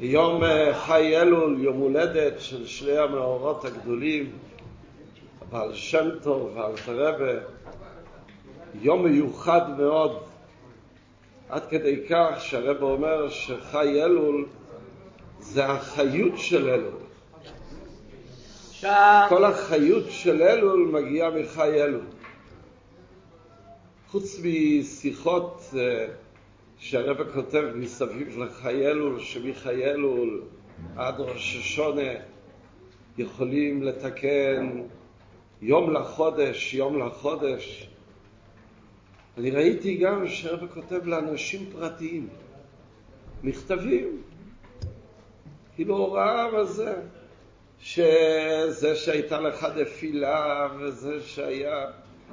יום חי אלול, יום הולדת של שני המאורות הגדולים, בעל שם טוב ועל תרבה, יום מיוחד מאוד, עד כדי כך שהרב אומר שחי אלול זה החיות של אלול. כל החיות של אלול מגיעה מחי אלול. חוץ משיחות שהרב כותב מסביב לחי אלול, שמחי אלול עד ראש השונה יכולים לתקן יום לחודש, יום לחודש. אני ראיתי גם שהרב כותב לאנשים פרטיים מכתבים, כאילו הוראה וזה, שזה שהייתה לך נפילה וזה שהיה,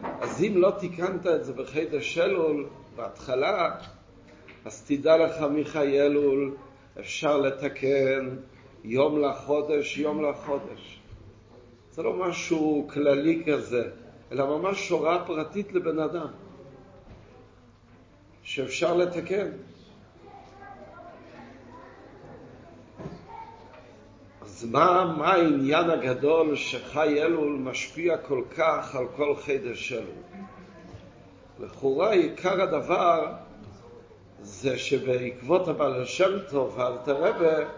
אז אם לא תיקנת את זה בחידש אלול בהתחלה, אז תדע לך מיכאי אלול, אפשר לתקן יום לחודש, יום לחודש. זה לא משהו כללי כזה, אלא ממש הוראה פרטית לבן אדם, שאפשר לתקן. אז מה, מה העניין הגדול שחי אלול משפיע כל כך על כל חידש אלול? לכאורה עיקר הדבר זה שבעקבות הבעל השם טוב ואלתר רבה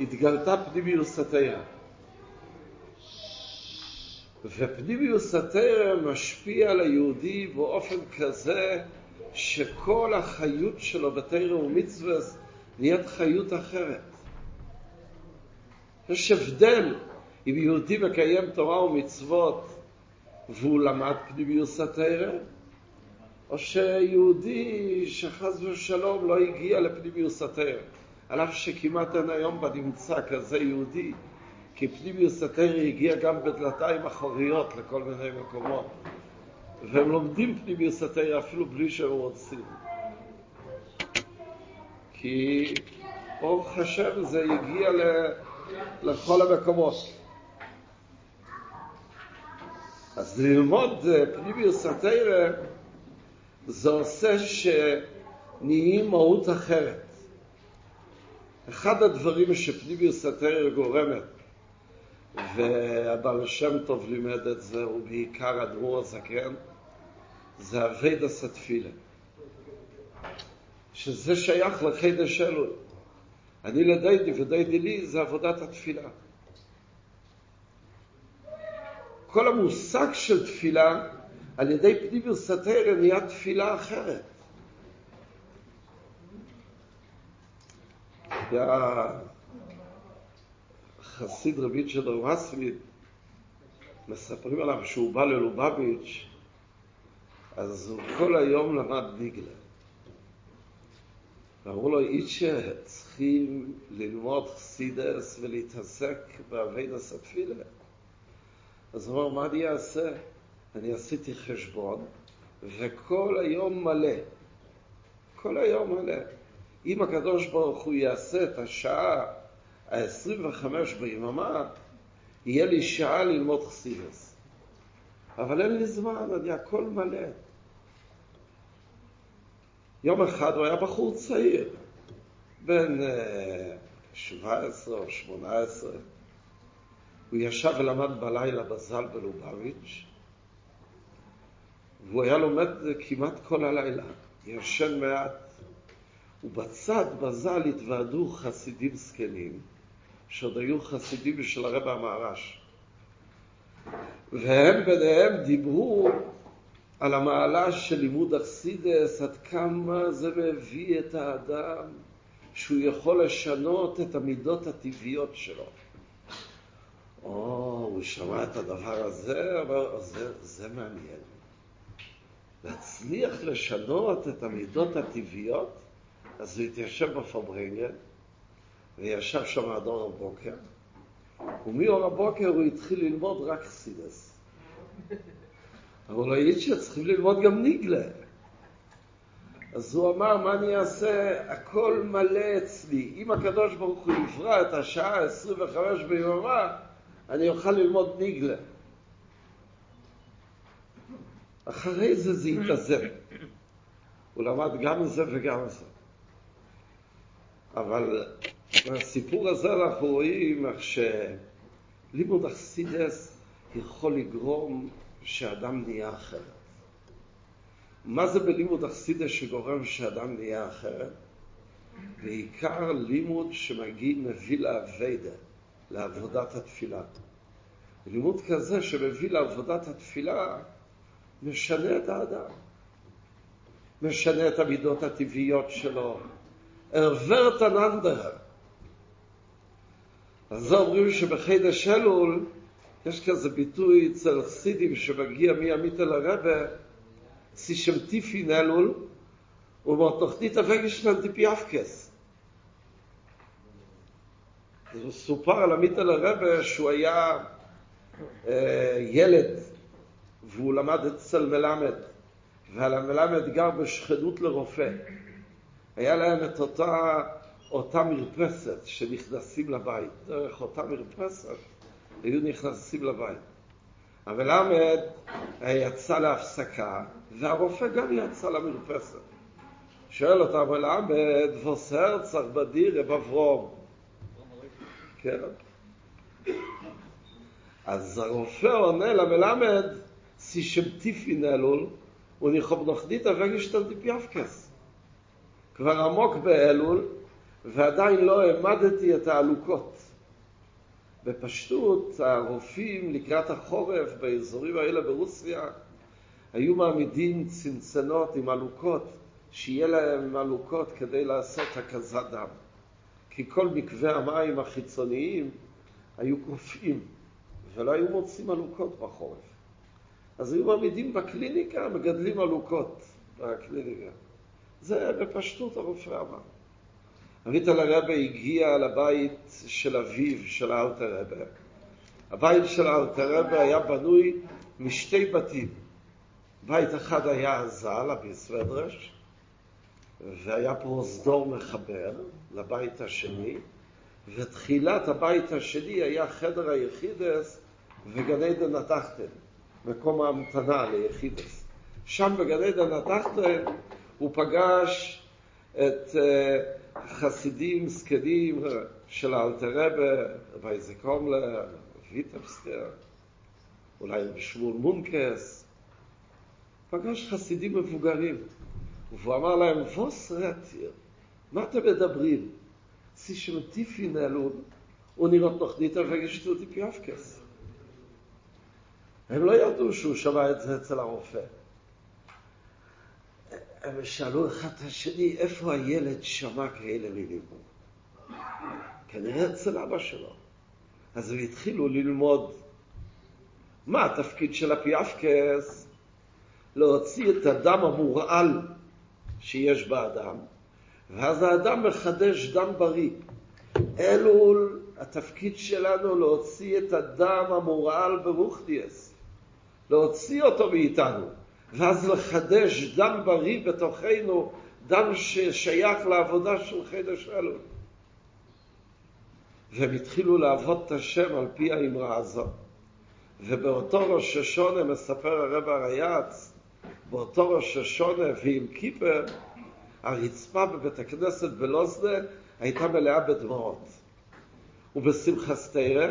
התגלתה פנימיוס התרא. ופנימיוס התרא משפיע על היהודי באופן כזה שכל החיות שלו בתרא ומצווה נהיית חיות אחרת. יש הבדל אם יהודי מקיים תורה ומצוות והוא למד פנימיוס התרא, או שיהודי שחס ושלום לא הגיע לפנימיוס התרא, על אף שכמעט אין היום בנמצא כזה יהודי, כי פנימיוס התרא הגיע גם בדלתיים אחוריות לכל מיני מקומות, והם לומדים פנימיוס התרא אפילו בלי שהם רוצים. כי ברוך השם זה הגיע לכל המקומות. אז ללמוד פנימיוס התרא זה עושה שנהיים מהות אחרת. אחד הדברים שפנימיוס התרא גורמת, והבעל שם טוב לימד את זה, ובעיקר אדמו"ר הזקן, זה אביידס התפילה. שזה שייך לחידש אלול. אני לדיידי ודיידי לי זה עבודת התפילה. כל המושג של תפילה על ידי פנימיוס התרא נהיה תפילה אחרת. והחסיד רבי צ'דר מסוויד, מספרים עליו שהוא בא ללובביץ', אז הוא כל היום למד ניגלה. ואמרו לו, איצ'ה, צריכים ללמוד חסידס ולהתעסק באביידס התפילה. אז הוא אמר, מה אני אעשה? אני עשיתי חשבון, וכל היום מלא. כל היום מלא. אם הקדוש ברוך הוא יעשה את השעה ה-25 ביממה, יהיה לי שעה ללמוד חסידס. אבל אין לי זמן, אני הכל מלא. יום אחד הוא היה בחור צעיר, בן 17 או 18. הוא ישב ולמד בלילה בזל בלובביץ', והוא היה לומד כמעט כל הלילה, ישן מעט, ובצד בזל התוועדו חסידים זקנים, שעוד היו חסידים של הרב המהר"ש. והם ביניהם דיברו על המעלה של לימוד אכסידס, עד כמה זה מביא את האדם שהוא יכול לשנות את המידות הטבעיות שלו. או, הוא שמע את הדבר הזה, אבל זה, זה מעניין. להצליח לשנות את המידות הטבעיות, אז הוא התיישב בפברנגל, וישב שם עד אור הבוקר, ומאור הבוקר הוא התחיל ללמוד רק חסידס. אבל לא יגיד שצריכים ללמוד גם ניגלה. אז הוא אמר, מה אני אעשה? הכל מלא אצלי. אם הקדוש ברוך הוא יברא את השעה 25 ביומה, אני אוכל ללמוד ניגלה. אחרי זה זה התאזן. הוא למד גם זה וגם זה. אבל בסיפור הזה אנחנו רואים איך שלימוד אכסידס יכול לגרום שאדם נהיה אחרת. מה זה בלימוד אכסידס שגורם שאדם נהיה אחרת? בעיקר לימוד שמגיע, מביא לאביידה, לעבודת התפילה. לימוד כזה שמביא לעבודת התפילה משנה את האדם. משנה את המידות הטבעיות שלו. ערבר תננדר. אז זה אומרים שבחידש אלול יש כזה ביטוי אצל חסידים שמגיע מימית אל הרבה, סישמטיפין אלול, ומתוכנית הווגשנן טיפיאפקס. זה סופר על עמית אל הרבה שהוא היה אה, ילד והוא למד אצל מלמד, והמלמד גר בשכנות לרופא. היה להם את אותה, אותה מרפסת שנכנסים לבית. דרך אותה מרפסת היו נכנסים לבית. המלמד יצא להפסקה, והרופא גם יצא למרפסת. שואל אותה המלמד, וסר צריך בדיר רב אברום. כן. אז הרופא עונה למלמד, סישמטיפין אלול, וניחוב נחדיתא וגשתל דיפיאפקס. כבר עמוק באלול, ועדיין לא העמדתי את העלוקות. בפשטות, הרופאים לקראת החורף באזורים האלה ברוסיה היו מעמידים צנצנות עם עלוקות, שיהיה להם עלוקות כדי לעשות הקזת דם. כי כל מקווה המים החיצוניים היו קופאים, ולא היו מוצאים עלוקות בחורף. אז היו מעמידים בקליניקה, מגדלים עלוקות בקליניקה. זה בפשטות הרופא אמר. אביטל הרבה הגיע לבית של אביו, של אלתר רבה. הבית של אלתר רבה היה בנוי משתי בתים. בית אחד היה הזל, הביסוודרש, והיה פרוזדור מחבר לבית השני, ותחילת הבית השני היה חדר היחידס וגן עדן התחתן. מקום ההמתנה ליחידס. שם בגן עדן התחתן הוא פגש את uh, חסידים זקנים של אלתרבה, וייזה קומלר, אולי שמואל מונקס, פגש חסידים מבוגרים, והוא אמר להם, ווס רטיר, מה אתם מדברים? סי שמטיפי נלון, ונראות תוכנית וגשתו טיפיאפקס. הם לא ידעו שהוא שמע את זה אצל הרופא. הם שאלו אחד את השני, איפה הילד שמע כאלה מילים? כנראה אצל אבא שלו. אז הם התחילו ללמוד מה התפקיד של הפיאפקס, להוציא את הדם המורעל שיש באדם, ואז האדם מחדש דם בריא. אלול, התפקיד שלנו להוציא את הדם המורעל ברוכדיאס. להוציא אותו מאיתנו, ואז לחדש דם בריא בתוכנו, דם ששייך לעבודה של חידש אלול. והם התחילו לעבוד את השם על פי האמרה הזו. ובאותו ראש השונה מספר הרב הרייץ, באותו ראש השונה ועם כיפר, הרצפה בבית הכנסת בלוזנה הייתה מלאה בדמעות. ובשמחת תרא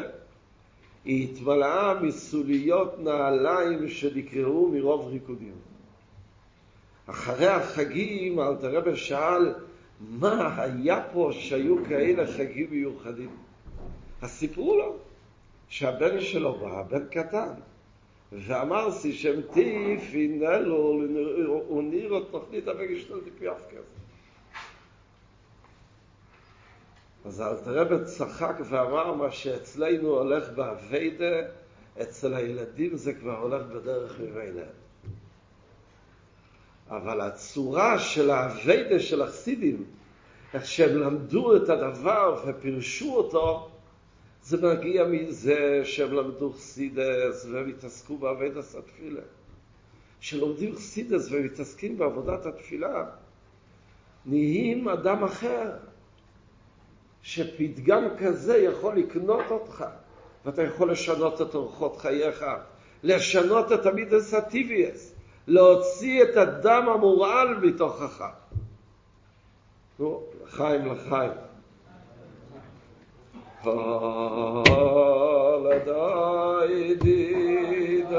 היא התמלאה מסוליות נעליים שנקראו מרוב ריקודים. אחרי החגים אלתר רבי שאל, מה היה פה שהיו כאלה חגים מיוחדים? אז סיפרו לו שהבן שלו בא, בן קטן, ואמר סי שם טיף, הנה לו, ונראה תוכנית המגשתל דיפי אף אז אלתרבה צחק ואמר מה שאצלנו הולך באביידה, אצל הילדים זה כבר הולך בדרך ממילא. אבל הצורה של האביידה של החסידים, איך שהם למדו את הדבר ופירשו אותו, זה מגיע מזה שהם למדו חסידס והם התעסקו בעבודת התפילה. כשלומדים חסידס ומתעסקים בעבודת התפילה, נהיים אדם אחר, שפתגם כזה יכול לקנות אותך, ואתה יכול לשנות את אורחות חייך, לשנות את המידס הטיביאס, להוציא את הדם המורעל מתוכך. נו, לחיים, לחיים. הלדאי די די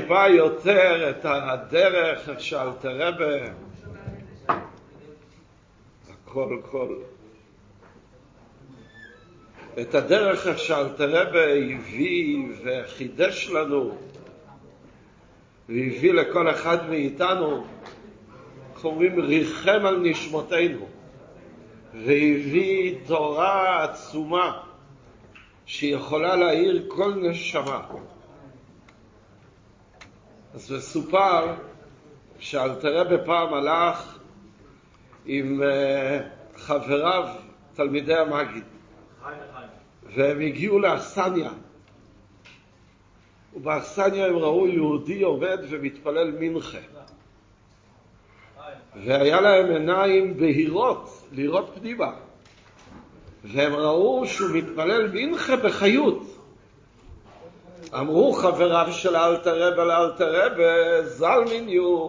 טיפה יותר את הדרך איך שאלתר רבה הכל כל את הדרך איך שאלתר רבה הביא וחידש לנו. והביא לכל אחד מאיתנו איך אומרים ריחם על נשמותינו. והביא תורה עצומה שיכולה להאיר כל נשמה. אז מסופר שאלתרה בפעם הלך עם uh, חבריו, תלמידי המגיד, והם הגיעו לאכסניה. ובאכסניה הם ראו יהודי עובד ומתפלל מנחה. והיה להם עיניים בהירות, לראות פנימה. והם ראו שהוא מתפלל מנחה בחיות. אמרו חבריו של אלתר רב על אלתר רב, זלמיניו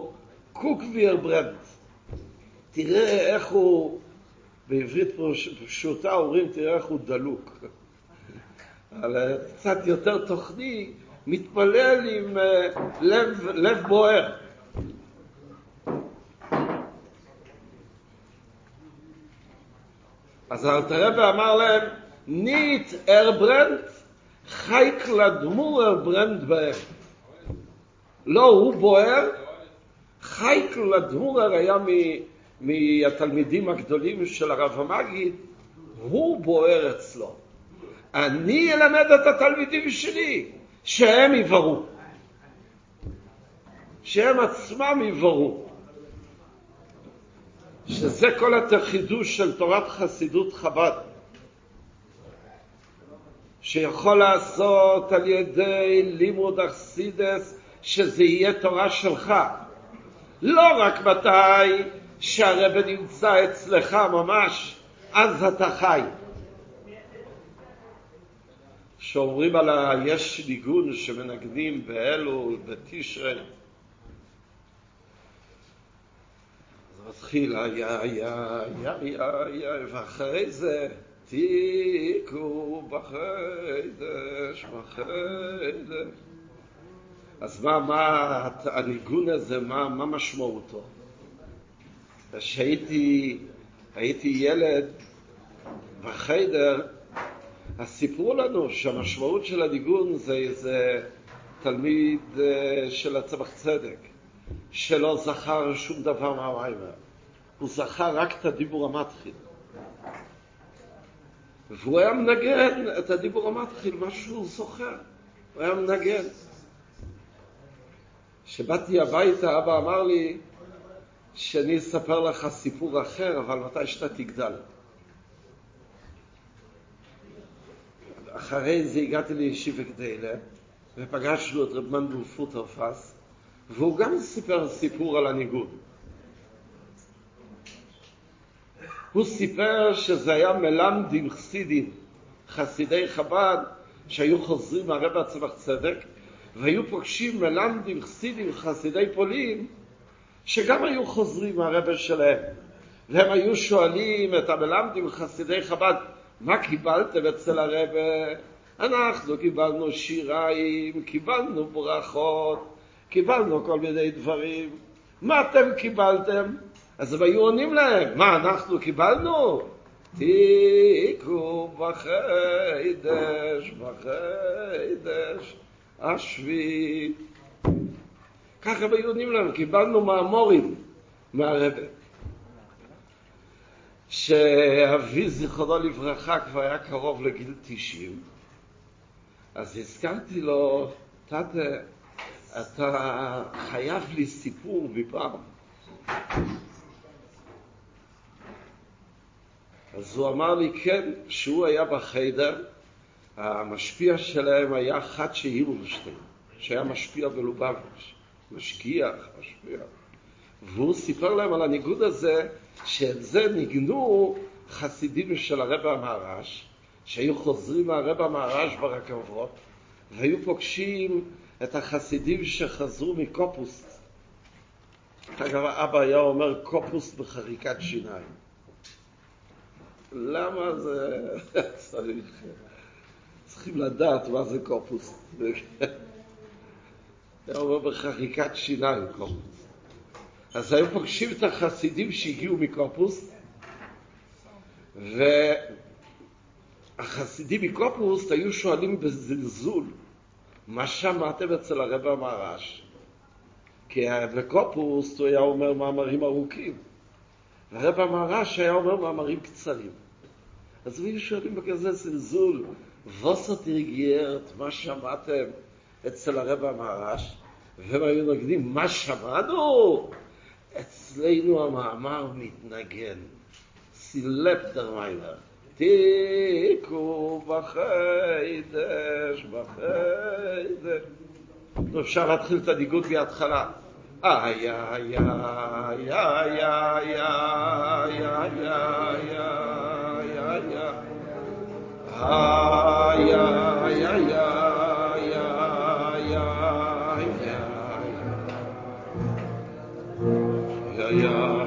קוקוויר ברנד. תראה איך הוא, בעברית פשוטה אומרים, תראה איך הוא דלוק. על קצת יותר תוכני, מתפלל עם אה, לב, לב בוער. אז אלתר רב אמר להם, ניט ארברנט חייק לדמור ברנד בהם. לא, הוא בוער, חייק לדמור היה מהתלמידים הגדולים של הרב המגיד, הוא בוער אצלו. אני אלמד את התלמידים שלי, שהם יברו. שהם עצמם יברו. שזה כל התחידוש של תורת חסידות חב"ד. שיכול לעשות על ידי לימוד אכסידס שזה יהיה תורה שלך. לא רק מתי שהרבא נמצא אצלך ממש, אז אתה חי. שאומרים על ה... יש ניגון שמנגנים באלול, בתשרי. אז מתחיל, היה, היה, היה, היה, ואחרי זה תיקו בחדש, בחדש. אז מה, מה הניגון הזה, מה, מה משמעותו? כשהייתי הייתי ילד בחדר, אז סיפרו לנו שהמשמעות של הניגון זה איזה תלמיד אה, של הצמח צדק, שלא זכר שום דבר מהמיימר. הוא זכר רק את הדיבור המתחיל. והוא היה מנגן את הדיבור המתחיל, מה שהוא זוכר. הוא היה מנגן. כשבאתי הביתה, אבא אמר לי שאני אספר לך סיפור אחר, אבל מתי שאתה תגדל. אחרי זה הגעתי לישיבה גדלה, ופגשנו את רב מנדל פוטרפס, והוא גם סיפר סיפור על הניגוד. הוא סיפר שזה היה מלמדים חסידים, חסידי חב"ד, שהיו חוזרים מהרב הצמח צדק, והיו פוגשים מלמדים חסידים, חסידי פולין, שגם היו חוזרים מהרבה שלהם. והם היו שואלים את המלמדים חסידי חב"ד, מה קיבלתם אצל הרבה? אנחנו קיבלנו שיריים, קיבלנו ברכות, קיבלנו כל מיני דברים. מה אתם קיבלתם? אז הם היו עונים להם, מה אנחנו קיבלנו? תיקו בחידש, בחידש, השביעי. ככה הם היו עונים להם, קיבלנו מהמורים, מהרבה. שאבי זיכרונו לברכה כבר היה קרוב לגיל 90, אז הזכרתי לו, תתה, אתה חייב לי סיפור מפעם. אז הוא אמר לי, כן, שהוא היה בחדר, המשפיע שלהם היה חדשי הירלשטיין, שהיה משפיע בלובביץ', משגיח, משפיע. והוא סיפר להם על הניגוד הזה, שאת זה ניגנו חסידים של הרב המהר"ש, שהיו חוזרים מהרב המהר"ש ברכבות, והיו פוגשים את החסידים שחזרו מקופוסט. אגב, אבא היה אומר קופוסט בחריקת שיניים. למה זה... צריכים לדעת מה זה קופוסט. היה אומר בחריקת שיניים קופוסט. אז היו פוגשים את החסידים שהגיעו מקופוסט, והחסידים מקופוסט היו שואלים בזלזול, מה שמעתם אצל הרב המרש? כי בקופוסט הוא היה אומר מאמרים ארוכים, והרב המרש היה אומר מאמרים קצרים. אז היו שואלים בכזה זלזול, וסר תרגירת, מה שמעתם אצל הרב המרש? והם היו נגדים, מה שמענו? אצלנו המאמר מתנגן. סילפ דרמיילר. תיקו בחיידש, בחיידש. אפשר להתחיל את הניגוד מההתחלה. Yeah.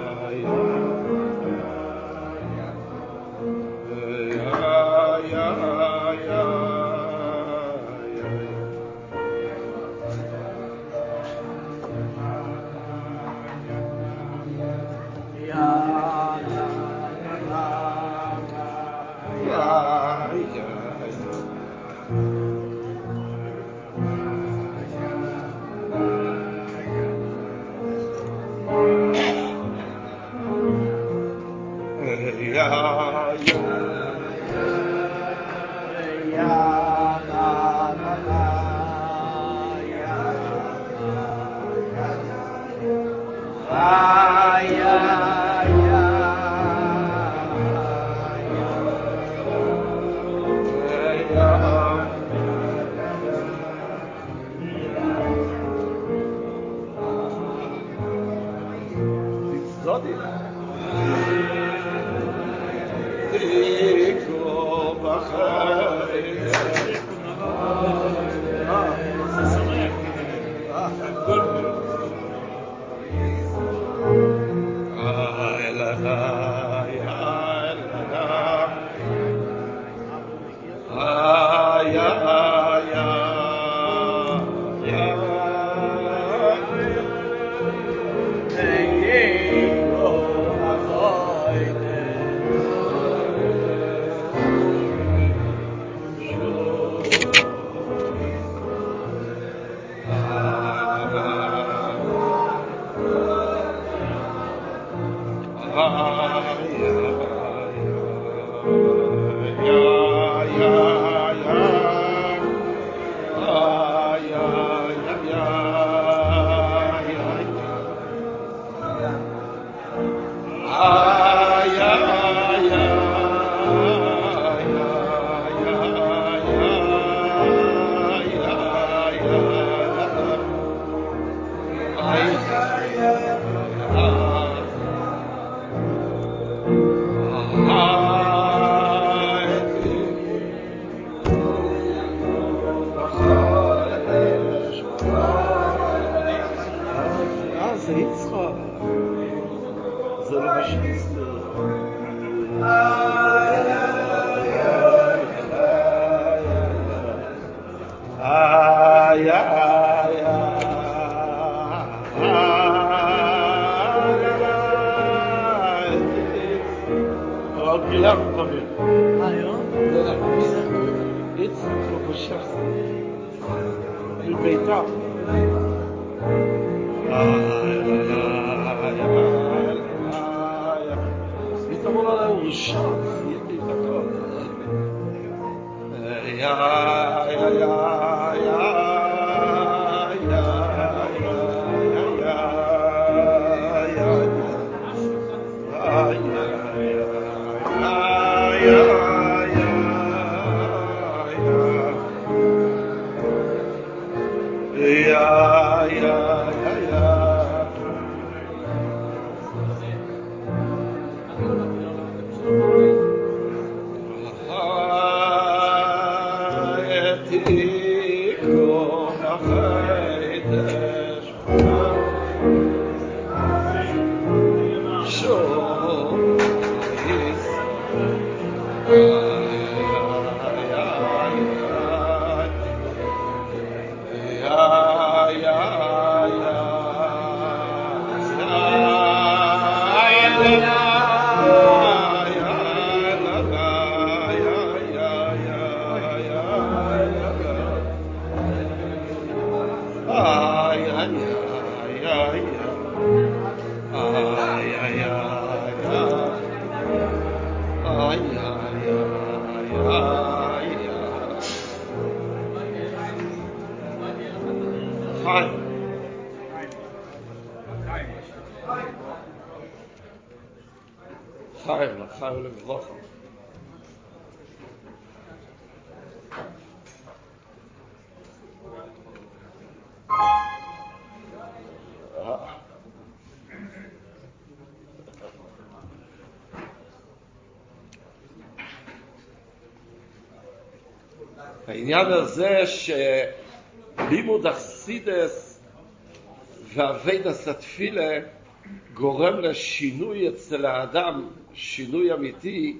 Yardım tabii. Hayır. It's kuşak. Ülbeyta. بيتقول على الشخص يا يا يا העניין הזה שלימוד אכסידס ואביידס התפילה גורם לשינוי אצל האדם, שינוי אמיתי,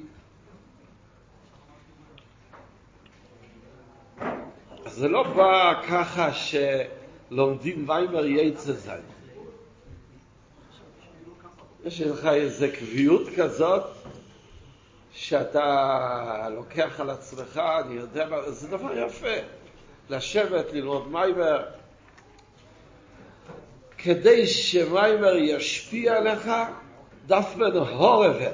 זה לא בא ככה שלומדים ויימר יצא זין. יש לך איזו קביעות כזאת שאתה לוקח על עצמך, אני יודע מה, זה דבר יפה. לשבת, ללמוד מיימר, כדי שמיימר ישפיע עליך, דף בן הורבה.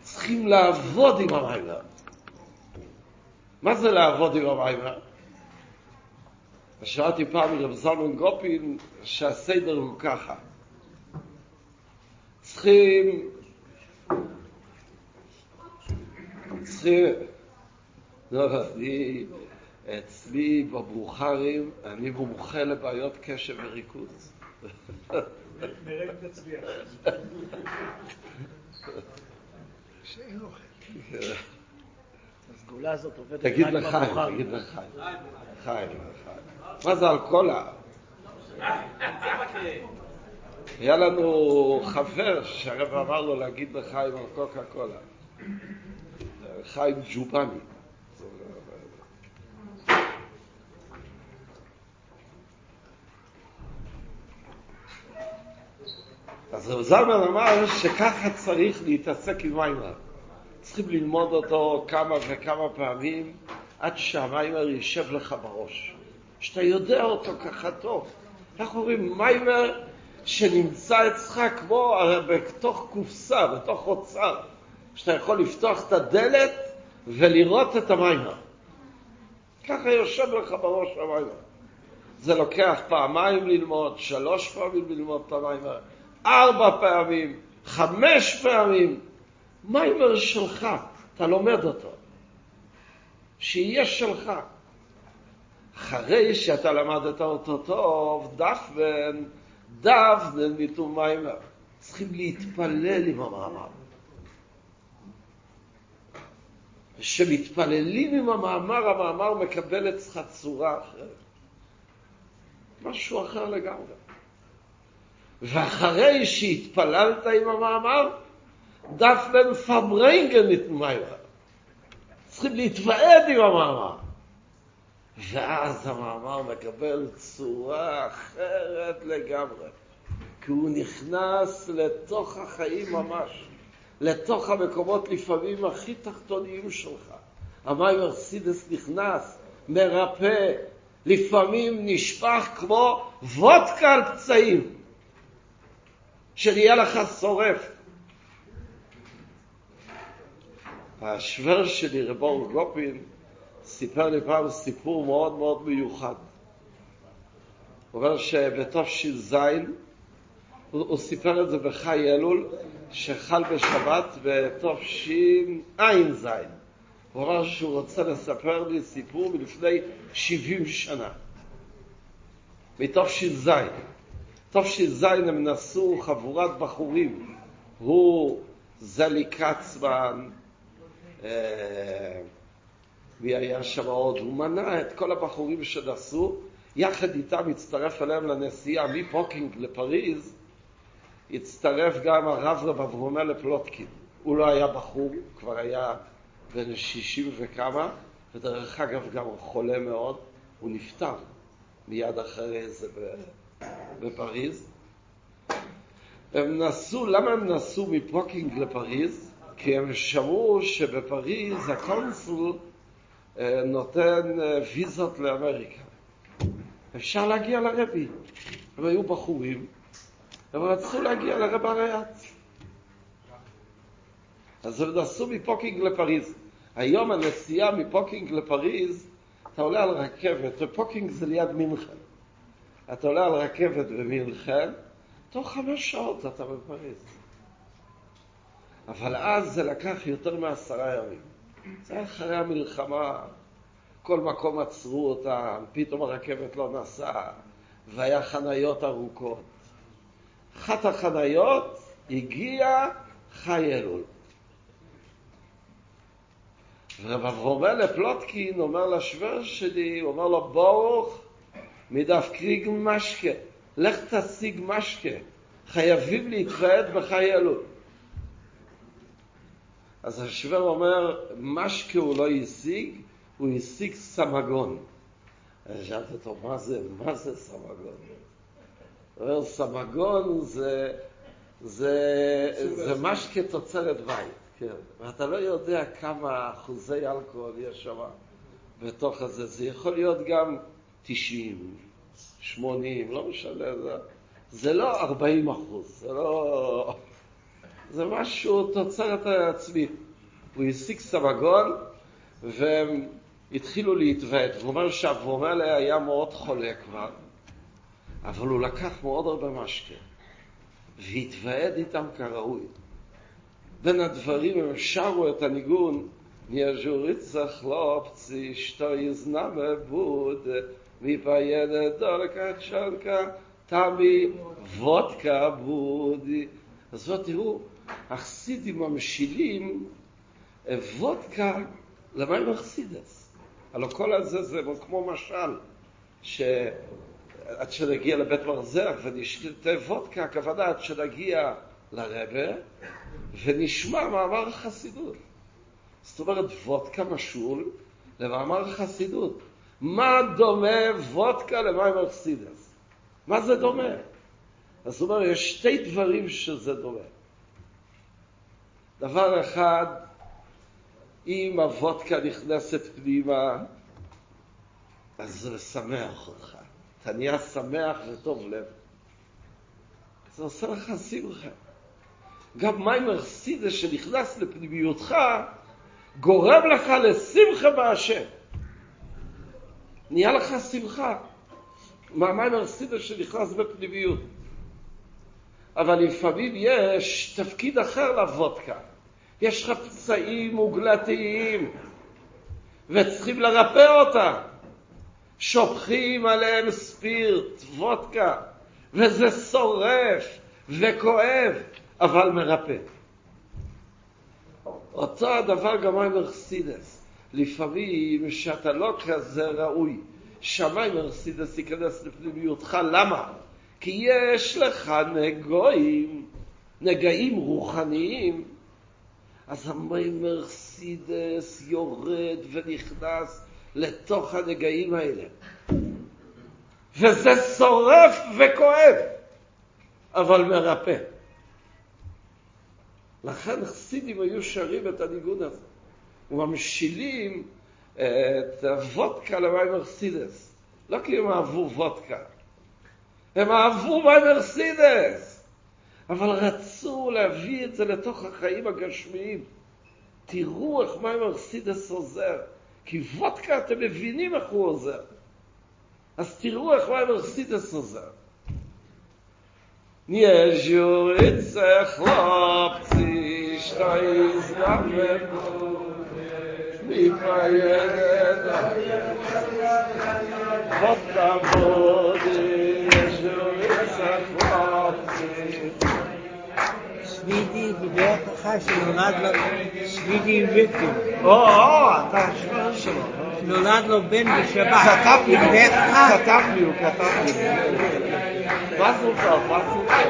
צריכים לעבוד עם המיימר. מה זה לעבוד עם המיימר? שמעתי פעם מרב זלמן גופין שהסדר הוא ככה. צריכים צריכים... לא, אני... אצלי בברוכרים, אני מומחה לבעיות קשב וריכוז. נראה אם תצליח. הסגולה הזאת עובדת תגיד לחיים, תגיד לחיים. חיים, מה זה אלכוהולה? היה לנו חבר שהרב אמר לו להגיד לחיים על קוקה קולה. חיים ג'ובני. אז רב זלמן אמר שככה צריך להתעסק עם מיימר. צריכים ללמוד אותו כמה וכמה פעמים עד שהמיימר יישב לך בראש. שאתה יודע אותו ככה טוב. אנחנו אומרים מיימר שנמצא אצלך כמו בתוך קופסה, בתוך אוצר. שאתה יכול לפתוח את הדלת ולראות את המיימר. ככה יושב לך בראש המיימר. זה לוקח פעמיים ללמוד, שלוש פעמים ללמוד את המיימר, ארבע פעמים, חמש פעמים. מיימר שלך, אתה לומד אותו. שיהיה שלך. אחרי שאתה למדת אותו טוב, דפן, דפן מיתום מיימר. צריכים להתפלל עם המאמר. כשמתפללים עם המאמר, המאמר מקבל אצלך צורה אחרת. משהו אחר לגמרי. ואחרי שהתפללת עם המאמר, דף להם פברנגן את מיירה. צריכים להתוועד עם המאמר. ואז המאמר מקבל צורה אחרת לגמרי, כי הוא נכנס לתוך החיים ממש. לתוך המקומות לפעמים הכי תחתוניים שלך. המים ארסידס נכנס, מרפא, לפעמים נשפך כמו וודקה על פצעים, שנהיה לך שורף. השוור שלי, רבור גופין, סיפר לי פעם סיפור מאוד מאוד מיוחד. הוא אומר שבתש"ז, הוא, סיפר את זה בחי אלול, שחל בשבת בתשע"ז. הוא אמר שהוא רוצה לספר לי סיפור מלפני 70 שנה, מתש"ז. תש"ז הם נסעו חבורת בחורים, הוא, זלי קצמן, אה, מי היה שם עוד? הוא מנה את כל הבחורים שנסעו, יחד איתם הצטרף אליהם לנסיעה מפוקינג לפריז, הצטרף גם הרב רב אברומל לפלוטקין. הוא לא היה בחור, הוא כבר היה בן שישים וכמה, ודרך אגב גם חולה מאוד, הוא נפטר מיד אחרי זה בפריז. הם נסעו, למה הם נסעו מפוקינג לפריז? כי הם שמעו שבפריז הקונסול אה, נותן אה, ויזות לאמריקה. אפשר להגיע לרבי. הם היו בחורים, הם רצו להגיע לרבי הריי"צ. אז הם נסעו מפוקינג לפריז. היום הנסיעה מפוקינג לפריז, אתה עולה על רכבת, ופוקינג זה ליד מינכן. אתה עולה על רכבת במינכן, תוך חמש שעות אתה בפריז. אבל אז זה לקח יותר מעשרה ימים. זה היה אחרי המלחמה, כל מקום עצרו אותם, פתאום הרכבת לא נסעה, והיה חניות ארוכות. אחת החניות הגיע חי אלול. רב אברומל פלוטקין אומר לשוור שלי, הוא אומר לו, ברוך, מדף קריג משקה, לך תשיג משקה, חייבים להתוועד בחי אלול. אז השוור אומר, משקה הוא לא השיג, הוא השיג סמגון. שאלתי אותו, מה זה, מה זה סמגון? אומר, סמגון זה, זה, זה משקה תוצרת בית. כן, ואתה לא יודע כמה אחוזי אלכוהול יש שם בתוך הזה. זה יכול להיות גם 90, 80, לא משנה, זה, זה לא 40 אחוז, זה לא... זה משהו תוצרת עצמית. הוא השיג סמגון והם התחילו להתוות. הוא אומר שהוורמלה היה מאוד חולה כבר, אבל הוא לקח מאוד הרבה משקה והתוועד איתם כראוי. בין הדברים הם שרו את הניגון יז'וריצח לופצי שטו יזנמה בוד מפיינת דולקה צ'ונקה תמי וודקה בודי אז בואו תראו, החסידים ממשילים וודקה למה הם החסידס? הלוא כל הזה זה כמו משל שעד שנגיע לבית מרזח ונשתה וודקה, הכוונה עד שנגיע לרבה ונשמע מאמר החסידות. זאת אומרת, וודקה משול למאמר החסידות. מה דומה וודקה למים ארסידס? מה זה דומה? אז הוא אומר, יש שתי דברים שזה דומה. דבר אחד, אם הוודקה נכנסת פנימה, אז זה משמח אותך. אתה נהיה שמח וטוב לב. זה עושה לך שמחה. גם מים ארסידה שנכנס לפנימיותך, גורם לך לשמחה בהשם. נהיה לך שמחה מהמים ארסידה שנכנס בפנימיות. אבל לפעמים יש תפקיד אחר לוודקה. יש לך פצעים מוגלתיים, וצריכים לרפא אותם. שופכים עליהם ספירט, וודקה, וזה שורף וכואב. אבל מרפא. אותו הדבר גם עם ארסידס. לפעמים שאתה לא כזה ראוי, שמיים ארסידס ייכנס לפנימיותך. למה? כי יש לך נגועים, נגעים רוחניים, אז המים ארסידס יורד ונכנס לתוך הנגעים האלה. וזה שורף וכואב, אבל מרפא. לכן חסידים היו שרים את הניגון הזה, וממשילים את הוודקה למאמר חסידות. לא כי הם אהבו וודקה, הם אהבו מאמר חסידות, אבל רצו להביא את זה לתוך החיים הגשמיים. תראו איך מאמר חסידות עוזר, כי וודקה אתם מבינים איך הוא עוזר. אז תראו איך הוא היה עושה את זה עוזר. יש יוריץ איך לא פצי שתי זנב ובורי מי פיידת וודקה בודי יש יוריץ איך לא פצי שבידי בבוקחה שלמד לך שבידי וויקטים. או, אתה שבידי. שלו, נולד לו בן בשבת. כתב לי, כתב לי, הוא כתב לי. מה זה עושה? מה זה עושה?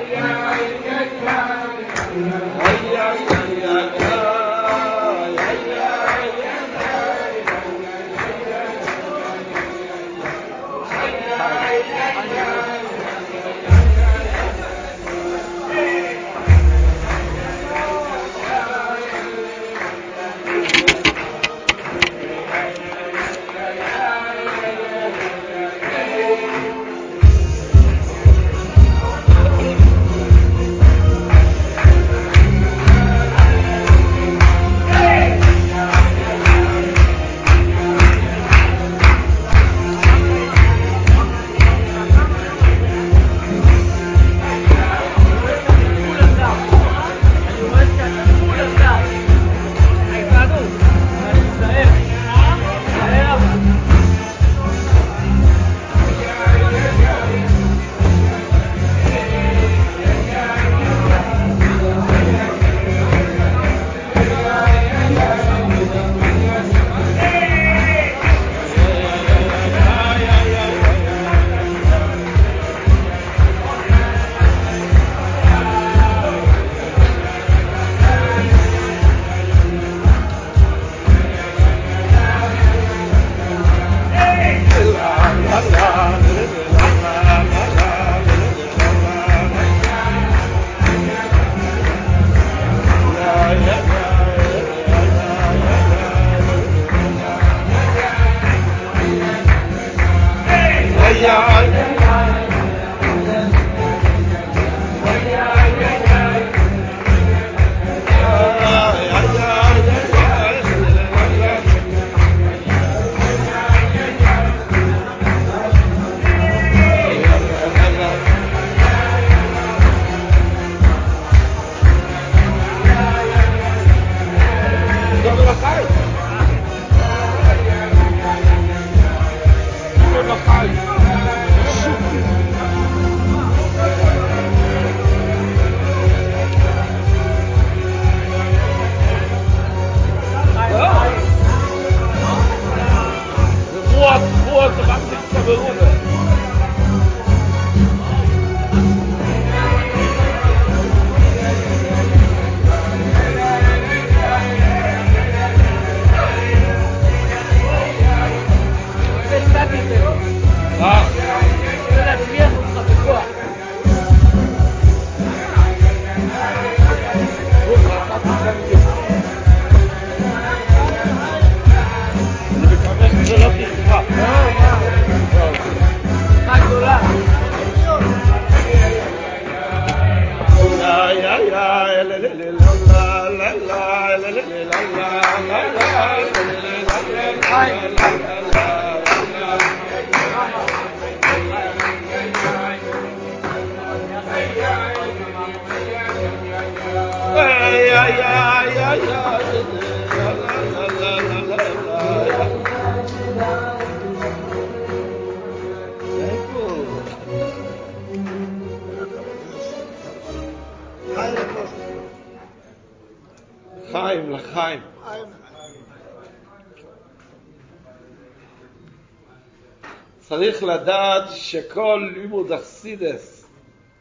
צריך לדעת שכל לימוד אכסידס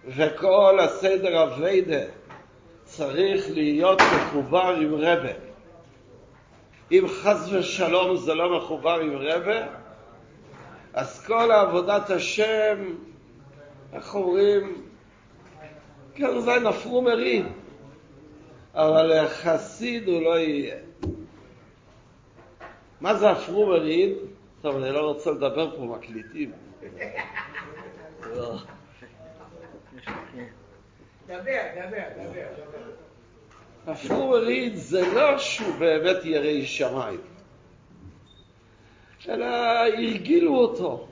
וכל הסדר אביידה צריך להיות מחובר עם רבה. אם חס ושלום זה לא מחובר עם רבה, אז כל עבודת השם, איך אומרים, כן, זה נפרו מריד, אבל חסיד הוא לא יהיה. מה זה הפרו מריד? טוב, אני לא רוצה לדבר פה, מקליטים. דבר, דבר, דבר. הפרו מריד זה לא שהוא באמת ירא שמיים, אלא הרגילו אותו.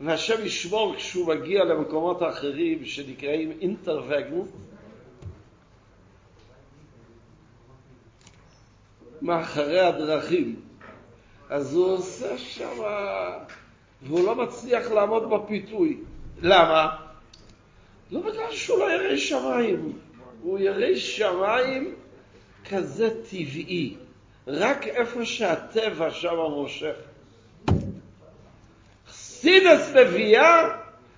והשם ישמור כשהוא מגיע למקומות אחרים שנקראים אינטרווגנס, מאחורי הדרכים. אז הוא עושה שם, והוא לא מצליח לעמוד בפיתוי. למה? לא בגלל שהוא לא ירא שמיים, הוא ירא שמיים כזה טבעי, רק איפה שהטבע שם מושך. חסידס מביאה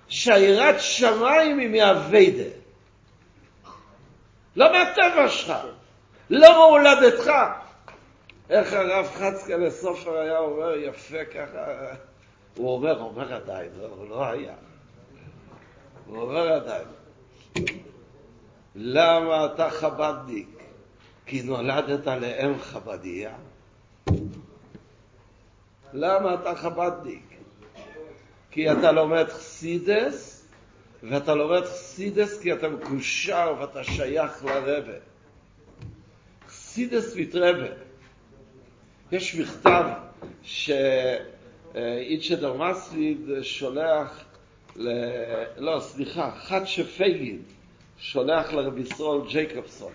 שהיראת שמיים היא מהווידה. לא מהטבע שלך, לא מהולדתך. איך הרב חצקה סופר היה אומר יפה ככה, הוא אומר, אומר עדיין, הוא לא היה. הוא אומר עדיין, למה אתה חבדניק? כי נולדת לאם חבדיה? למה אתה חבדניק? כי אתה לומד חסידס, ואתה לומד חסידס כי אתה מקושר ואתה שייך לרבה. חסידס מתרבה. יש מכתב שאיצ'ה דרמסליד שולח, ל... לא, סליחה, חדשה פייגין שולח לרבי ישראל ג'ייקובסון.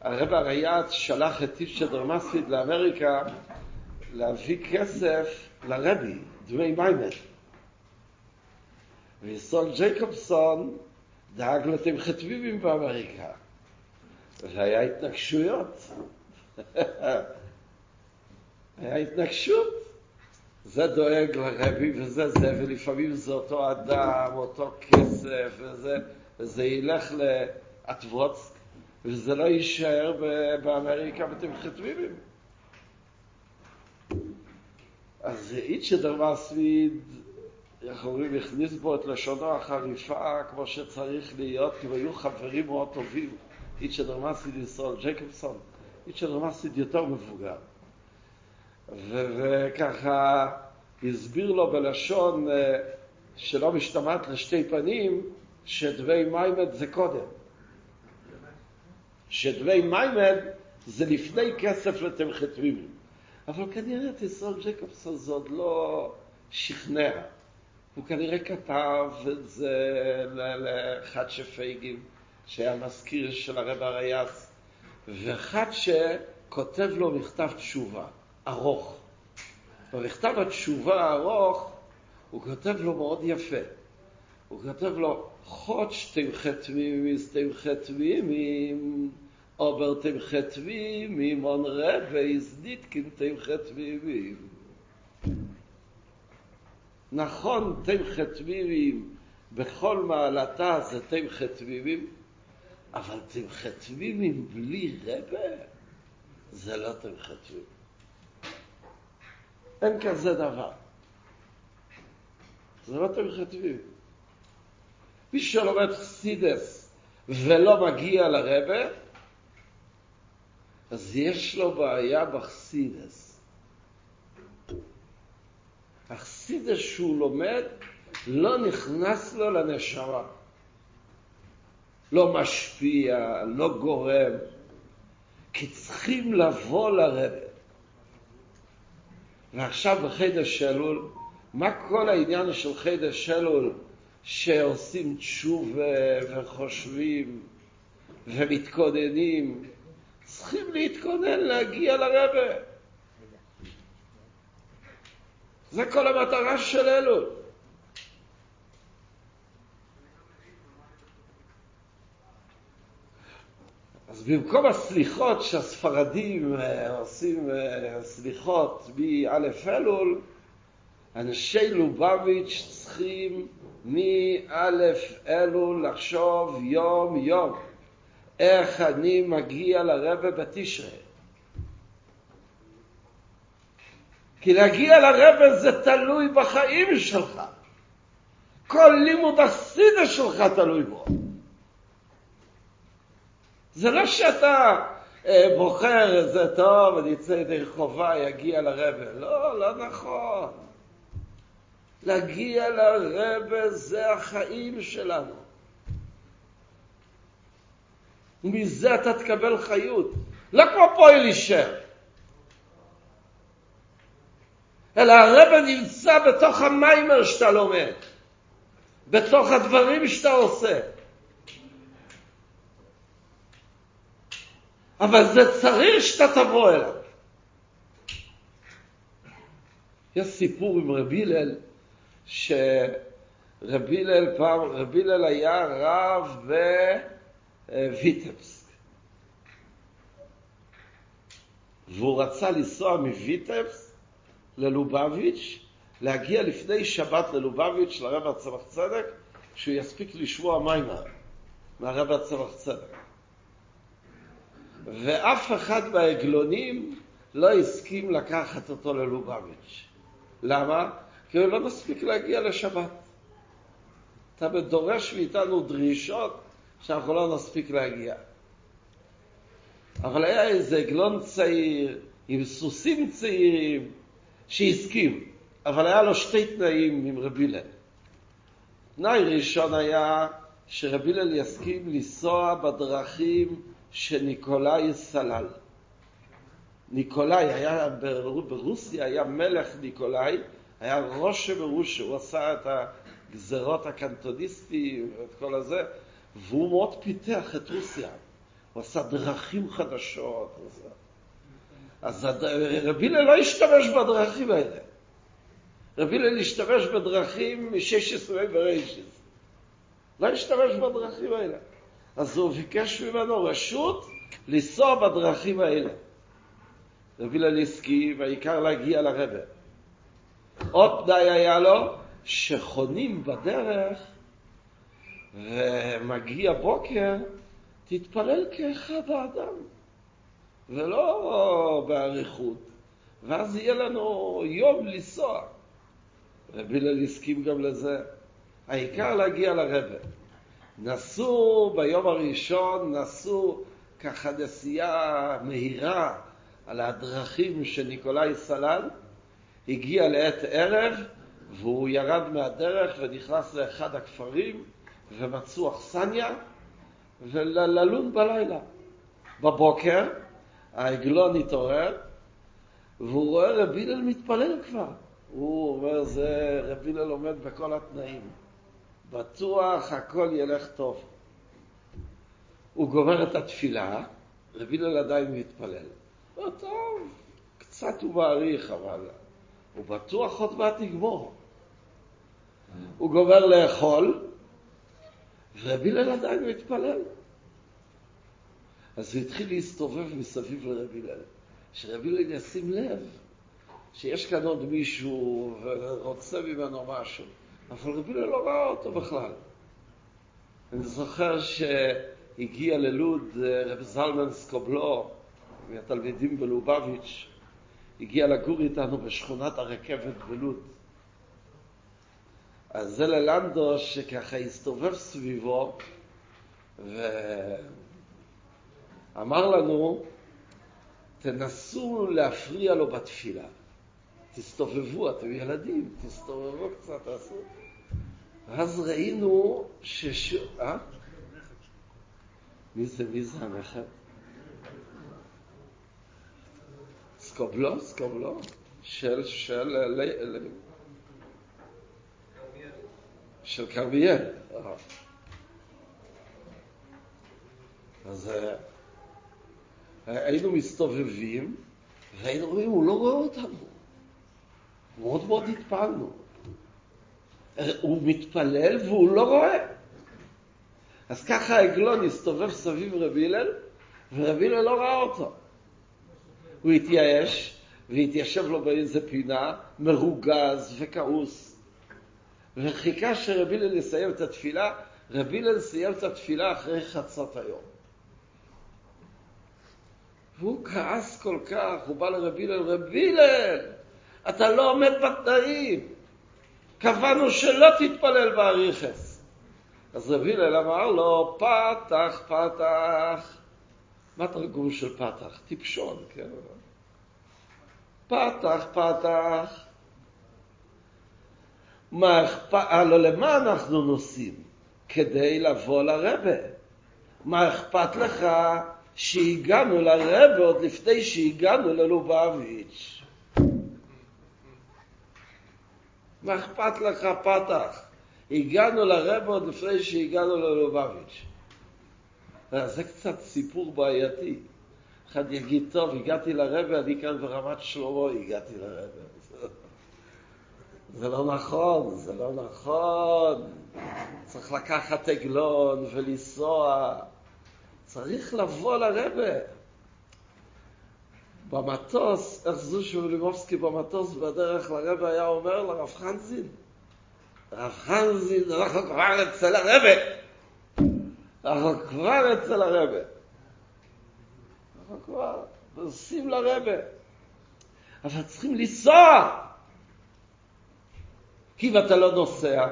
הרב הרייץ שלח את איצ'ה דרמסליד לאמריקה להביא כסף לרבי, דמי מיימד. וישראל ג'ייקובסון דאג לתמחתביבים באמריקה. והיה התנגשויות. היה התנגשות. זה דואג לרבי וזה זה, ולפעמים זה אותו אדם, אותו כסף, וזה, וזה ילך לאטבוצק, וזה לא יישאר באמריקה בתמחתביבים. אז איצ'ה דרמסוויד, איך אומרים, הכניס בו את לשונו החריפה כמו שצריך להיות, כי היו חברים מאוד טובים. איצ'ה דרמסוויד ישראל ג'קובסון, איצ'ה דרמסוויד יותר מבוגר. וככה הסביר לו בלשון שלא משתמעת לשתי פנים, שדבי מיימד זה קודם. שדבי מיימד זה לפני כסף לתמחתביבים. אבל כנראה ישראל ג'קובסון זה עוד לא שכנע. הוא כנראה כתב את זה לאחד שפייגים, שהיה מזכיר של הרב הרייס, ואחד שכותב לו מכתב תשובה, ארוך. במכתב התשובה הארוך, הוא כותב לו מאוד יפה. הוא כותב לו, חודש aber dem Chetvi mi mon Rebbe is nit kin dem Chetvi mi. נכון, תם חטביבים בכל מעלתה זה תם חטביבים, אבל תם חטביבים בלי רבה זה לא תם חטביבים. אין כזה דבר. זה לא תם חטביבים. מי שלומד חסידס ולא מגיע לרבה, אז יש לו בעיה בחסידס. החסידס שהוא לומד לא נכנס לו לנשמה. לא משפיע, לא גורם, כי צריכים לבוא לרדת. ועכשיו בחידש שלול, מה כל העניין של חידש שלול שעושים תשובה וחושבים ומתכוננים צריכים להתכונן להגיע לרבה. זה כל המטרה של אלול. אז במקום הסליחות שהספרדים עושים סליחות מא' אלול, אנשי לובביץ' צריכים מא' אלול לחשוב יום יום. איך אני מגיע לרבה בתשרה. כי להגיע לרבה זה תלוי בחיים שלך. כל לימוד הסידה שלך תלוי בו. זה לא שאתה אה, בוחר איזה טוב, אני אצא ידי חובה, יגיע לרבה. לא, לא נכון. להגיע לרבה זה החיים שלנו. ומזה אתה תקבל חיות. לא כמו פועל אישר. אלא הרב נמצא בתוך המיימר שאתה לומד, בתוך הדברים שאתה עושה. אבל זה צריך שאתה תבוא אליו. יש סיפור עם רבי הלל, שרבי הלל פעם, רבי הלל היה רב בוויטבסק. והוא רצה לנסוע מוויטבסק ללובביץ', להגיע לפני שבת ללובביץ', לרב הצמח צדק, שהוא יספיק לשמוע מיימר מהרב הצמח צדק. ואף אחד מהעגלונים לא הסכים לקחת אותו ללובביץ'. למה? כי הוא לא מספיק להגיע לשבת. אתה דורש מאיתנו דרישות שאנחנו לא נספיק להגיע. אבל היה איזה עגלון צעיר עם סוסים צעירים שהסכים, אבל היה לו שתי תנאים עם רבי הלל. תנאי ראשון היה שרבי הלל יסכים לנסוע בדרכים שניקולאי סלל. ניקולאי היה ברוסיה, היה מלך ניקולאי, היה ראש ברוסיה, הוא עשה את הגזרות הקנטוניסטיים ואת כל הזה, והוא מאוד פיתח את רוסיה. הוא עשה דרכים חדשות. אז רבי הלל לא השתמש בדרכים האלה. רבי הלל השתמש בדרכים מ-16 בריישס. לא השתמש בדרכים האלה. אז הוא ביקש ממנו רשות לנסוע בדרכים האלה. רבי הלל הסכים, והעיקר להגיע לרבה. עוד תנאי היה לו, שחונים בדרך ומגיע בוקר, תתפלל כאחד האדם, ולא באריכות, ואז יהיה לנו יום לנסוע. רבי הלל גם לזה. העיקר להגיע לרבה. נסעו ביום הראשון, נסעו ככה נסיעה מהירה על הדרכים שניקולאי סלל, הגיע לעת ערב והוא ירד מהדרך ונכנס לאחד הכפרים ומצאו אכסניה וללון בלילה. בבוקר העגלון התעורר והוא רואה רבי הלל מתפלל כבר. הוא אומר, זה רבי הלל עומד בכל התנאים. בטוח הכל ילך טוב. הוא גומר את התפילה, רבי הלל עדיין מתפלל. לא טוב, קצת הוא מעריך, אבל הוא בטוח עוד מעט יגמור. הוא גומר לאכול, ורבי הלל עדיין מתפלל. אז הוא התחיל להסתובב מסביב לרבי הלל, שרבי הלל ישים לב שיש כאן עוד מישהו ורוצה ממנו משהו, אבל רבי לא ראה אותו בכלל. אני זוכר שהגיע ללוד רב זלמן סקובלו, מהתלמידים בלובביץ', הגיע לגור איתנו בשכונת הרכבת בלוד. אז זה ללנדו שככה הסתובב סביבו ואמר לנו, תנסו להפריע לו בתפילה. תסתובבו, אתם ילדים, תסתובבו קצת, תעשו. ואז ראינו שש... אה? מי זה, מי זה הנכד? סקובלו, סקובלו, של, של, של כרמיאל. אז אה, היינו מסתובבים, והיינו רואים, הוא לא רואה אותנו. מאוד מאוד התפעלנו. הוא מתפלל והוא לא רואה. אז ככה העגלון הסתובב סביב רבי הלל, ורבי הלל לא ראה אותו. הוא התייאש והתיישב לו באיזה פינה, מרוגז וכעוס. וחיכה שרבי הלל יסיים את התפילה, רבי הלל סיים את התפילה אחרי חצות היום. והוא כעס כל כך, הוא בא לרבי הלל, רבי הלל, אתה לא עומד בתנאים. קבענו שלא תתפלל באריכס. אז רבי הלל אמר לו, פתח, פתח. מה תרגום של פתח? טיפשון, כן? פתח, פתח. מה אכפת, הלא למה אנחנו נוסעים? כדי לבוא לרבה. מה אכפת לך שהגענו לרבה עוד לפני שהגענו ללובביץ'? מה אכפת לך פתח? הגענו לרבה עוד לפני שהגענו ללובביץ'. זה קצת סיפור בעייתי. אחד יגיד, טוב, הגעתי לרבה, אני כאן ברמת שלמה הגעתי לרבה. זה לא נכון, זה לא נכון. צריך לקחת עגלון ולנסוע. צריך לבוא לרבה. במטוס, איך זושו ולימובסקי במטוס בדרך לרבה היה אומר לרב חנזין, רב חנזין, אנחנו כבר אצל הרבה. אנחנו כבר אצל הרבה. אנחנו כבר נוסעים לרבה. אבל צריכים לנסוע. כי אם אתה לא נוסע,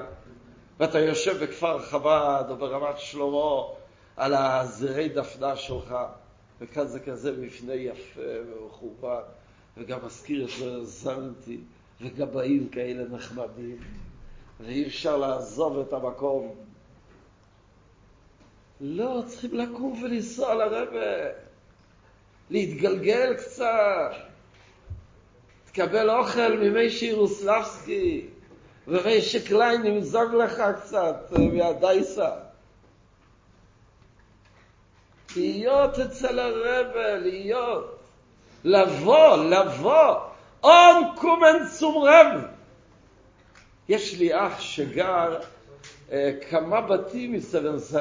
ואתה יושב בכפר חב"ד או ברמת שלמה על הזרי דפנה שלך, וכאן זה כזה מפנה יפה ומכובד, וגם מזכיר את זנטי, וגבאים כאלה נחמדים, ואי אפשר לעזוב את המקום. לא, צריכים לקום ולנסוע לרבה, להתגלגל קצת, תקבל אוכל ממי שירוסלבסקי, ומי שקליין ימזוג לך קצת מהדייסה. להיות אצל הרבה, להיות, לבוא, לבוא, און קומן צום רב. יש לי אח שגר אה, כמה בתים מ-770.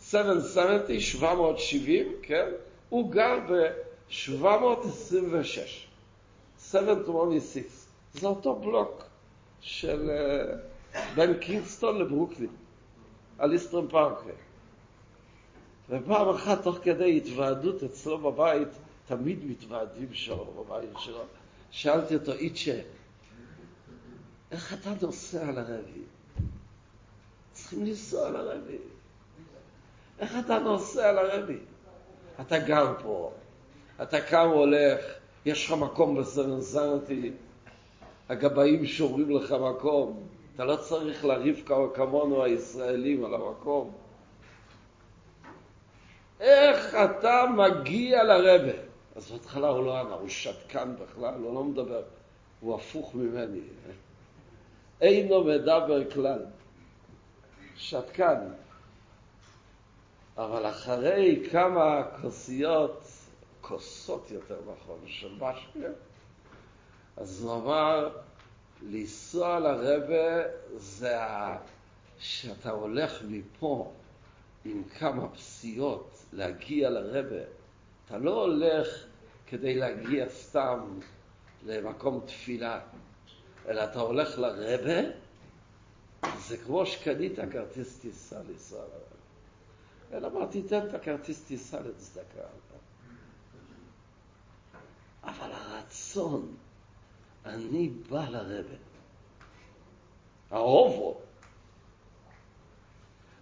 770, 770, כן? הוא גר ב-726. 726. זה אותו בלוק של אה, בין קינגסטון לברוקלין, על איסטרן פארקווי. ופעם אחת, תוך כדי התוועדות אצלו בבית, תמיד מתוועדים שם בבית שלו, שאלתי אותו, איצ'ה, איך אתה נוסע לרבי? צריכים לנסוע לרבי. איך אתה נוסע לרבי? אתה גר פה, אתה קם והולך, יש לך מקום בסרנסנטי, הגבאים שורים לך מקום, אתה לא צריך לריב כמונו הישראלים על המקום. איך אתה מגיע לרבה? אז בהתחלה הוא לא ענה, הוא שתקן בכלל, הוא לא מדבר, הוא הפוך ממני. אינו מדבר כלל. שתקן. אבל אחרי כמה כוסיות, כוסות יותר נכון, של משקה, אז הוא אמר, לנסוע לרבה זה שאתה הולך מפה עם כמה פסיעות להגיע לרבה. אתה לא הולך כדי להגיע סתם למקום תפילה, אלא אתה הולך לרבה, זה כמו שקנית כרטיס טיסה לרבה. אלא מה, תיתן את הכרטיס טיסה לצדקה. אבל הרצון, אני בא לרבה. האובו.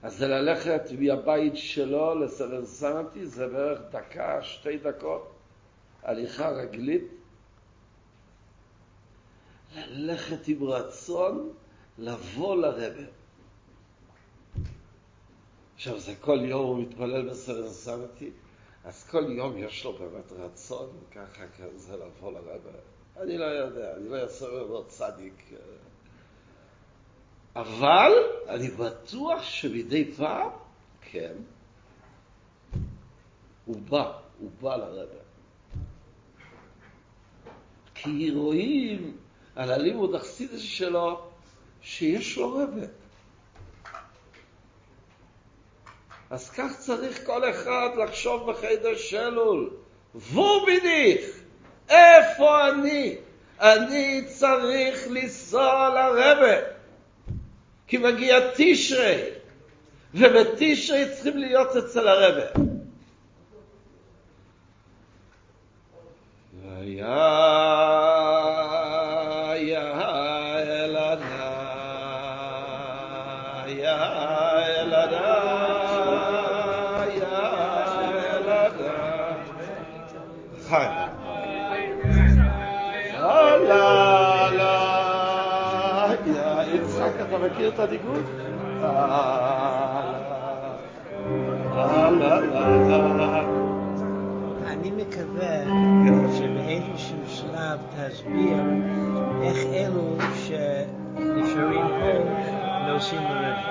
אז זה ללכת מהבית שלו לסרנסנטי, זה בערך דקה, שתי דקות, הליכה רגלית. ללכת עם רצון, לבוא לרבה. עכשיו, זה כל יום הוא מתפלל בסרנסנטי, אז כל יום יש לו באמת רצון, ככה כזה לבוא לרבה. אני לא יודע, אני לא אעשה ממנו צדיק. אבל אני בטוח שמדי פעם, כן, הוא בא, הוא בא לרבה. כי רואים על הלימוד החסידס שלו שיש לו רבה. אז כך צריך כל אחד לחשוב בחדר שלול. וו ביניך, איפה אני? אני צריך לנסוע לרבה. כי מגיע תשרי, ובתשרי צריכים להיות אצל הרבה. והיה كده طلعت الجول لا لا لا يعني كذا شبعين شمسنا بتسبيح איך אלו שנשארים פה נוסעים לרגע.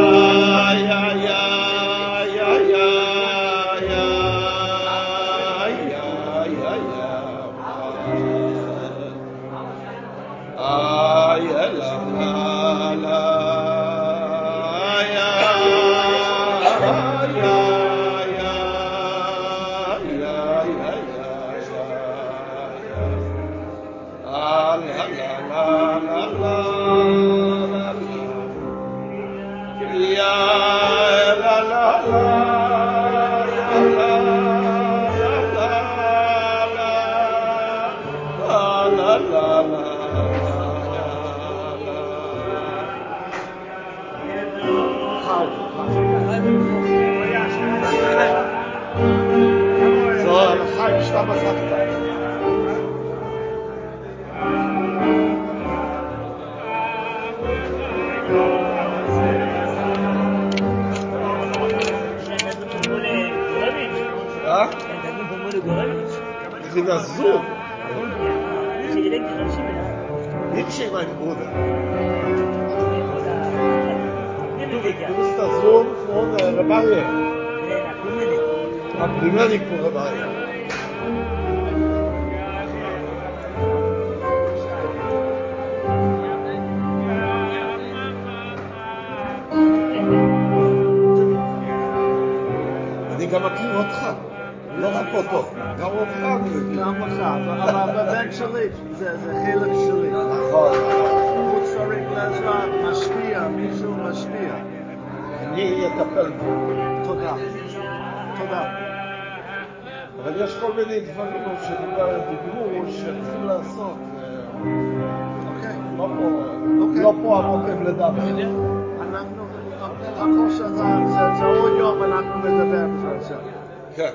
Rebarier. Am Primerik von Rebarier. אני גם מכיר אותך, לא רק אותו, גם אותך אני מכיר. גם לך, אבל בבן שלי, זה זה חלק יטפל בו. תודה. תודה. אבל יש כל מיני דברים שדיברו, שצריכים לעשות. אה, אוקיי. לא פה אוקיי. לא המותם לדבר. אוקיי. אנחנו, החוש הזה, זה עוד יום, אנחנו נדבר בזה עכשיו. כן.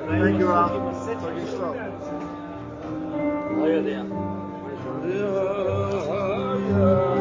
תרגיש טוב. לא יודע. לא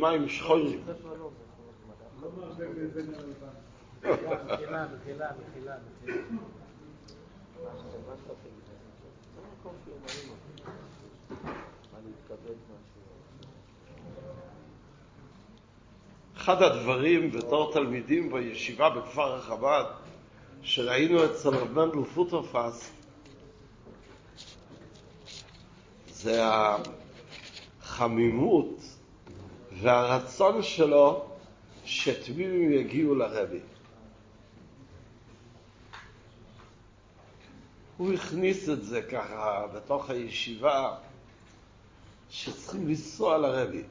מים שחורים. אחד הדברים בתור תלמידים בישיבה בכפר החב"ד, שראינו אצל רב מנדל פוטרפס, זה החמימות והרצון שלו שתמימים יגיעו לרבי. הוא הכניס את זה ככה בתוך הישיבה, שצריכים לנסוע לרבי.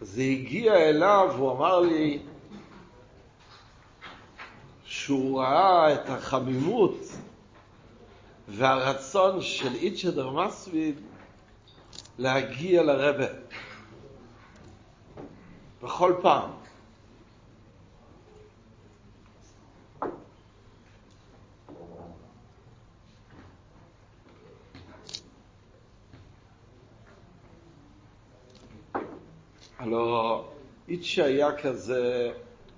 זה הגיע אליו, הוא אמר לי שהוא ראה את החמימות והרצון של איצ'דר מסוויד להגיע לרבה. בכל פעם. הלוא איצ'ה היה כזה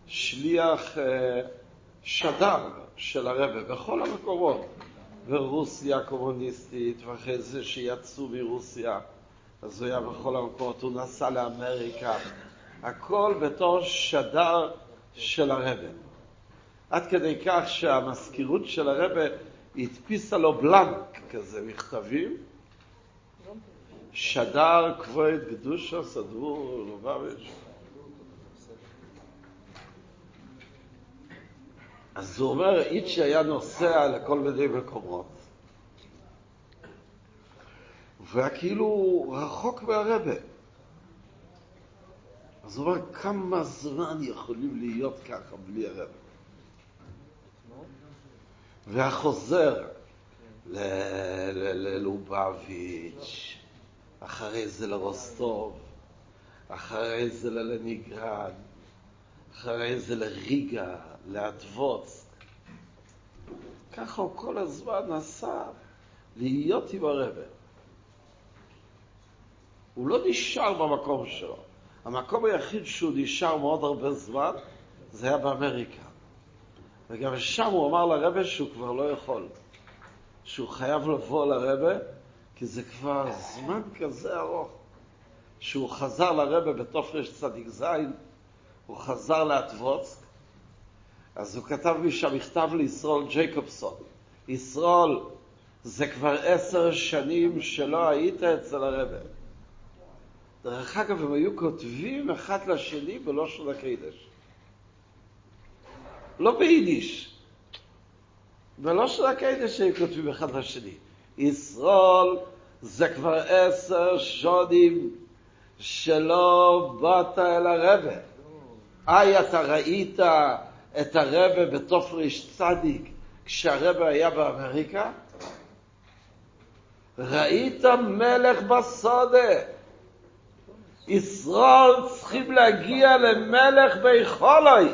שליח אה, שדר של הרבה בכל המקומות, ברוסיה הקומוניסטית, ואחרי זה שיצאו מרוסיה, אז הוא היה בכל המקומות, הוא נסע לאמריקה, הכל בתור שדר של הרבה. עד כדי כך שהמזכירות של הרבה הדפיסה לו בלנק כזה, מכתבים, שדר כבוד קדושה סדור לובביץ'. אז הוא אומר, איצ'י היה נוסע לכל מיני מקומות, והיה כאילו רחוק מהרבה. אז הוא אומר, כמה זמן יכולים להיות ככה בלי הרבה? והחוזר ללובביץ', אחרי זה לרוסטוב, אחרי זה ללניגרד, אחרי זה לריגה, לאדבוץ. ככה הוא כל הזמן נסע להיות עם הרבה. הוא לא נשאר במקום שלו. המקום היחיד שהוא נשאר מאוד הרבה זמן, זה היה באמריקה. וגם שם הוא אמר לרבה שהוא כבר לא יכול. שהוא חייב לבוא לרבה, כי זה כבר זמן כזה ארוך. שהוא חזר לרבה בתופרש צדיק זין, הוא חזר לאטבוצק, אז הוא כתב לי שם מכתב לישראל ג'ייקובסון. ישראל, זה כבר עשר שנים שלא היית אצל הרבה. דרך אגב, הם היו כותבים אחד לשני בלושן הקדש. לא ביידיש. בלושן הקדש היו כותבים אחד לשני. ישראל זה כבר עשר שנים שלא באת אל הרבה. איי, אתה ראית את הרבה בתופריש צדיק כשהרבה היה באמריקה? ראית מלך בסודה. ישראל צריכים להגיע למלך ביכולוי.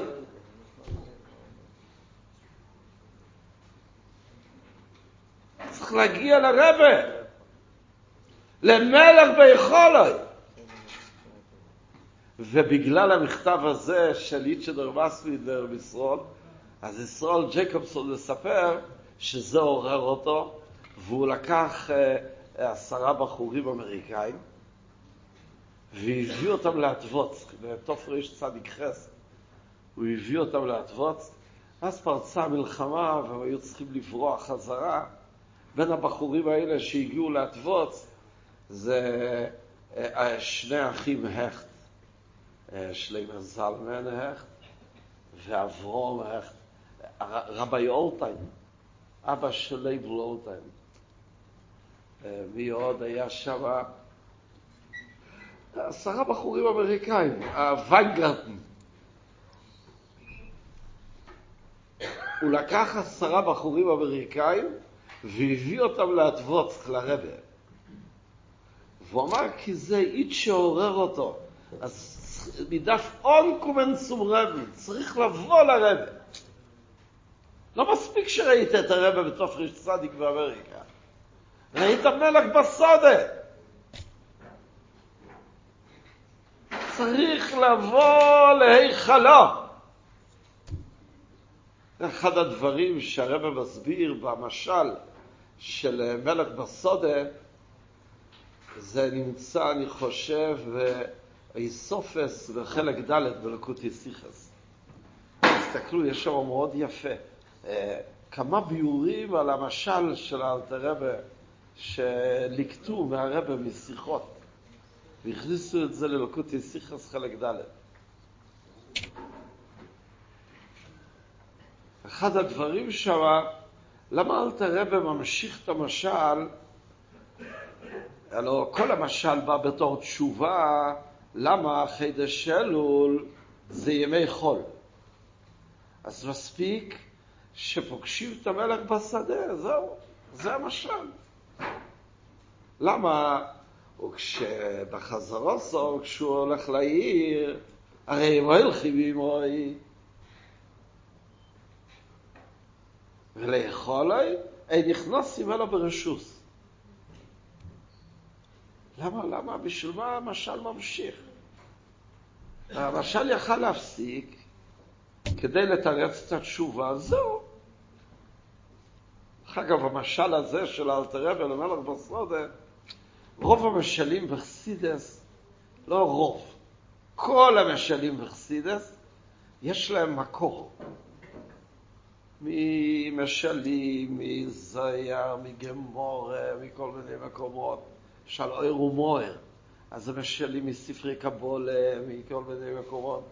צריך להגיע לרבה, למלך ביכולוי. ובגלל המכתב הזה של איצ'דר מסווידלר בישראל, אז ישראל ג'קובסון מספר שזה עורר אותו, והוא לקח uh, עשרה בחורים אמריקאים, והביא אותם לאטבוצק, בתופריש צדיק חסד. הוא הביא אותם לאטבוצק, אז פרצה המלחמה והם היו צריכים לברוח חזרה. בין הבחורים האלה שהגיעו לאוטבוצק זה שני אחים הכט, שלמה זלמן הכט ואברום הכט, רבי אולטיין, אבא של לייבל אולטיין. מי עוד היה שם? עשרה בחורים אמריקאים, הוויינגרטן. הוא לקח עשרה בחורים אמריקאים והביא אותם לאדבוצק, לרבה. והוא אמר, כי זה איץ שעורר אותו. אז מדף אונקומן צום רבי, צריך לבוא לרבה. לא מספיק שראית את הרבה בתוף ריש צדיק באמריקה. ראית מלך בסודה. צריך לבוא להיכלו. אחד הדברים שהרבא מסביר במשל של מלך בסודה, זה נמצא, אני חושב, באיסופס בחלק ד' בלקוטי סיכס. תסתכלו, יש שם מאוד יפה. כמה ביורים על המשל של האלתרבה שליקטו מהרבה משיחות. והכניסו את זה ללקוטי סיכס חלק ד'. אחד הדברים שם, למה אל תראה בממשיך את המשל, הלוא כל המשל בא בתור תשובה, למה חידש אלול זה ימי חול. אז מספיק שפוגשים את המלך בשדה, זהו, זה המשל. למה? וכשבחזרו סוף, כשהוא הולך לעיר, הרי הם הולכים עמוי. ולאכולי, אין נכנסים אלא ברשוס. למה, למה, בשביל מה המשל ממשיך? המשל יכל להפסיק כדי לתרץ את התשובה, זהו. אגב, המשל הזה של אלתר רבי למלך בסודה, רוב המשלים בחסידס, לא רוב, כל המשלים בחסידס, יש להם מקור. ממשלים, מזיה, מגמורה, מכל מיני מקומות, של אויר ומויר. אז זה משלים מספרי קבולה, מכל מיני מקומות.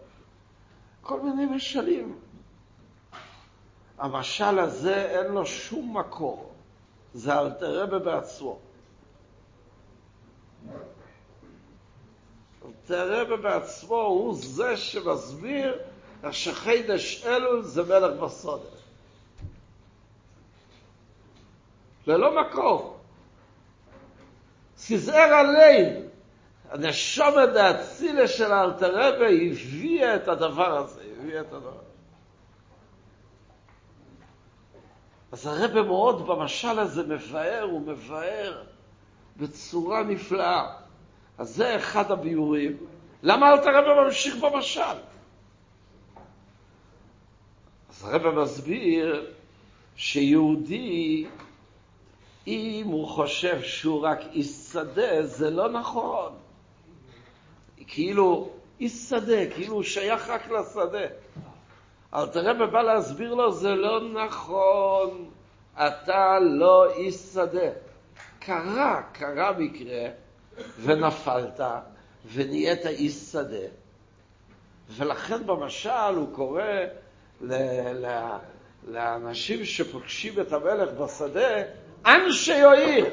כל מיני משלים. המשל הזה אין לו שום מקור. זה אלתר רבי בעצמו. אלתר רבי בעצמו הוא זה שמסביר שחידש אלול זה מלך בסודר. ללא מקור. סיזר הליל, הנשומת האצילה של האלתר רבי הביאה את הדבר הזה, הביאה את הדבר הזה. אז הרבה מאוד במשל הזה מבאר, הוא מבאר בצורה נפלאה. אז זה אחד הביאורים. למה אל תרבה ממשיך במשל? אז הרבה מסביר שיהודי, אם הוא חושב שהוא רק איש שדה, זה לא נכון. כאילו, איש שדה, כאילו הוא שייך רק לשדה. אבל תראה בא להסביר לו, זה לא נכון, אתה לא איש שדה. קרה, קרה מקרה, ונפלת, ונהיית איש שדה. ולכן במשל הוא קורא ל- ל- לאנשים שפוגשים את המלך בשדה, אנשי יועיר.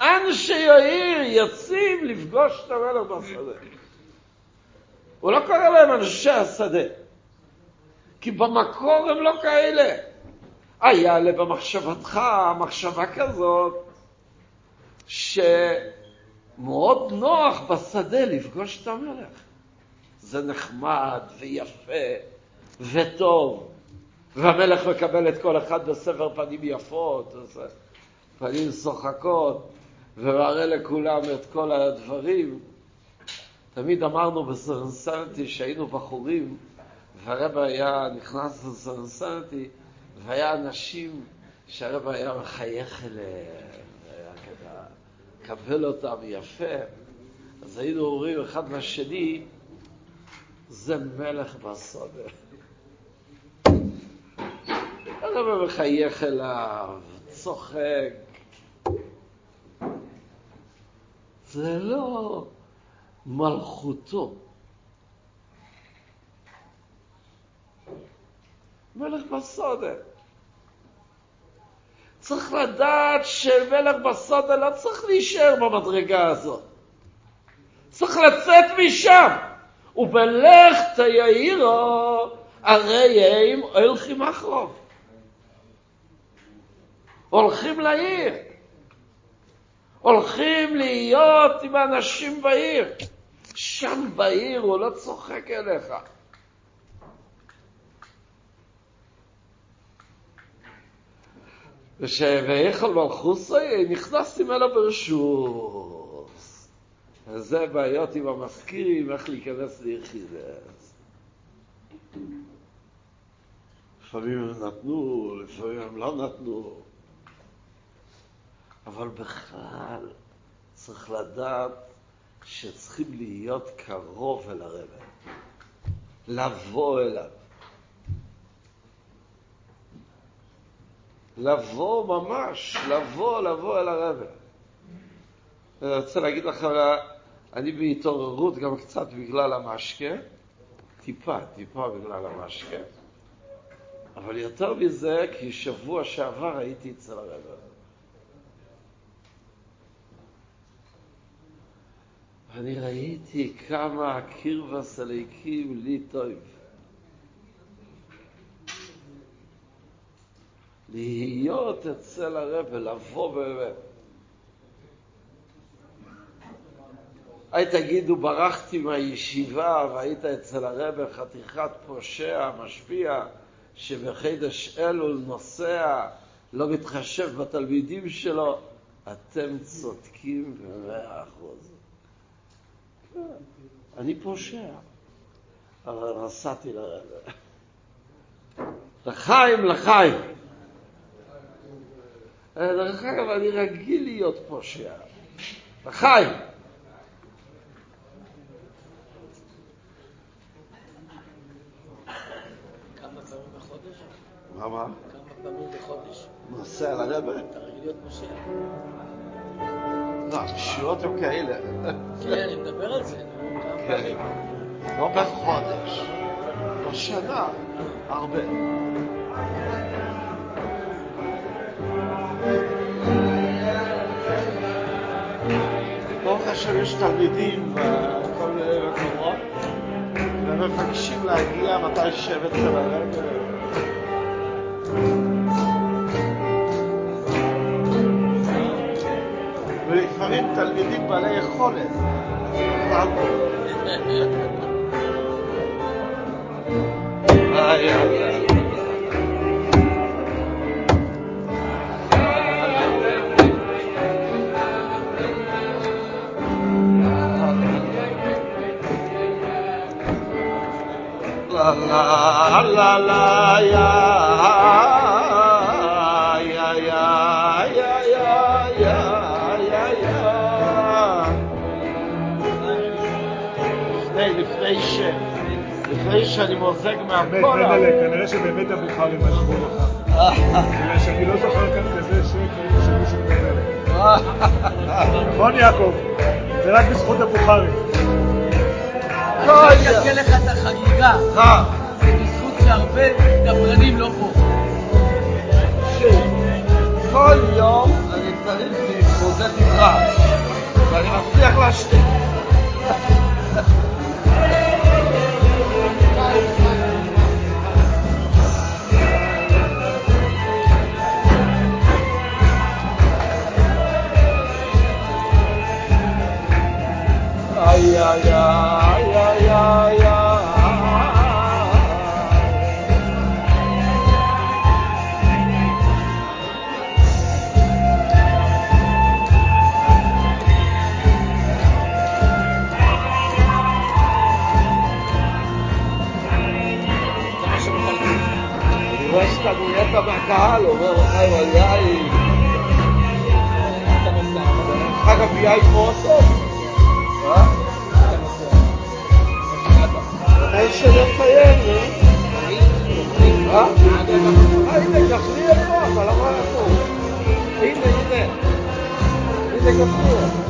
אנשי יועיר יוצאים לפגוש את המלך בשדה. הוא לא קורא להם אנשי השדה, כי במקור הם לא כאלה. היה לה במחשבתך מחשבה כזאת, שמאוד נוח בשדה לפגוש את המלך. זה נחמד ויפה וטוב, והמלך מקבל את כל אחד בספר פנים יפות, פנים שוחקות, ומראה לכולם את כל הדברים. תמיד אמרנו בסרנסנטי שהיינו בחורים, והרב היה נכנס לסרנסנטי, והיה אנשים שהרב היה מחייך אליהם, היה ככה, קבל אותם יפה. אז היינו אומרים אחד מהשני, זה מלך בסודר. הרב מחייך אליו, צוחק. זה לא מלכותו. מלך בסודר. צריך לדעת שמלך בסודר לא צריך להישאר במדרגה הזאת. צריך לצאת משם. ובלך תיאירו, הרי הם הולכים אחרוב. הולכים לעיר. הולכים להיות עם האנשים בעיר. שם בעיר הוא לא צוחק אליך. ושוויכל מלכוסי נכנסתי אלו ברשוס. וזה בעיות עם המזכירים, איך להיכנס ליחידס. לפעמים הם נתנו, לפעמים הם לא נתנו. אבל בכלל צריך לדעת שצריכים להיות קרוב אל הרב, לבוא אליו. לבוא ממש, לבוא, לבוא אל הרב. אני רוצה להגיד לך, אני בהתעוררות גם קצת בגלל המשקה, טיפה, טיפה בגלל המשקה. אבל יותר מזה, כי שבוע שעבר הייתי אצל הרב. ואני ראיתי כמה הקרבס הליקים לי טוב. להיות אצל הרב ולבוא באמת. היי תגידו, ברחתי מהישיבה והיית אצל הרב חתיכת פושע, משפיע, שבחידש אלול נוסע, לא מתחשב בתלמידים שלו. אתם צודקים במאה אחוז. אני פושע, אבל נסעתי לרב. לחיים, לחיים. דרך אגב, אני רגיל להיות פושע. לחיים. מה, מה? כמה פעמים בחודש? נוסע לרב? אתה רגיל להיות פושע. לא, פשועות או כאלה. כן, אני מדבר על זה. כן. לא בחודש, בשנה, הרבה. ברוך השם יש תלמידים בכל מיני מקומות, והם מבקשים להגיע מתי שבט של הרב. ולפעמים תלמידים בעלי יכולת. איי, איי, איי. La la la la ya ya שאני מוזג באמת, מהקולה. בדלה, כנראה שבאמת הבוכרים עזבו לך. בגלל שאני לא זוכר כאן כזה שקט שמישהו מדבר. נכון יעקב? זה רק בזכות הבוכרים. לא אני יודע. אקלקל לך את החגיגה. אה, זה בזכות שהרבה דברנים לא פה. כל יום אני צריך להתמודד עם רעש, ואני מצליח להשתיק. yeah, yeah. Carlos, ai, ai, Hagabiai Moça. Aí chegamos pra ele, né? Aí tem que afliar, pô, fala, pô. Ainda, ainda. Ainda que afliar.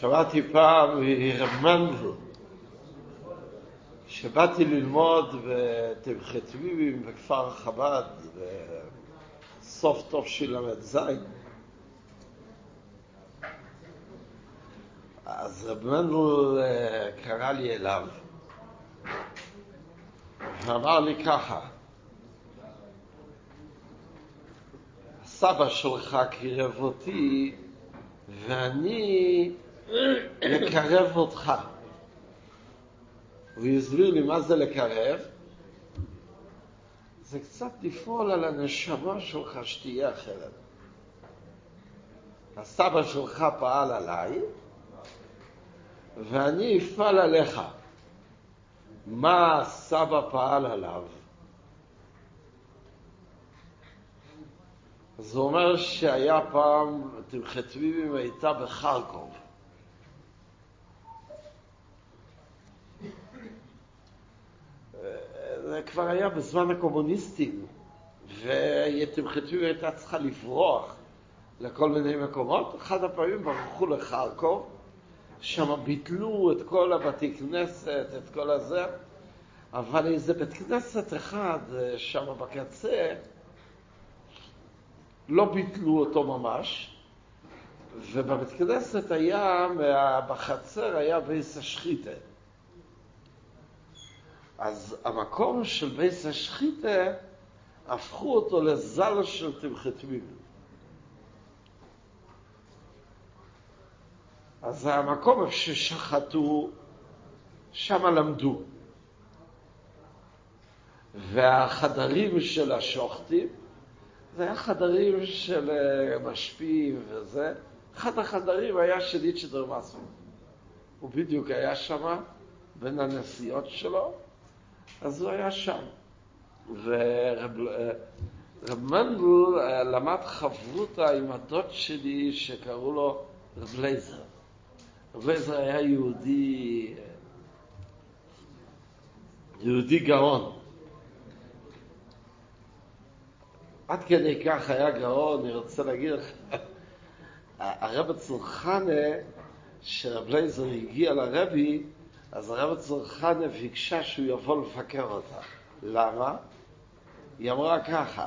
שמעתי פעם מרב מנדל, שבאתי ללמוד בתמחתביבים בכפר חב"ד בסוף ל"ז, אז רב מנדל אה, קרא לי אליו ואמר לי ככה, סבא שלך קירב אותי ואני לקרב אותך. הוא הסביר לי מה זה לקרב. זה קצת לפעול על הנשמה שלך שתהיה אחרת. הסבא שלך פעל עליי, ואני אפעל עליך. מה הסבא פעל עליו? זה אומר שהיה פעם, תמחתביבים הייתה בחרקוב. כבר היה בזמן הקומוניסטים, ותמחתביבים הייתה צריכה לברוח לכל מיני מקומות. אחד הפעמים ברחו לחרקוב, שם ביטלו את כל הבתי כנסת, את כל הזה, אבל איזה בית כנסת אחד שם בקצה, לא ביטלו אותו ממש, ובבית כנסת היה, בחצר היה בית השחיטה. אז המקום של בית השחיטה, הפכו אותו לזאל של התמימים. אז המקום איפה ששחטו, שם למדו. והחדרים של השוחטים, זה היה חדרים של משפיעים וזה. אחד החדרים היה של איצ'דר מסו. הוא בדיוק היה שם, בין הנסיעות שלו, אז הוא היה שם. ורב מנדל למד חברותה עם הדוד שלי שקראו לו רב לייזר. רב לייזר היה יהודי, יהודי גאון. עד כדי כך היה גאון, אני רוצה להגיד לך, הרביצן חנה, שרב לייזר הגיע לרבי, אז הרביצן חנה ביקשה שהוא יבוא לבקר אותה. למה? היא אמרה ככה,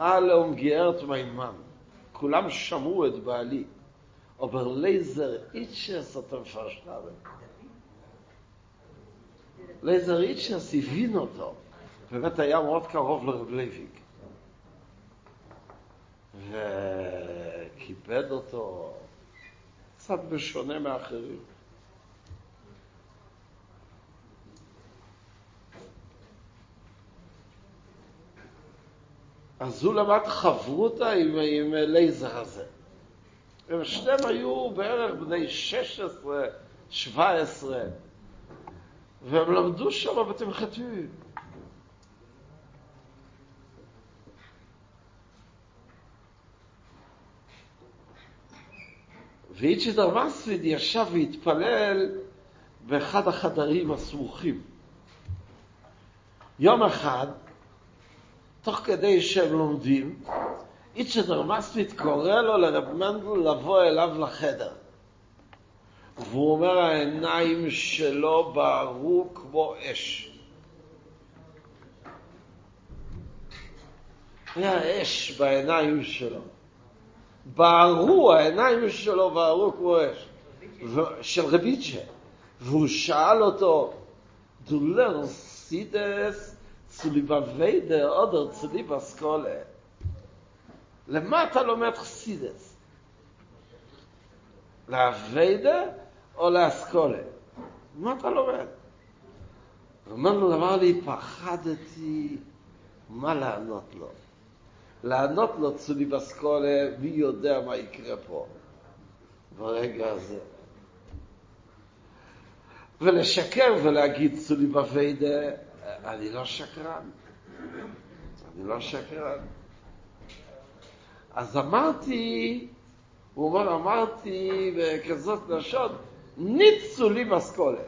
אלום גארת מיינמן, כולם שמעו את בעלי, אבל לייזר איצ'ס אתם פרשנרים. לייזר איצ'ס הבין אותו, באמת היה מאוד קרוב לרב לייביק. וכיבד אותו קצת בשונה מאחרים. אז הוא למד חברותה עם, עם לייזר הזה. הם שניהם היו בערך בני 16, 17, והם למדו שם בתמחתים. ואיצ'דר מספיד ישב והתפלל באחד החדרים הסמוכים. יום אחד, תוך כדי שהם לומדים, איצ'דר מספיד קורא לו לרב מנדל לבוא אליו לחדר. והוא אומר, העיניים שלו בערו כמו אש. היה אש בעיניים שלו. בערו, העיניים שלו בערו כמו אש. של רביצ'ה. והוא שאל אותו, lernst סידס zu לבביידה oder zu לבסקולה. למה אתה לומד חסידס? לאביידה או לאסכולה? מה אתה לומד? הוא אומר לו, אמר לי, פחדתי מה לענות לו. לענות לו צולי בסקולה, מי יודע מה יקרה פה ברגע הזה. ולשקר ולהגיד צולי בווידה, אני לא שקרן. אני לא שקרן. אז אמרתי, הוא אומר, אמרתי בכזאת לשון, ניצו לי בסקולה.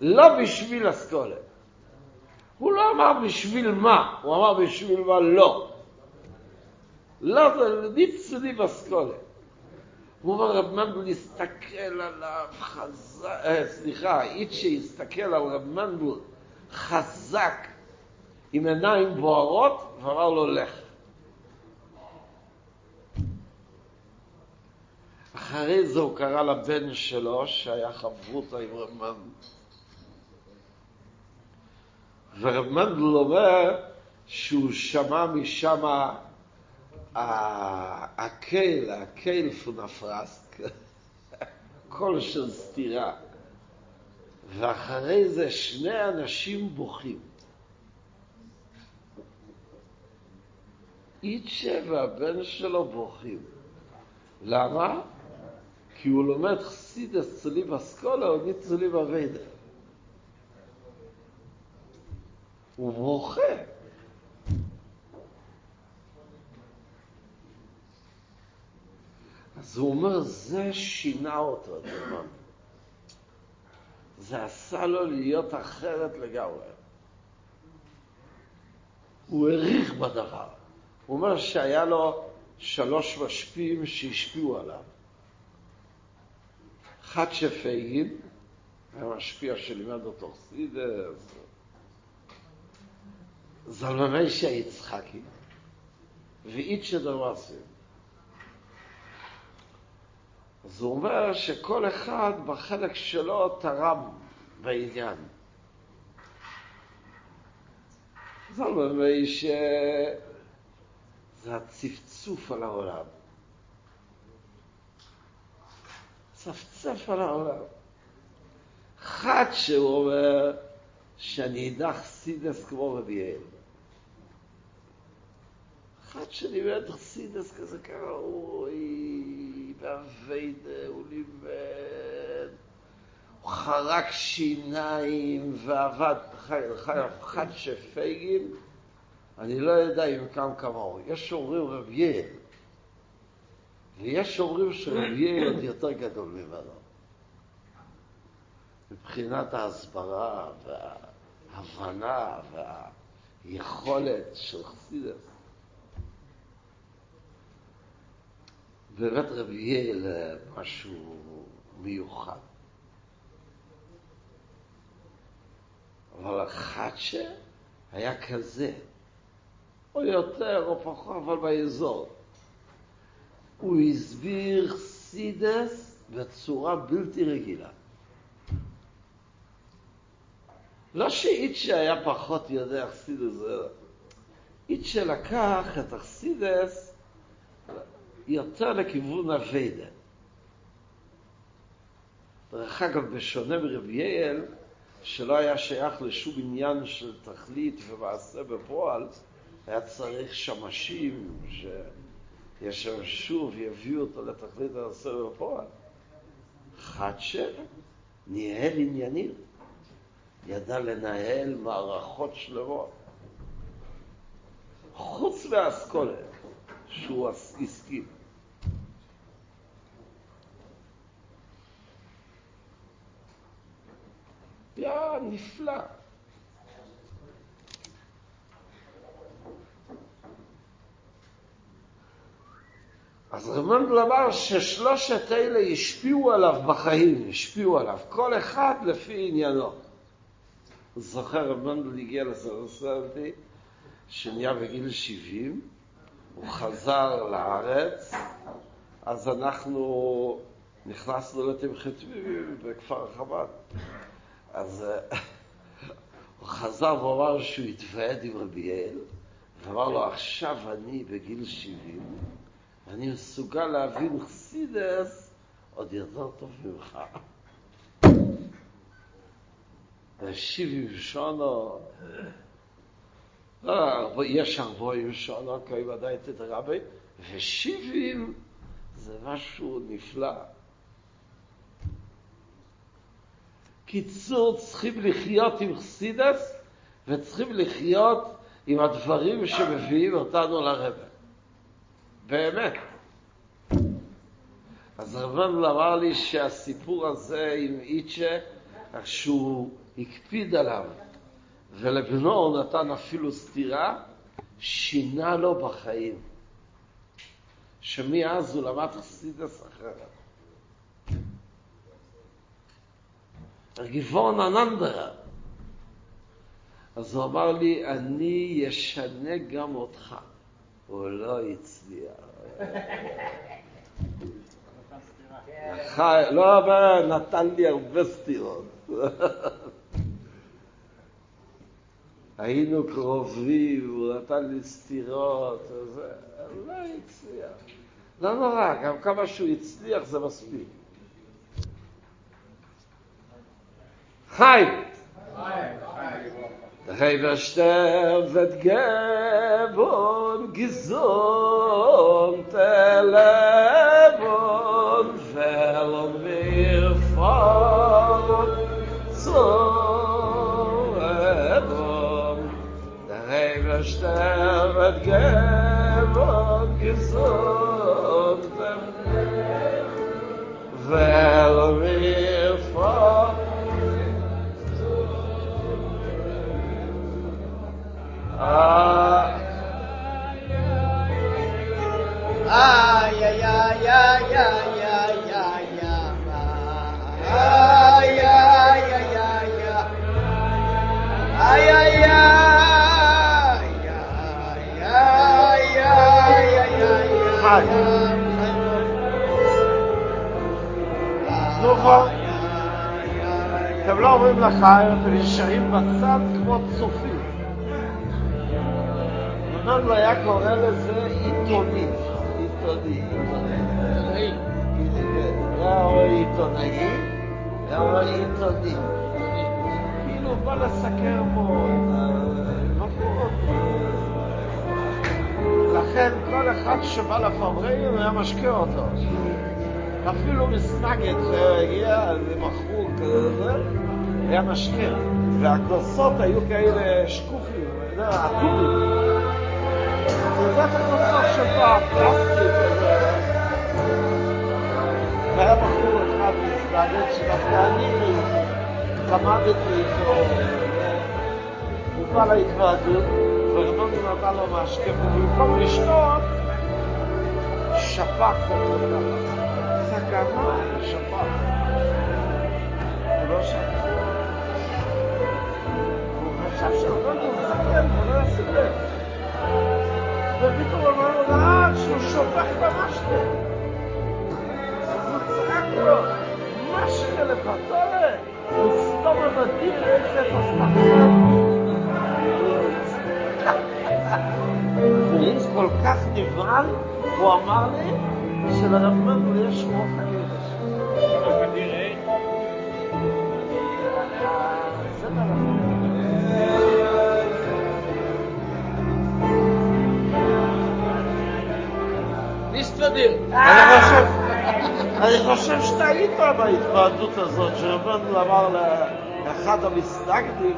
לא בשביל אסכולה. הוא לא אמר בשביל מה, הוא אמר בשביל מה לא. לא, זה ניצו לי בסקולה. הוא אומר, רב מנדל הסתכל עליו חזק, אה, סליחה, איצ'ה הסתכל על רב מנדל חזק עם עיניים בוערות ואמר לו לך. אחרי זה הוא קרא לבן שלו שהיה חברותא עם רב מנדל. ורב מנדל אומר שהוא שמע משם הקהל, הקהל פונפרסק, קול של סתירה. ואחרי זה שני אנשים בוכים. איצ'ה והבן שלו בוכים. למה? כי הוא לומד חסידס צולי בסקולה או ניצולי בווידה. הוא בוכה. אז הוא אומר, זה שינה אותו, הדבר. זה עשה לו להיות אחרת לגמרי. הוא העריך בדבר. הוא אומר שהיה לו שלוש משפיעים שהשפיעו עליו. אחד שפייגין, היה משפיע שלימד אותו חסידס, זלמנשי יצחקי, ואיצ'ה דרמאסי. אז הוא אומר שכל אחד בחלק שלו תרם בעניין. זלמנשי זה הצפצוף על העולם. צפצף על העולם. אחד שהוא אומר שאני אדע חסידס כמו רבי אל. אחד שלימד חסידס כזה כראוי, באביידה הוא לימד, הוא חרק שיניים ועבד, אחד שפייגין, אני לא יודע אם קם כמוהו. יש אומרים רבי אל, ויש אומרים שרבי אל עוד יותר גדול ממנו. מבחינת ההסברה וההבנה והיכולת של חסידס. רבי יעל משהו מיוחד. אבל החדשה היה כזה, או יותר או פחות, אבל באזור. הוא הסביר חסידס בצורה בלתי רגילה. לא שאיצ'ה היה פחות יודע חסידס, איצ'ה לקח את החסידס יותר לכיוון הווידה. דרך אגב, בשונה מרבי יעל, שלא היה שייך לשום עניין של תכלית ומעשה בפועל, היה צריך שמשים שישמשו ויביאו אותו לתכלית המעשה בפועל. חדשה ניהל עניינים, ידע לנהל מערכות שלמות. חוץ מהאסכולה. שהוא הסכים. היה נפלא. אז רמנדל אמר ששלושת אלה השפיעו עליו בחיים, השפיעו עליו, כל אחד לפי עניינו. זוכר רמנדל הגיע לסרסנטי, שנהיה בגיל 70, הוא חזר לארץ, אז אנחנו נכנסנו לתמחתבים בכפר חב"ד. אז אה, הוא חזר ואמר שהוא התוועד עם רבי אל, ואמר לו, עכשיו אני בגיל 70, אני מסוגל להבין חסידס עוד יותר טוב ממך. שבעים שונו, יש ארבעים שנה, כי ודאי תתרבה, ושבעים זה משהו נפלא. קיצור, צריכים לחיות עם חסידס, וצריכים לחיות עם הדברים שמביאים אותנו לרבה. באמת. אז רבנו אמר לי שהסיפור הזה עם איצ'ה, שהוא הקפיד עליו, ולבנו הוא נתן אפילו סתירה, שינה לו בחיים. שמאז הוא למד חסידס אחרת. גיבורן אננדרה. אז הוא אמר לי, אני אשנה גם אותך. הוא לא הצליח. לא, אבל נתן לי הרבה סתירות. היינו קרובים, הוא נתן לי סתירות, זה לא הצליח. לא נורא, גם כמה שהוא הצליח זה מספיק. חי! Der sterb wird geboren, gesund, erleben, verlern versterbt gewon gesorgt dem vel wir vor Ah חי. סנופו. אתם לא אומרים לחיים, אתם נשארים בצד כמו צופים. רבנו היה קורא לזה. עיתונאי. היה רואה עיתונאי, היה רואה עיתונים. כאילו בא לסקר פה לכן כל אחד שבא לפבראים היה משקה אותו. אפילו מסנגד שהגיע, זה מכרו כזה, היה משקה. והכוסות היו כאלה שקופים, זה עטורים. זה הכוסות של פעם, פלסטיק. והיה בחור אחד מסנגד שדווקא אני למדתי איתו, הוא בא להתוועדות, ורבנו נתן לו משקה, ובמקום לשתות, ככה. סכנה, שפך. הוא לא שפך. הוא חשב שרבנו זקן, הוא לא ישים לב. ופתאום אמר לו, רעד שהוא שופך את המשקה. אז הוא צעק לו, משקה לפתולה, וסתום המדיר איזה והוא כל כך נבהל, הוא אמר לי שלרב מנדל יש רוח נכון. נסתדר. אני חושב, אני חושב שאתה היית בהתוועדות הזאת, שרבנו אמר לאחד המסתגדים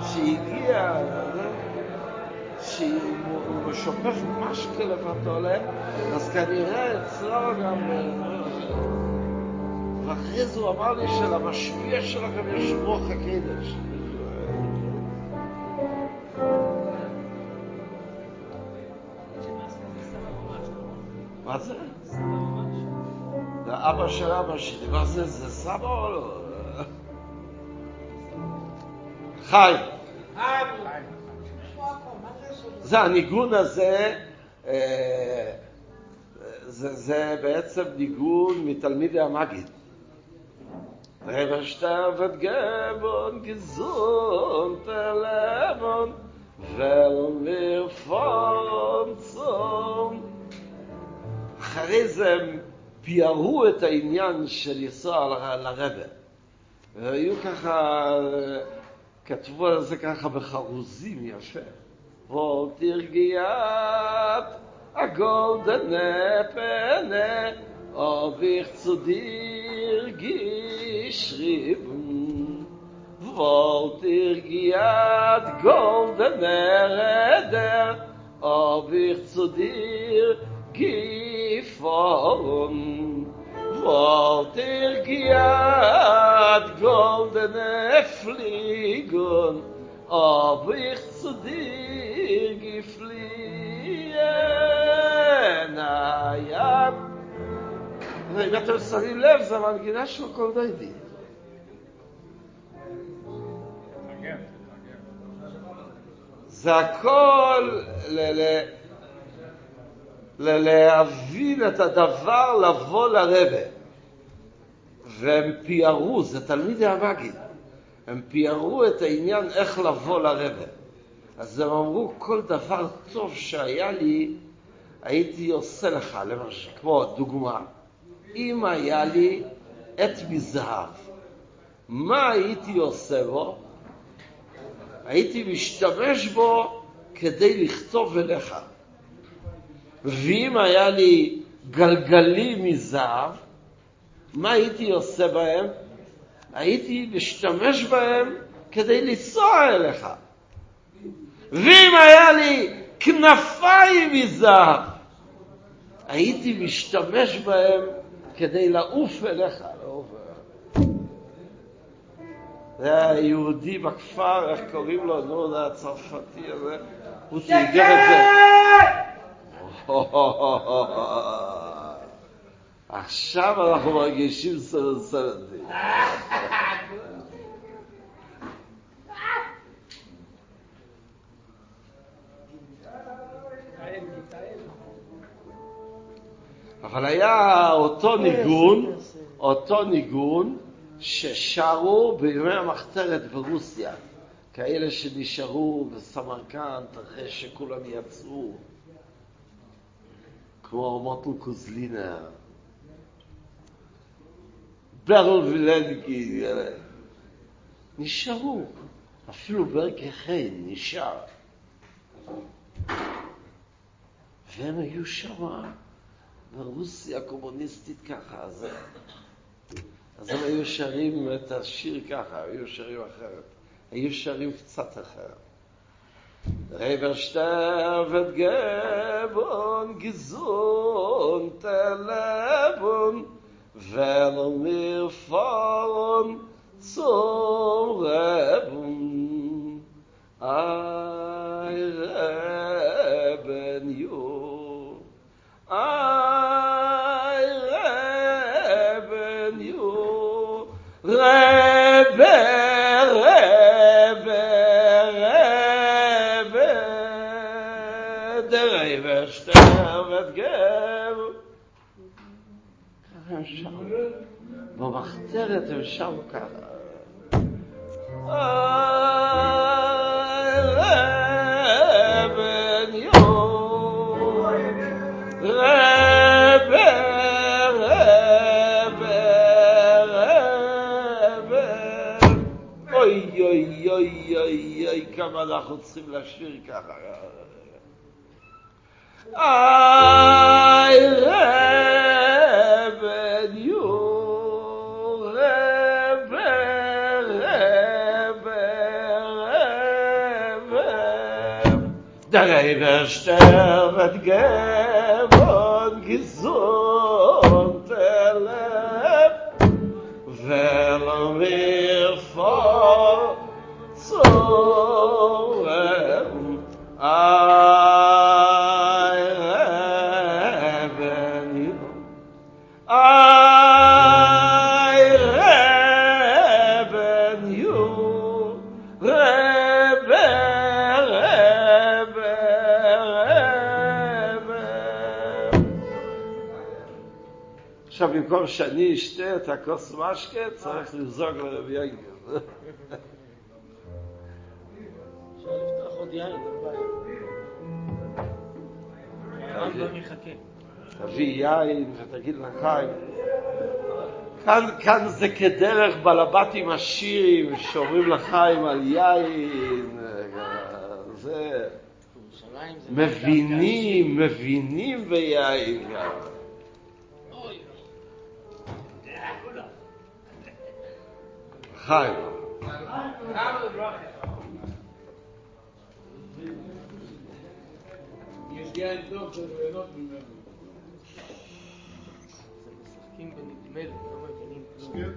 שהגיע, שהוא שופך משקה לפתולה, אז כנראה אצלו גם... ואחרי זה הוא אמר לי שלמשפיע שלכם יש רוח הקדש. מה זה? זה אבא של אבא שלי, מה זה? זה סבא או לא? חי. זה הניגון הזה, זה, זה בעצם ניגון מתלמידי המגיד. Gebon gesund erleben, weil wir von zum אחרי זה הם פיארו את העניין של לנסוע לרבה. והיו ככה, כתבו על זה ככה בחרוזים יפה. וולטירגיית הגולדנה פנה, אביך צו דיר גישריבן. wollt ihr giat goldener Eder, ob ich zu dir gefahren. Wollt ihr giat goldene Fliegen, ob ich zu dir מת על שמים לב, זה המנגינה של כל דיידי. זה הכל להבין את הדבר לבוא לרבה. והם פיארו, זה תלמידי המגיד, הם פיארו את העניין איך לבוא לרבה. אז הם אמרו, כל דבר טוב שהיה לי, הייתי עושה לך, למשל, כמו דוגמה, אם היה לי עט מזהב, מה הייתי עושה בו? הייתי משתמש בו כדי לכתוב אליך. ואם היה לי גלגלים מזהב, מה הייתי עושה בהם? הייתי משתמש בהם כדי לנסוע אליך. ואם היה לי כנפיים מזהב, הייתי משתמש בהם כדי לעוף אליך. לעוף אליך. זה היהודי בכפר, איך קוראים לו? נו, זה הצרפתי הזה. הוא תרגם את זה. עכשיו אנחנו מרגישים סרסרתי. אבל היה אותו ניגון, אותו ניגון ששרו בימי המחתרת ברוסיה, כאלה שנשארו בסמרקנט אחרי שכולם יצאו, כמו מוטל קוזלינר, ברל וילנקי, נשארו, אפילו ברקי חן נשאר. והם היו שמה ברוסיה הקומוניסטית ככה, אז, אז הם היו שרים את השיר ככה, היו שרים אחרת, היו שרים קצת אחרת. Reber stervet gebon gesund leben wenn mir fahren zum Reben ay במחתרת שרו ככה. כמה אנחנו צריכים לשיר ככה. I Eider stelt gebon gesund. במקום שאני אשתה את הכוס משקה, צריך לזוג. הרמב"ם יחכה. תביא יין ותגיד לחיים. כאן, כאן זה כדרך בלבטים עשירים שאומרים לחיים על יין, זה... מבינים, מבינים ביין גם. חיים. יש יין טוב, צריך ליהנות ממנו. משחקים בנדמה לי, לא מבינים כלום.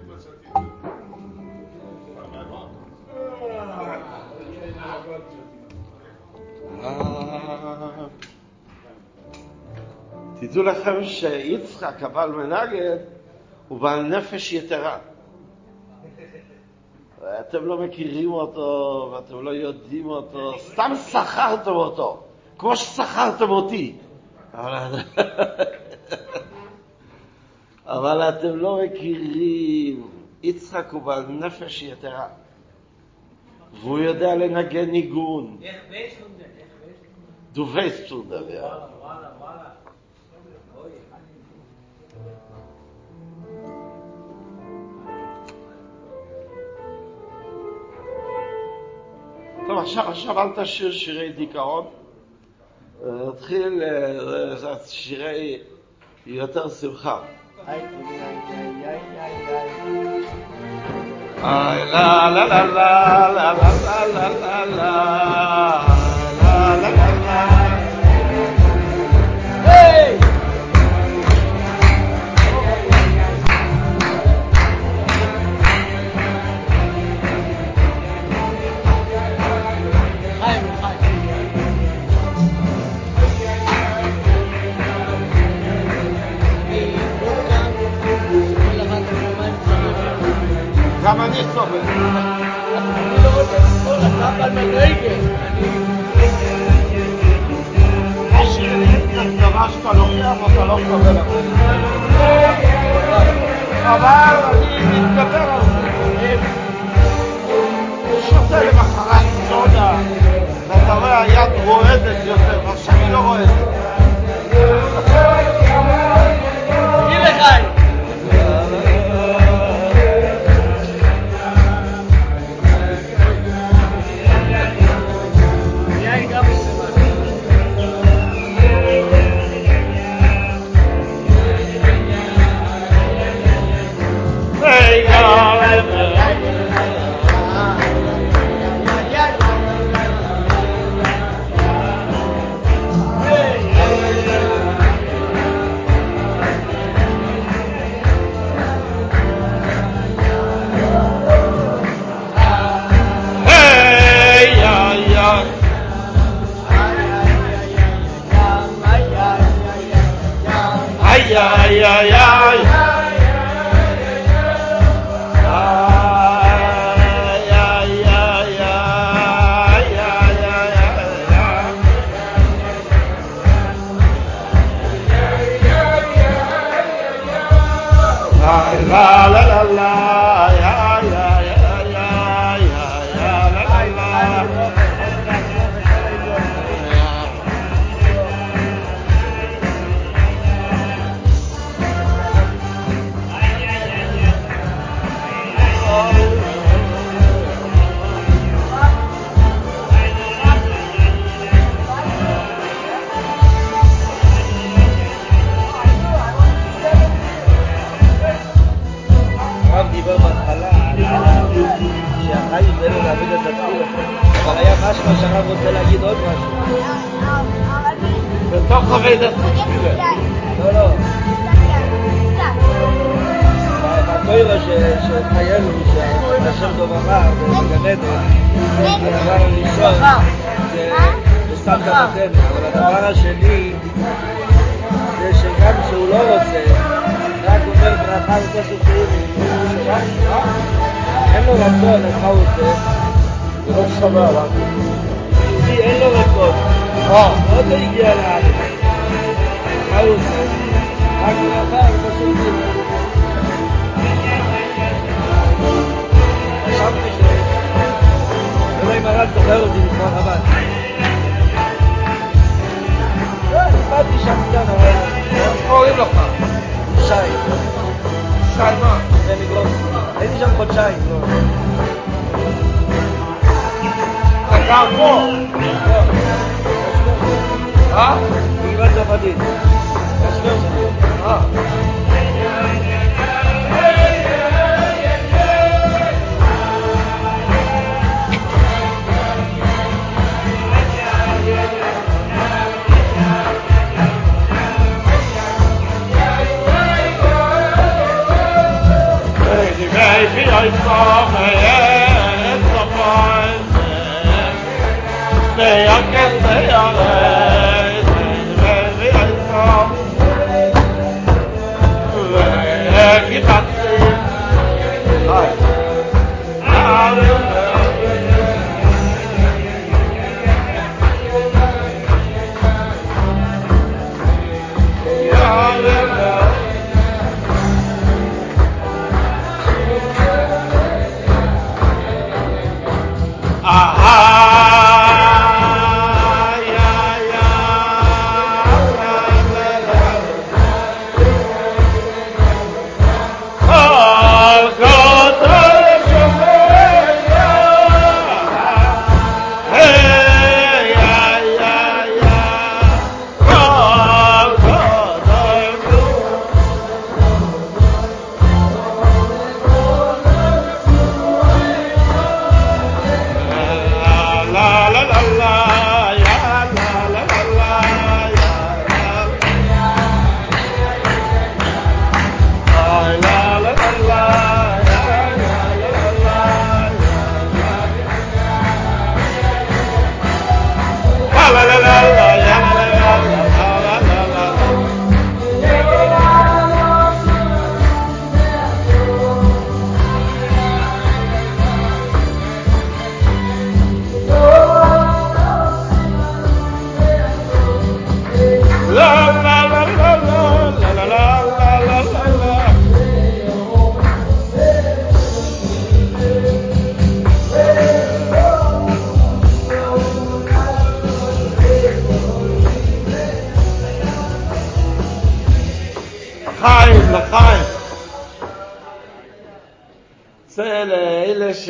תדעו לכם שיצחק הבעל מנגד הוא בעל נפש יתרה. אתם לא מכירים אותו ואתם לא יודעים אותו, סתם שכרתם אותו, כמו ששכרתם אותי. אבל, אתם לא מכירים, יצחק הוא בעל נפש יתרה, והוא יודע לנגן ניגון. איך טוב, עכשיו, עכשיו אל תשאיר שירי דיכאון. אה, אה, זה שירי יותר שמחה. לה לה לה לה לה לה לה לה לה לה גם אני סובל. אני לא רוצה לסבול, אתה אבל מדרגת. יש דבר שאתה לוקח ואתה לא מקבל. אבל אני מתגבר על זה. שותה למחרת סודה, ואתה רואה היד רועדת יותר, עכשיו היא לא רועדת. תגיד לחיים. יין אבל היה משהו שהרב רוצה להגיד עוד משהו. בתוך אבידת התפילה. לא, לא, בתוירה שחיינו, שהשם טוב אמר, בגן עדן, הדבר הראשון זה בסתם תמתנו, אבל הדבר השני זה שגם כשהוא לא רוצה, רק אומר ברכה וכסף תהילים, אין לו רצון, אז מה הוא עושה? Nasıl sabah? Cielo de No te Round I saw Yeah.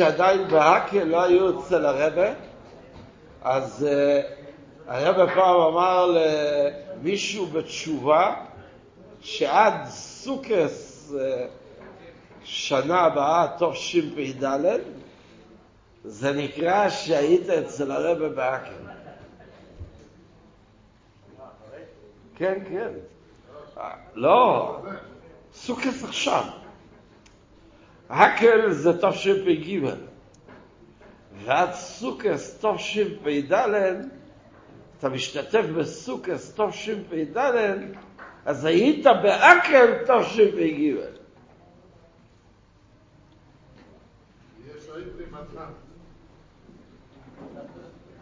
שעדיין בהאקל לא היו אצל הרבה, אז uh, הרבה פעם אמר למישהו בתשובה שעד סוכס uh, שנה הבאה, תשפ"ד, זה נקרא שהיית אצל הרבה בהאקל. כן, כן. לא, סוכס עכשיו. הקל זה תשפ"ג, ועד סוכס תשפ"ד, אתה משתתף בסוכס תשפ"ד, אז היית באקל תשפ"ג.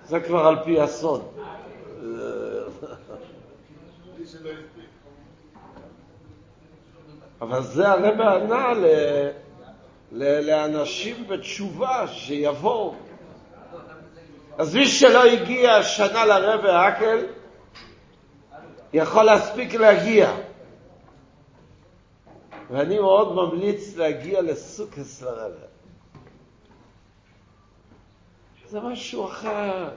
זה כבר על פי הסוד. אבל זה הרב ענה. לאנשים בתשובה שיבואו. אז מי שלא הגיע שנה לרב האקל, יכול להספיק להגיע. ואני מאוד ממליץ להגיע לסוכס לרב. זה משהו אחר.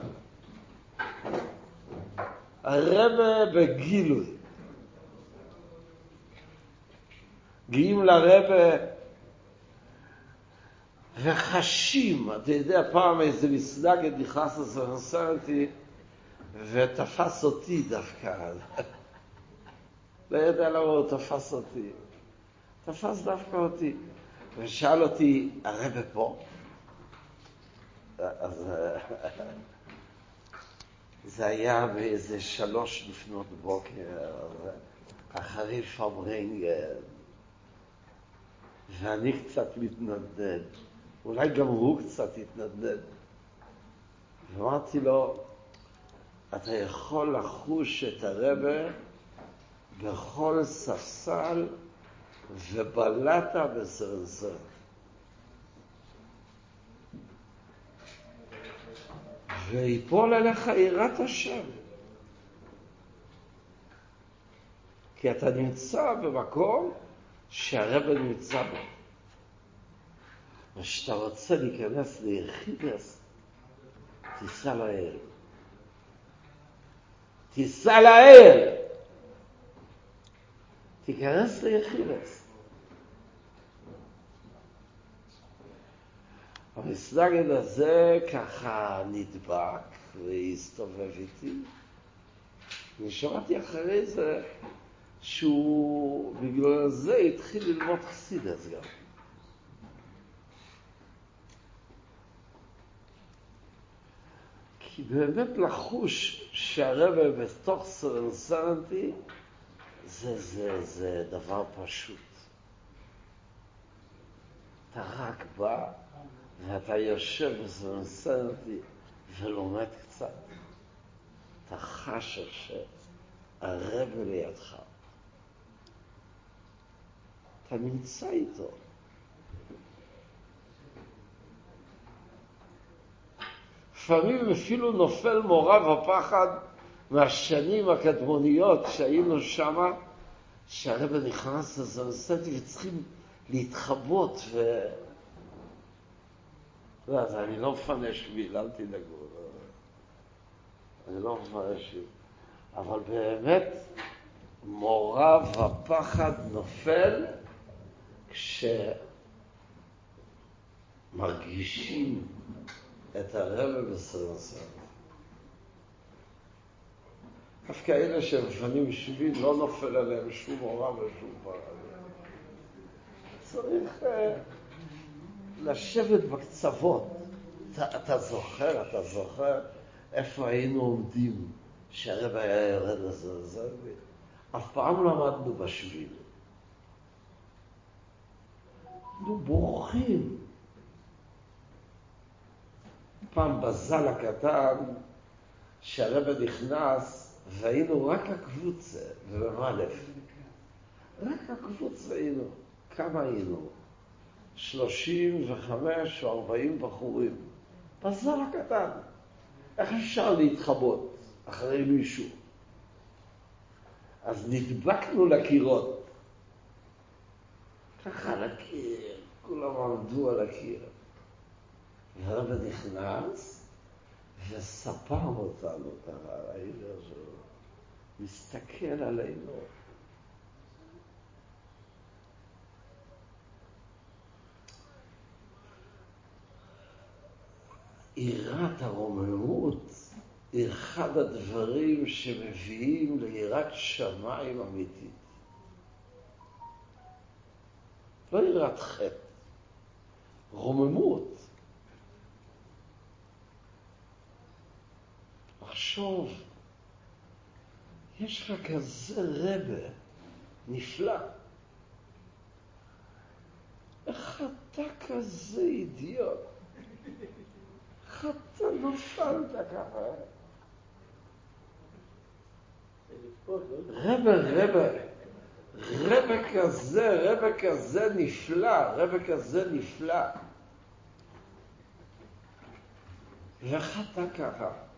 הרבה בגילוי. גאים לרבה וחשים, אתה יודע, פעם איזה מסלגת נכנס לסרנסרנטי ותפס אותי דווקא. לא יודע למה הוא תפס אותי. תפס דווקא אותי. ושאל אותי, הרבה פה? אז זה היה באיזה שלוש לפנות בוקר, אחרי פברנגר. ואני קצת מתנדנד, אולי גם הוא קצת התנדנד. ואמרתי לו, אתה יכול לחוש את הרבה בכל ספסל ובלטה בסרסר. ויפול עליך יראת השם. כי אתה נמצא במקום שהרבא נמצא בו. וכשאתה רוצה להיכנס ליחידס, תיסע לאל. תיסע לאל. תיכנס ליחידס. המסנגד הזה ככה נדבק והסתובב איתי. אני שמעתי אחרי זה שהוא בגלל זה התחיל ללמוד חסידס גם. כי באמת לחוש שהרבה בתוך סרנסנטי זה, זה, זה דבר פשוט. אתה רק בא ואתה יושב בסרנסנטי ולומד קצת. אתה חש עכשיו לידך. אתה נמצא איתו. לפעמים אפילו נופל מורה בפחד מהשנים הקדמוניות שהיינו שם, שהרבא נכנס לזרסטי וצריכים להתחבות ו... לא, אז אני לא מפנה שביל, אל תדאגו. לא. אני לא מפנה שביל. אבל באמת, מורא ופחד נופל כשמרגישים את הרבל בסרסר. דווקא אלה שמפנים שביל, לא נופל עליהם שום מורא ושום פחד. צריך אה, לשבת בקצוות. אתה, זוכר, אתה זוכר איפה היינו עומדים שהרב היה יורד לזרזר? אף פעם לא עמדנו בשביל. היינו בורחים. פעם בזל הקטן, שהרבא נכנס, והיינו רק הקבוצה, ובמאלף. רק הקבוצה היינו. כמה היינו? שלושים וחמש או ארבעים בחורים. בזל הקטן. איך אפשר להתחבות אחרי מישהו? אז נדבקנו לקירות. ככה לקיר, כולם עמדו על הקיר. והרבא נכנס וספר אותנו את הרגע הזה, מסתכל עלינו. יראת הרוממות היא אחד הדברים שמביאים ליראת שמיים אמיתית. לא יראת חטא, רוממות. תחשוב, יש לך כזה רבה נפלא. איך אתה כזה אידיוט? איך אתה נפלת ככה? רבה, רבה, רבה כזה, רבה כזה נפלא, רבה כזה נפלא. ואיך אתה ככה?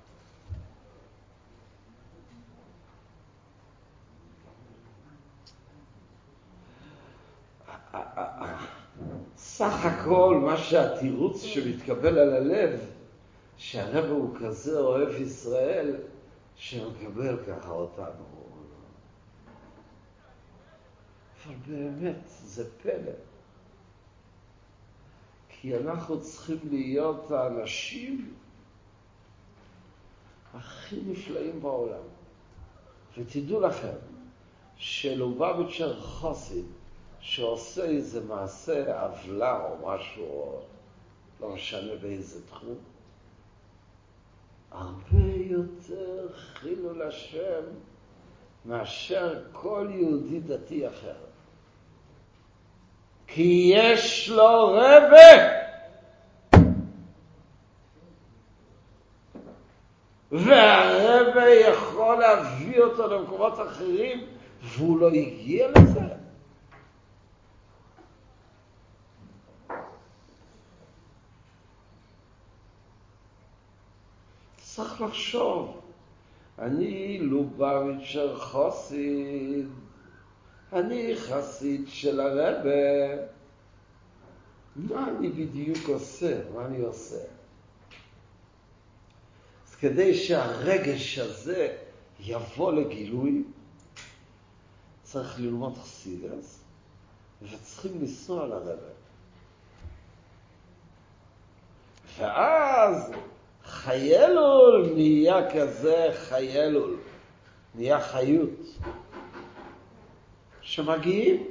סך הכל מה שהתירוץ שמתקבל על הלב, שהרב הוא כזה אוהב ישראל, שמקבל ככה אותנו. אבל באמת, זה פלא. כי אנחנו צריכים להיות האנשים הכי נפלאים בעולם. ותדעו לכם, שלובביצ'ר חסיד, שעושה איזה מעשה עוולה או משהו, לא משנה באיזה תחום, הרבה יותר חילול השם מאשר כל יהודי דתי אחר. כי יש לו רבה. והרבה יכול להביא אותו למקומות אחרים, והוא לא הגיע לזה. לחשוב. אני לובביצ'ר חסיד, אני חסיד של הרבה. מה אני בדיוק עושה? מה אני עושה? אז כדי שהרגש הזה יבוא לגילוי, צריך ללמוד חסידס, וצריכים לנסוע לרבה. ואז חיילול נהיה כזה חיילול, נהיה חיות. שמגיעים.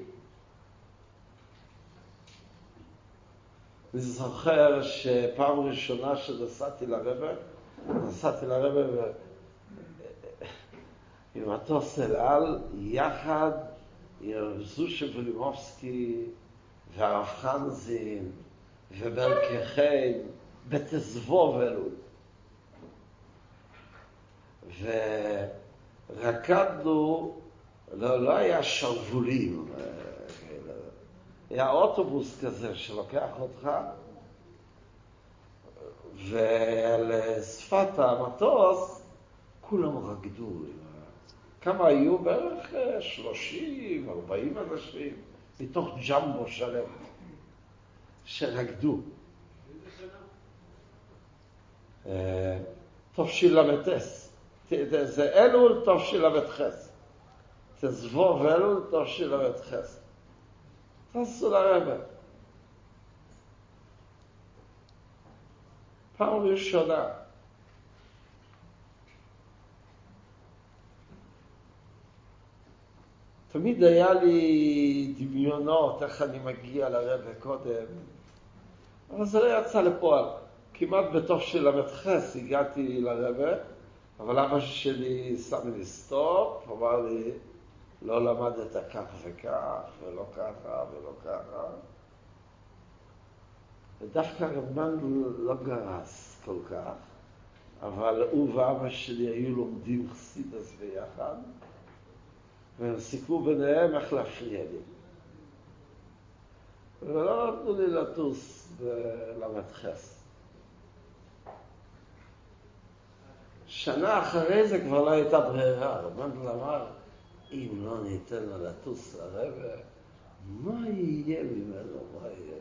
אני זוכר שפעם ראשונה שנסעתי לרבע, נסעתי לרבה ו... עם מטוס אל על, יחד עם זושה ולימובסקי והרב חנזין וברקי חן בתזבוב ורקדנו, לא, לא היה שרוולים, היה אוטובוס כזה שלוקח אותך, ועל שפת המטוס כולם רקדו. כמה היו? בערך 30, 40 אנשים, מתוך ג'מבו שלם, שרקדו. תשל"ס. זה אלול תשל"ח. זה זבוב אלול תשל"ח. תעשו לרבה. פעם ראשונה. תמיד היה לי דמיונות איך אני מגיע לרבה קודם, אבל זה לא יצא לפועל. כמעט בתוך של ל"ח הגעתי לרבה, אבל אבא שלי שם לי סטופ, אמר לי, לא למדת כך וכך, ולא ככה ולא ככה. ודווקא רבן לא גרס כל כך, אבל הוא ואבא שלי היו לומדים חסידס ביחד, והם סיכמו ביניהם איך להפריע לי. ולא נתנו לי לטוס בל"ח. שנה אחרי זה כבר לא הייתה ברירה. רבן אמר, אם לא ניתן לה לטוס לרבה, מה יהיה ממנו? מה יהיה?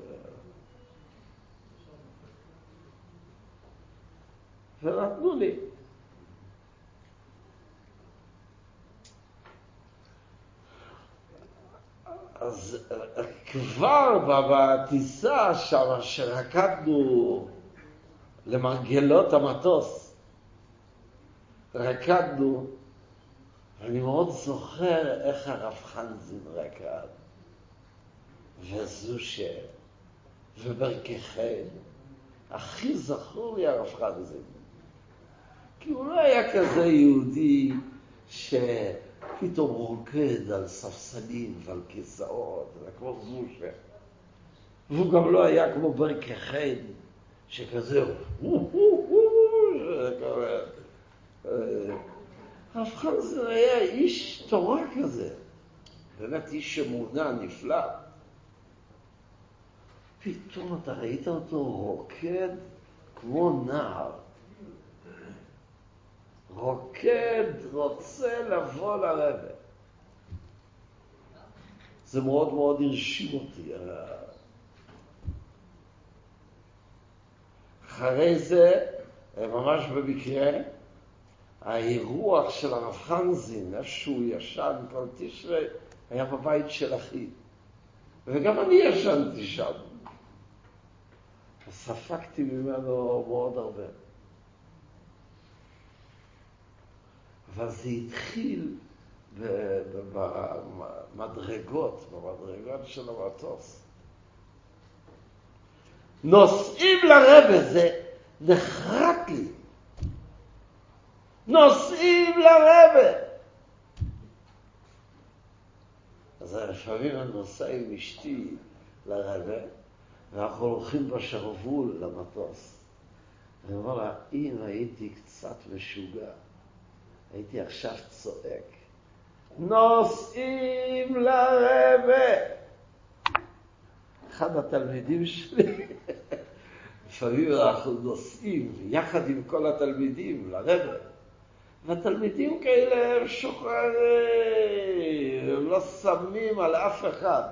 ונתנו לי. אז כבר בטיסה שם, שרקדנו למרגלות המטוס, רקדנו, ואני מאוד זוכר איך הרב חנזין רקד, וזושה, וברככם. הכי זכור לי הרב חנזין. כי הוא לא היה כזה יהודי שפתאום רוקד על ספסלים ועל כיסאות, זה כמו זושה. והוא גם לא היה כמו ברקכן, שכזה, הרב חנזן היה איש תורה כזה, באמת איש אמונה נפלא. פתאום אתה ראית אותו רוקד כמו נער. רוקד, רוצה לבוא לרבה. זה מאוד מאוד הרשים אותי. אחרי זה, ממש במקרה, האירוח של הרב חנזין, איפה שהוא ישן כל תשרי, היה בבית של אחי. וגם אני ישנתי שם. ספגתי ממנו מאוד הרבה. אבל זה התחיל במדרגות, במדרגות של המטוס. נוסעים לרבה, זה נחרט לי. נוסעים לרבה. אז לפעמים אני נוסע עם אשתי לרבה, ואנחנו הולכים בשרוול למטוס. אני אומר לה, אם הייתי קצת משוגע, הייתי עכשיו צועק, נוסעים לרבה. אחד התלמידים שלי, לפעמים אנחנו נוסעים יחד עם כל התלמידים לרבה, והתלמידים כאלה הם שוחררים, הם לא שמים על אף אחד.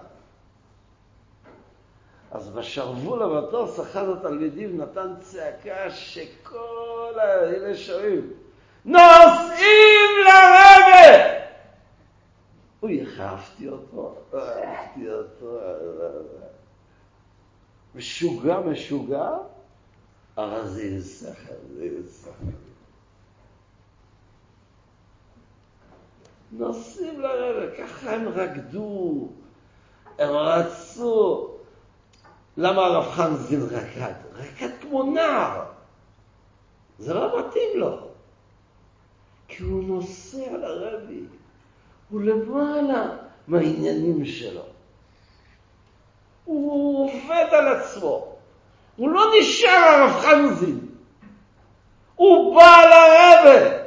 אז בשרוול המטוס אחד התלמידים נתן צעקה שכל האלה שומעים. נוסעים לרבה! אוי, החרפתי אותו, החרפתי אותו. משוגע, משוגע, אבל זה שכל, זה עם נוסעים לרבה, ככה הם רקדו, הם רצו. למה הרב חנזין רקד? רקד כמו נער. זה לא מתאים לו. כי הוא נוסע לרבי, הוא למעלה מהעניינים שלו. הוא עובד על עצמו. הוא לא נשאר הרב חנזין. הוא בא לרבה.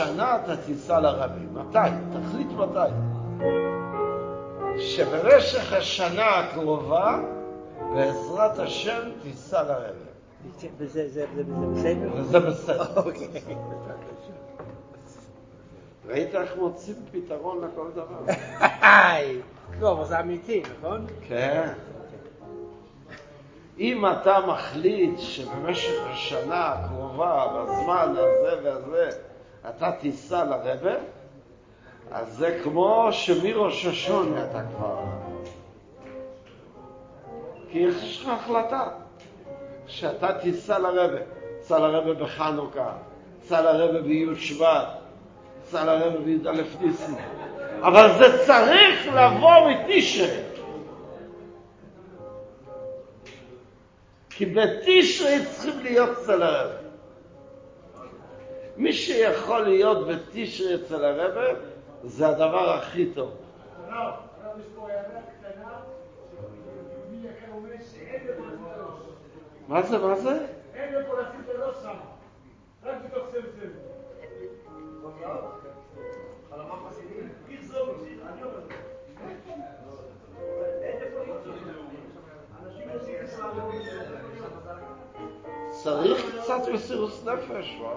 השנה אתה תיסע לרבי. מתי? תחליט מתי. שבמשך השנה הקרובה, בעזרת השם, תיסע לרבי. וזה זה- זה- זה בסדר? וזה בסדר. אוקיי. ראית איך מוצאים פתרון לכל דבר? אבל זה אמיתי, נכון? כן. אם אתה מחליט שבמשך השנה הקרובה, בזמן הזה והזה, אתה תיסע לרבה, אז זה כמו שמראש השונה אתה כבר... כי יש לך החלטה שאתה תיסע לרבה. תיסע לרבה בחנוכה, תיסע לרבה בי' שבט, תיסע לרבה בי"א ניסים. אבל זה צריך לבוא מתשרי. כי בתשרי צריכים להיות אצל הרב. מי שיכול להיות בתשרי אצל הרב, זה הדבר הכי טוב. מה זה, מה זה? אין לפה לשים את הראש שם. רק בתוך זה צריך קצת מסירות נפש, מה?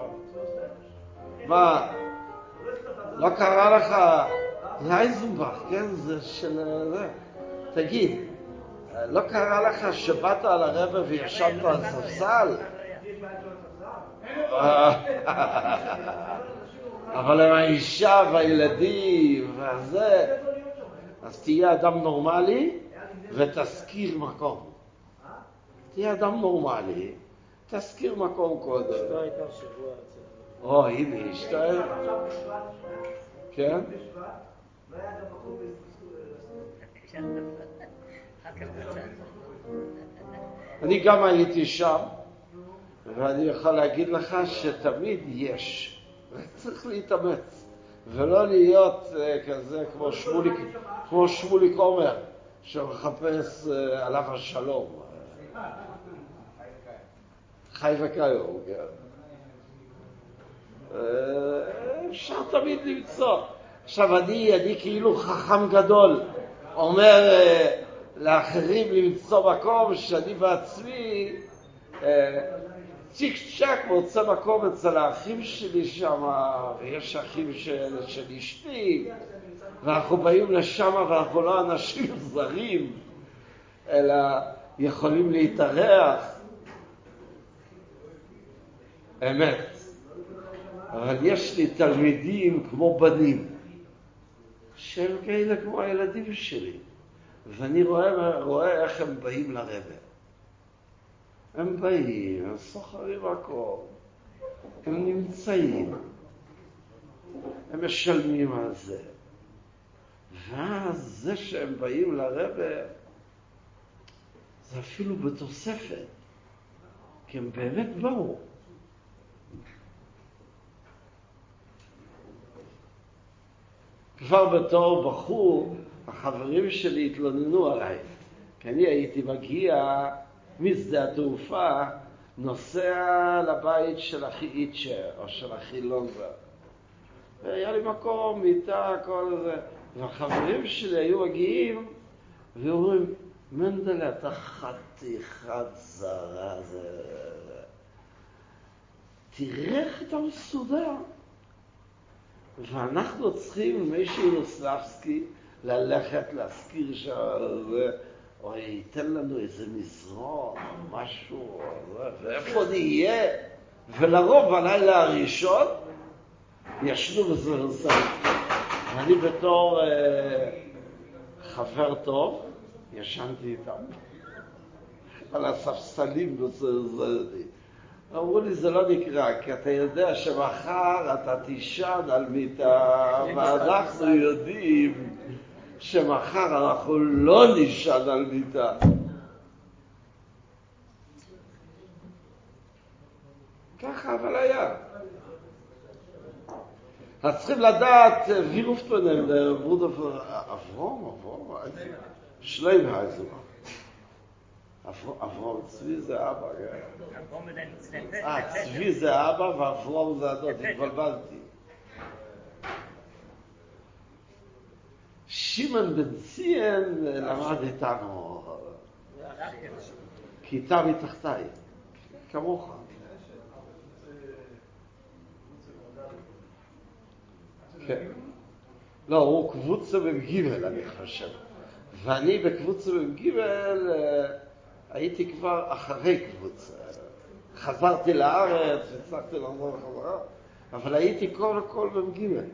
מה? לא קרה לך לייזנבך, כן? זה של... זה. תגיד, לא קרה לך שבאת על הרבה וישבת על ספסל? אבל עם האישה והילדים והזה, אז תהיה אדם נורמלי ותשכיר מקום. תהיה אדם נורמלי, תשכיר מקום קודם. או, הנה אשתו. כן? אני גם הייתי שם, ואני יכול להגיד לך שתמיד יש. צריך להתאמץ, ולא להיות אה, כזה כמו שמוליק, כמו שמוליק עומר, שמחפש אה, עליו השלום. חי וכיום, כן. אה, אפשר תמיד למצוא. עכשיו, אני, אני כאילו חכם גדול, אומר אה, לאחרים למצוא מקום שאני בעצמי אה, צ'יק צ'אק מוצא מקום אצל האחים שלי שם, ויש אחים של, של אשתי, ואנחנו באים לשם ואנחנו לא אנשים זרים, אלא יכולים להתארח. אמת. אבל יש לי תלמידים כמו בנים, שהם כאלה כמו הילדים שלי, ואני רואה, רואה איך הם באים לרבה. הם באים, הם סוחרים מקום, הם נמצאים, הם משלמים על זה. ואז זה שהם באים לרבה, זה אפילו בתוספת, כי הם באמת באו. כבר בתור בחור, החברים שלי התלוננו עליי, כי אני הייתי מגיע משדה התעופה, נוסע לבית של אחי איצ'ר או של אחי לונזר. והיה לי מקום, מיטה, כל זה. והחברים שלי היו מגיעים ואומרים, מנדלה, אתה חתיכת זרה, זה... תראה איך אתה מסודר. ואנחנו צריכים, מישהו נוסלבסקי, ללכת להזכיר שם, או ייתן לנו איזה מזרון, משהו, ואיפה נהיה? ולרוב בלילה הראשון ישנו בזרזל. אני בתור אה, חבר טוב, ישנתי איתם על הספסלים בזרזל. אמרו לי, זה לא נקרא, כי אתה יודע שמחר אתה תישן על מיטה, ואנחנו יודעים שמחר אנחנו לא נישן על מיטה. ככה אבל היה. אז צריכים לדעת, וירופטונם, ברודו, אברום, אברום, שליימהייזר. אברום צבי זה אבא, כן. אה, צבי זה אבא ואברום זה הדוד, התבלבלתי. שמעון בן ציין למד איתנו כיתה מתחתיי, כמוך. כן. לא, הוא קבוצה במגיבל, אני חושב. ואני בקבוצה אה, הייתי כבר אחרי קבוצה. חזרתי לארץ, הצלחתי לחזור לחזרה, אבל הייתי כל הכל במגיבל.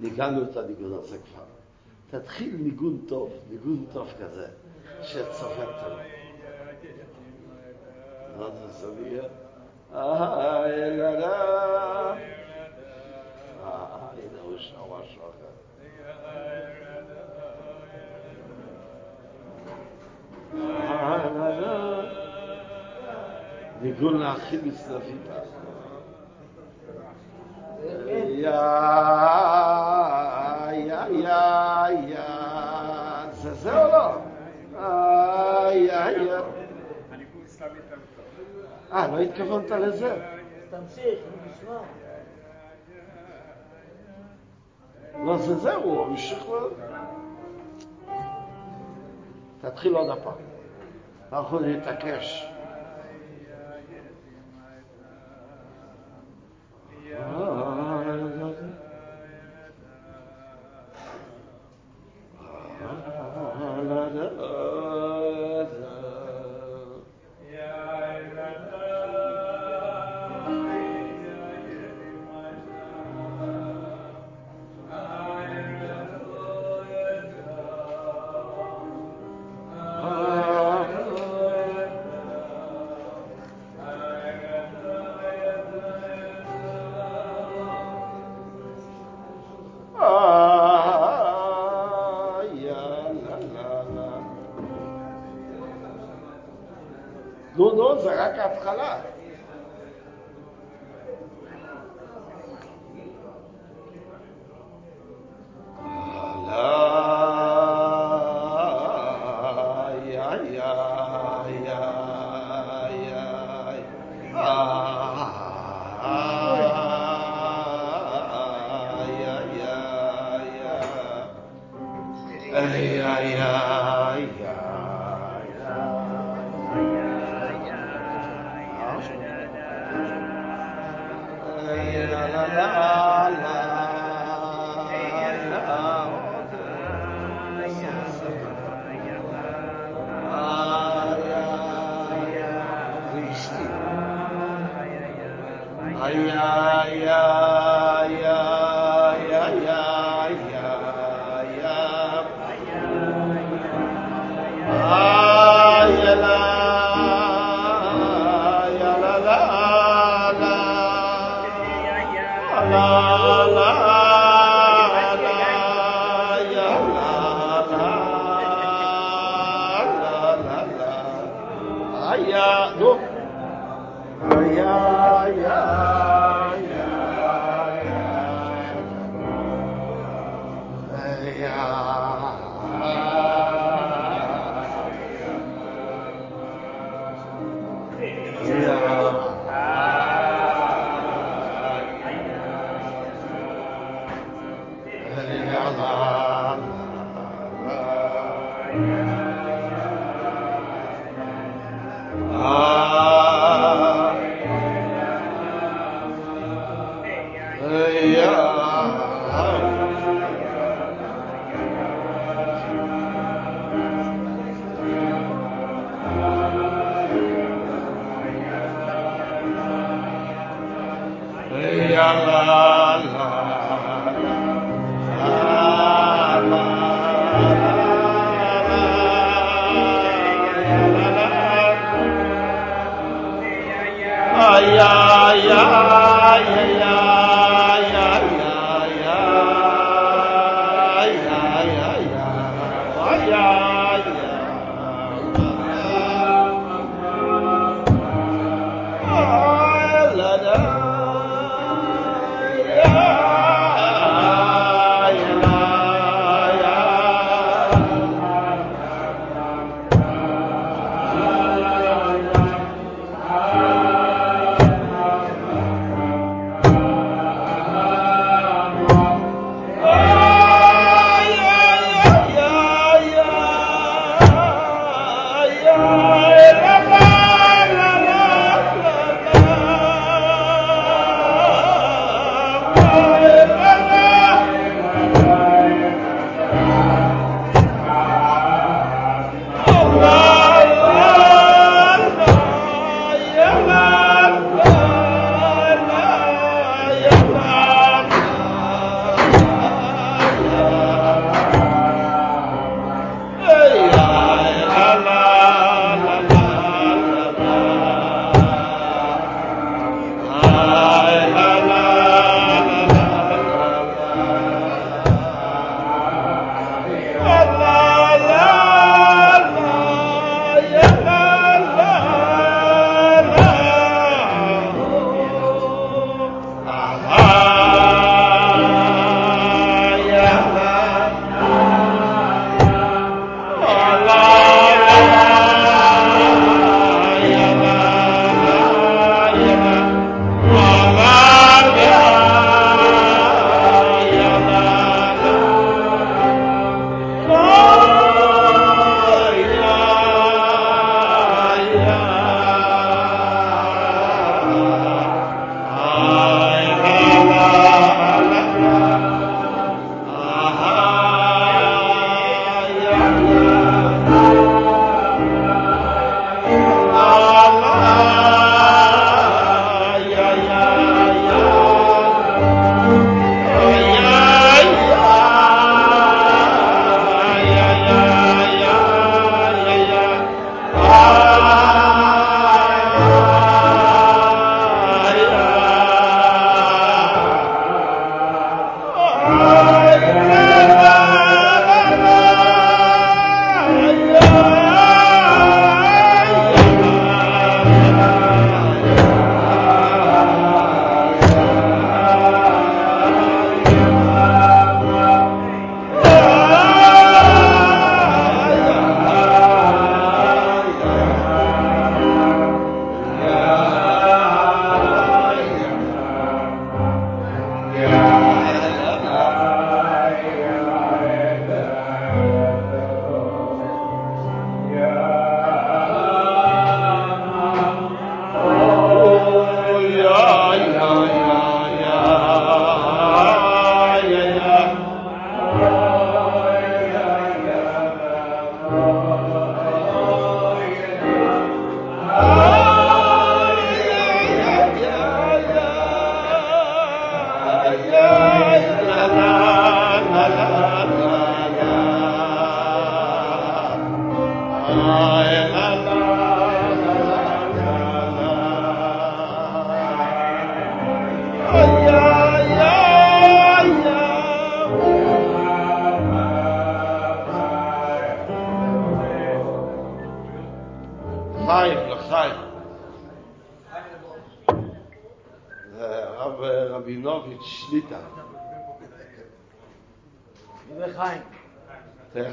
ניגענו את הניגון הזה כבר. תתחיל ניגון טוב, ניגון טוב כזה, שצובט עליו. מה זה סביר? אה, אלא לה. אה, הנה הוא שר משהו אחר. אה, אלא לה. ניגון לאחים מסלבים. יא, יא, יא, יא. זה זה או לא? אה, יא, יא. אה, לא התכוונת לזה? תמשיך, נשמע. לא, זה זהו, הוא המשיך ל... תתחיל עוד הפעם. אנחנו נתעקש. אה,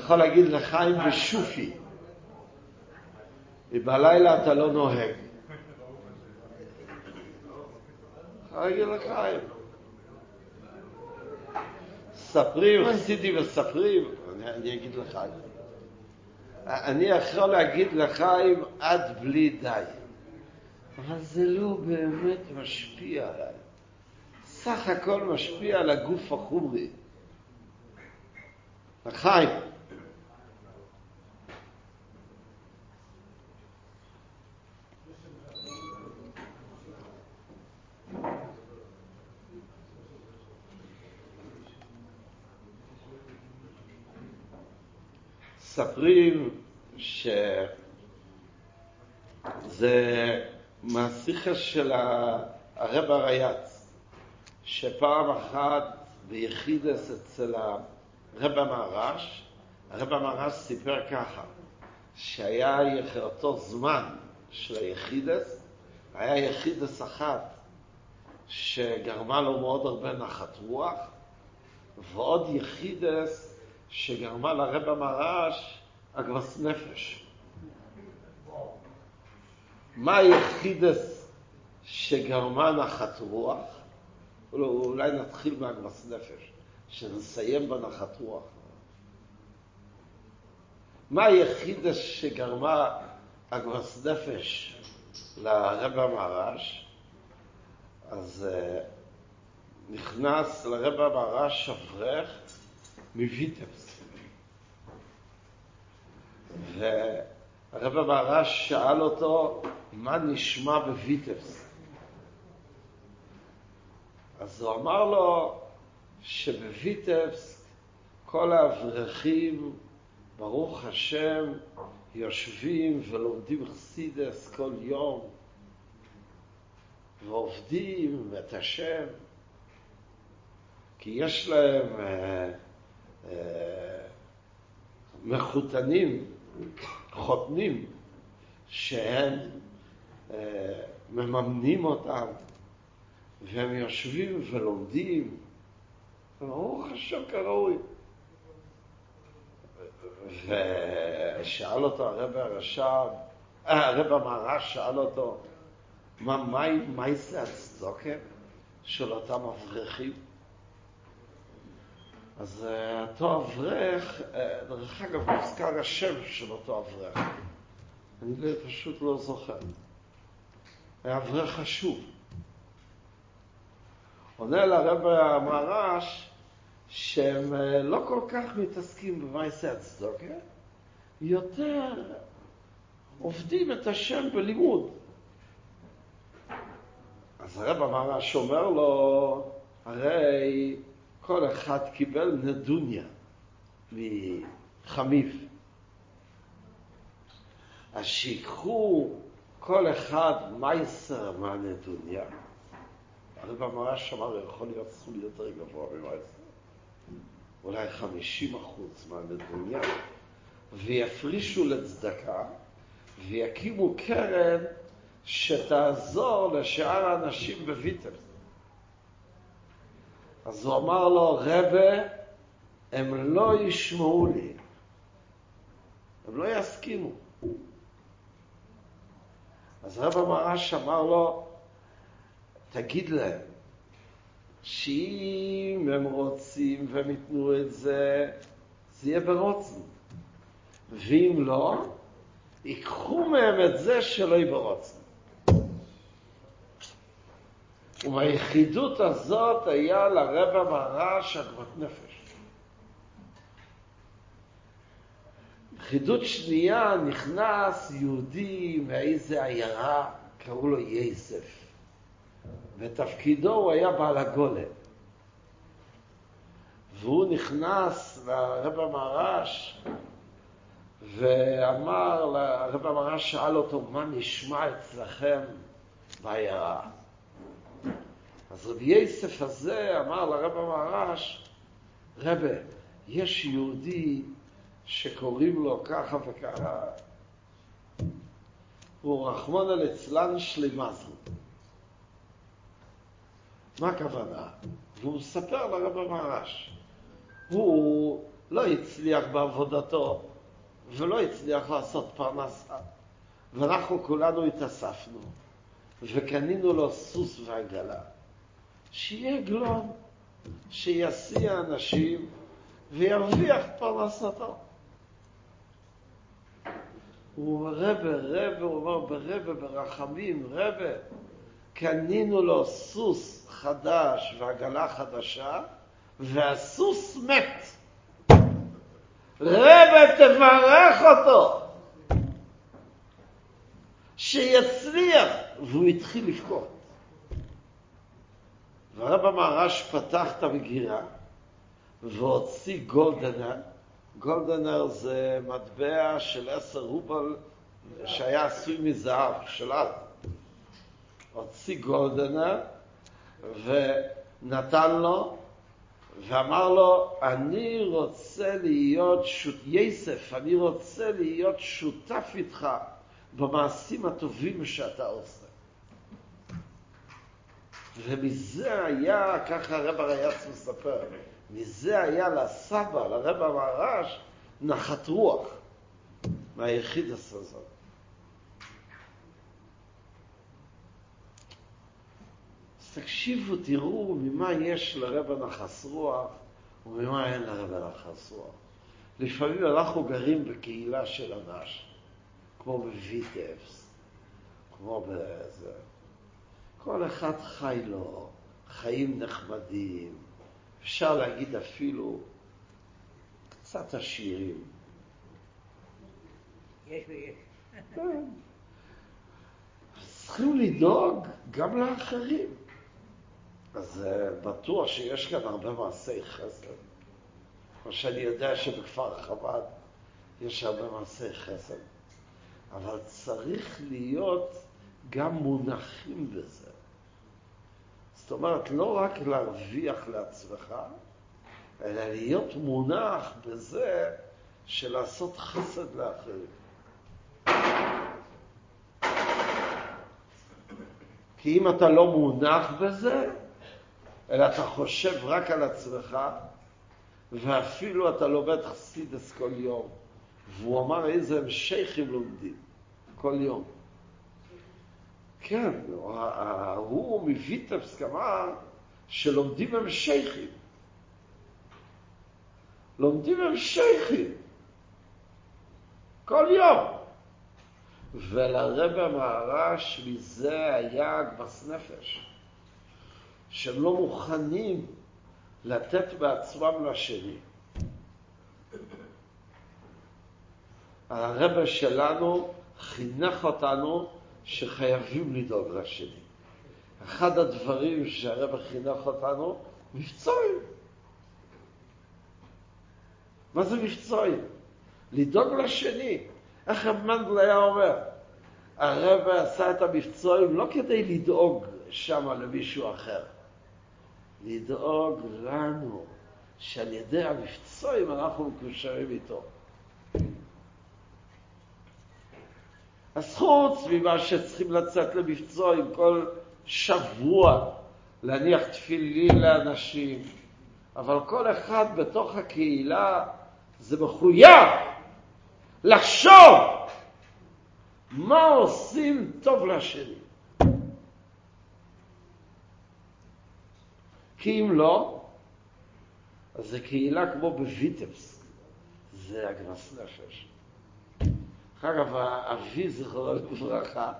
יכול להגיד לחיים בשופי. ובלילה אתה לא נוהג. יכול לחיים. ספרים, חסידים וספרים, אני, אני אגיד לחיים. אני יכול להגיד לחיים עד בלי די. אבל זה לא באמת משפיע עליי. סך הכל משפיע על הגוף החומרי. לחיים. מספרים שזה מהשיחה של הרב הרייץ, שפעם אחת ביחידס אצל הרב המהר"ש, הרב המהר"ש סיפר ככה, שהיה אותו זמן של היחידס, היה יחידס אחת שגרמה לו מאוד הרבה נחת רוח, ועוד יחידס שגרמה לרב המרש אגבס נפש. מה היחידס שגרמה נחת רוח? אולי נתחיל מאגבס נפש, שנסיים בנחת רוח. מה היחידס שגרמה אגבס נפש לרב המרש? אז uh, נכנס לרב המרש אברך מוויטבס. והרב המהר"ש שאל אותו, מה נשמע בוויטבס? אז הוא אמר לו שבוויטבס כל האברכים, ברוך השם, יושבים ולומדים חסידס כל יום, ועובדים את השם, כי יש להם אה, אה, מחותנים, חותנים, שהם אה, מממנים אותם, והם יושבים ולומדים, ברוך השם כראוי. ושאל אותו הרב הרש"ב, אה, הרב המהר"ש שאל אותו, מה, מה, מה זה הצדוקה של אותם אברכים? אז אה, אותו אברך, אה, דרך אגב, מוזכר השם של אותו אברך. אני לא, פשוט לא זוכר. היה אברך חשוב. עונה לרב המהר"ש שהם אה, לא כל כך מתעסקים במעשה הצדוקה, יותר עובדים את השם בלימוד. אז הרב המהר"ש אומר לו, הרי כל אחד קיבל נדוניה מחמיף. אז שיקחו כל אחד מייסר מהנדוניה, הרב המרש אמר, יכול להיות סכום יותר גבוה ממייסר, אולי 50 אחוז מהנדוניה, ויפרישו לצדקה, ויקימו קרן שתעזור לשאר האנשים בוויטל. אז הוא אמר לו, רבה, הם לא ישמעו לי, הם לא יסכימו. אז רב המרש אמר לו, תגיד להם, שאם הם רוצים והם ייתנו את זה, זה יהיה ברוצן. ואם לא, ייקחו מהם את זה שלא יהיה ברוצן. ומהיחידות הזאת היה לרבע מהרש עגמת נפש. חידות שנייה נכנס יהודי מאיזה עיירה, קראו לו יסף, ותפקידו הוא היה בעל הגולם. והוא נכנס לרב המהר"ש ואמר, לרב המהר"ש שאל אותו, מה נשמע אצלכם בעיירה? אז רבי יסף הזה אמר לרב המהר"ש, רבה, יש יהודי שקוראים לו ככה וככה, הוא רחמון ליצלן שלימזל. מה הכוונה? והוא מספר לרב המהר"ש. הוא לא הצליח בעבודתו ולא הצליח לעשות פרנסה. ואנחנו כולנו התאספנו וקנינו לו סוס ועגלה. שיהיה גלון, שיסיע אנשים וירוויח פרנסתו. הוא אומר, רבה, רבה, הוא אומר, ברבה, ברחמים, רבה, קנינו לו סוס חדש ועגלה חדשה, והסוס מת. רבה, תברך אותו, שיצליח. והוא התחיל לבכות. והרב המהר"ש פתח את המגירה והוציא גולדנר. גולדנר זה מטבע של עשר רובל שהיה עשוי מזהב, של אז. הוציא גולדנר ונתן לו ואמר לו, אני רוצה להיות, שות... יסף, אני רוצה להיות שותף איתך במעשים הטובים שאתה עושה. ומזה היה, ככה הרב הרייץ מספר, מזה היה לסבא, לרב המהר"ש, נחת רוח מהיחידס הזאת. אז תקשיבו, תראו ממה יש לרב הנחס רוח וממה אין לרב הנחס רוח. לפעמים אנחנו גרים בקהילה של אנש, כמו בויטבס, כמו בזה. כל אחד חי לו חיים נחמדים, אפשר להגיד אפילו קצת עשירים. יש ויש. כן. צריכים לדאוג גם לאחרים. אז uh, בטוח שיש כאן הרבה מעשי חסד. כמו שאני יודע שבכפר חב"ד יש הרבה מעשי חסד. אבל צריך להיות גם מונחים בזה. זאת אומרת, לא רק להרוויח לעצמך, אלא להיות מונח בזה של לעשות חסד לאחרים. כי אם אתה לא מונח בזה, אלא אתה חושב רק על עצמך, ואפילו אתה לומד חסידס כל יום, והוא אמר איזה הם שייכים לומדים כל יום. כן, הוא מוויטבסק אמר שלומדים הם שייכים. לומדים הם שייכים. כל יום. ולרב המהר"ש מזה היה גבס נפש, שהם לא מוכנים לתת בעצמם לשני. הרב שלנו חינך אותנו שחייבים לדאוג לשני. אחד הדברים שהרב חינך אותנו, מבצועים. מה זה מבצועים? לדאוג לשני. איך רב מנדל היה אומר? הרב עשה את המבצועים לא כדי לדאוג שם למישהו אחר, לדאוג לנו, שעל ידי המבצועים אנחנו מקושרים איתו. אז חוץ ממה שצריכים לצאת למבצועים כל שבוע, להניח תפילין לאנשים, אבל כל אחד בתוך הקהילה זה מחויב לחשוב מה עושים טוב לשני. כי אם לא, אז זה קהילה כמו בויטבסק, זה הגנס נפש. אחר אגב, אבי, זכרו לברכה,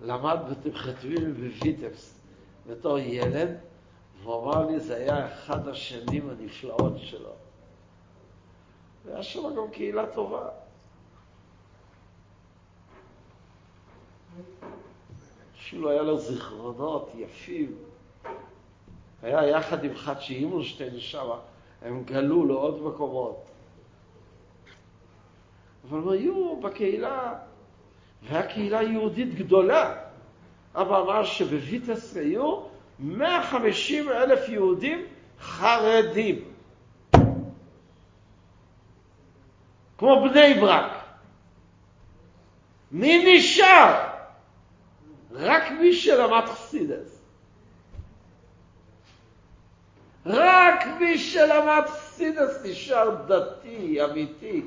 למד בתמחתבים בויטבסק בתור ילד, והוא אמר לי, זה היה אחד השנים הנפלאות שלו. והיה שם גם קהילה טובה. אפילו היה לו זיכרונות יפים. היה יחד עם חדשי הימלשטיין שם, הם גלו לעוד מקומות. אבל הם היו בקהילה, והיה קהילה יהודית גדולה. אבא אמר שבויטס היו 150 אלף יהודים חרדים. כמו בני ברק. מי נשאר? רק מי שלמד חסידס. רק מי שלמד חסידס נשאר דתי, אמיתי.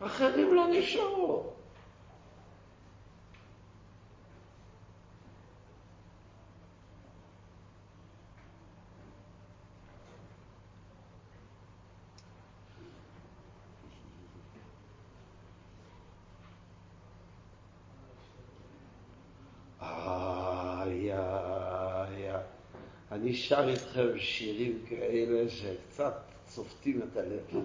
אחרים לא נשארו. אני שר איתכם שירים כאלה שקצת צובטים את הלב.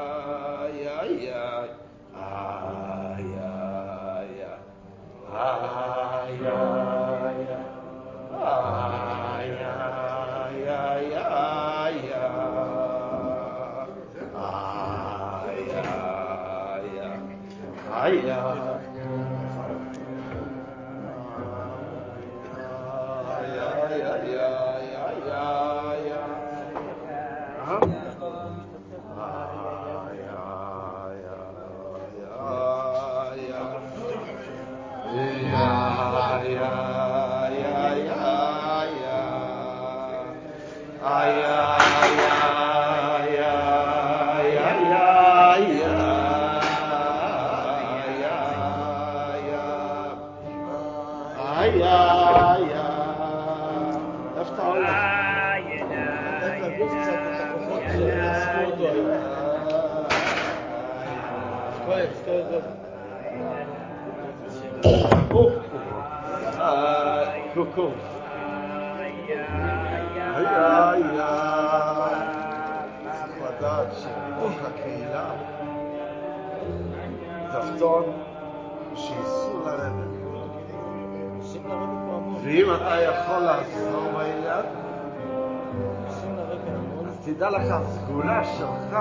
תדע לך, הסגולה שלך,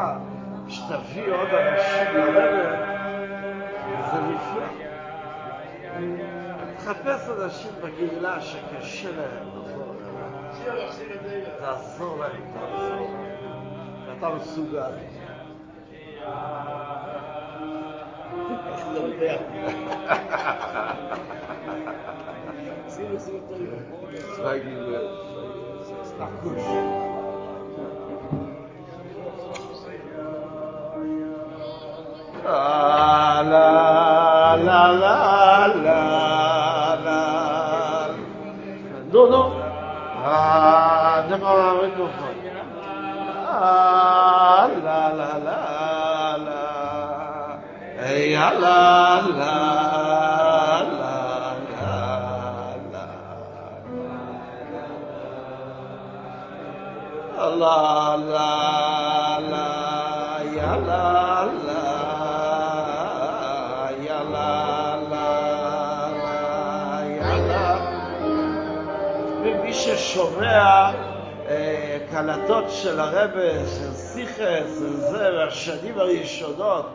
שתביא עוד אנשים לרדת, זה נפלא. תחפש אנשים בקהילה שקשה להם לבוא לרדת. תעזור להם, תעזור להם. אתה מסוגל. לדבר. שים את של הרבה, של סיכס, של זה, והשנים הראשונות,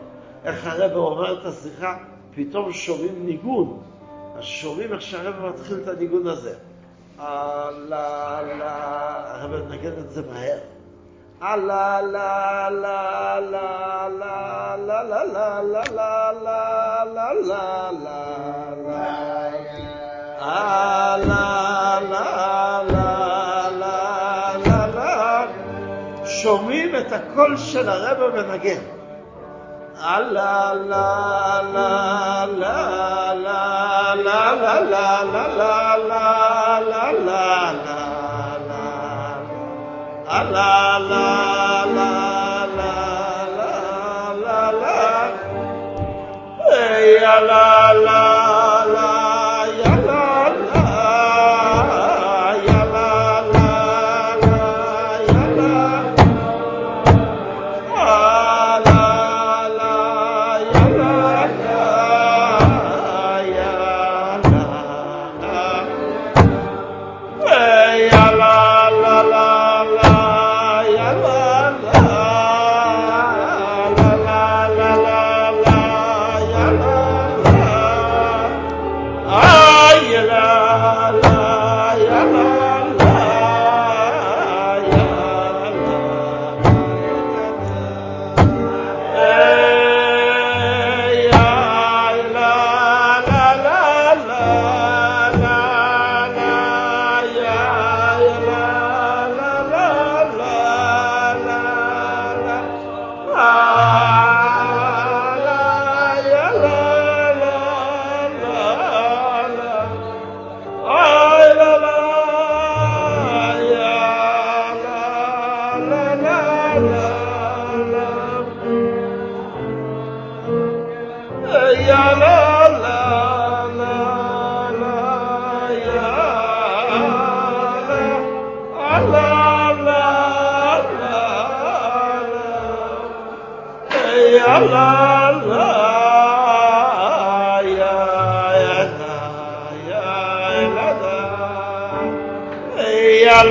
איך הרבה אומר את השיחה, פתאום שומעים ניגון. אז שומעים איך שהרבה מתחיל את הניגון הזה. אה, לה, לה, הרב נגן את זה מהר. אה, לה, לה, לה, לה, לה, לה, לה, לה, לה, לה, לה, לה, לה. אה, לה, לה, לה, את הקול של הרב מנגן. לה, לה, לה, לה, לה, לה, לה, לה, לה, לה, לה, לה, לה, לה. Ah, la la la la la la la Hey, ya la la la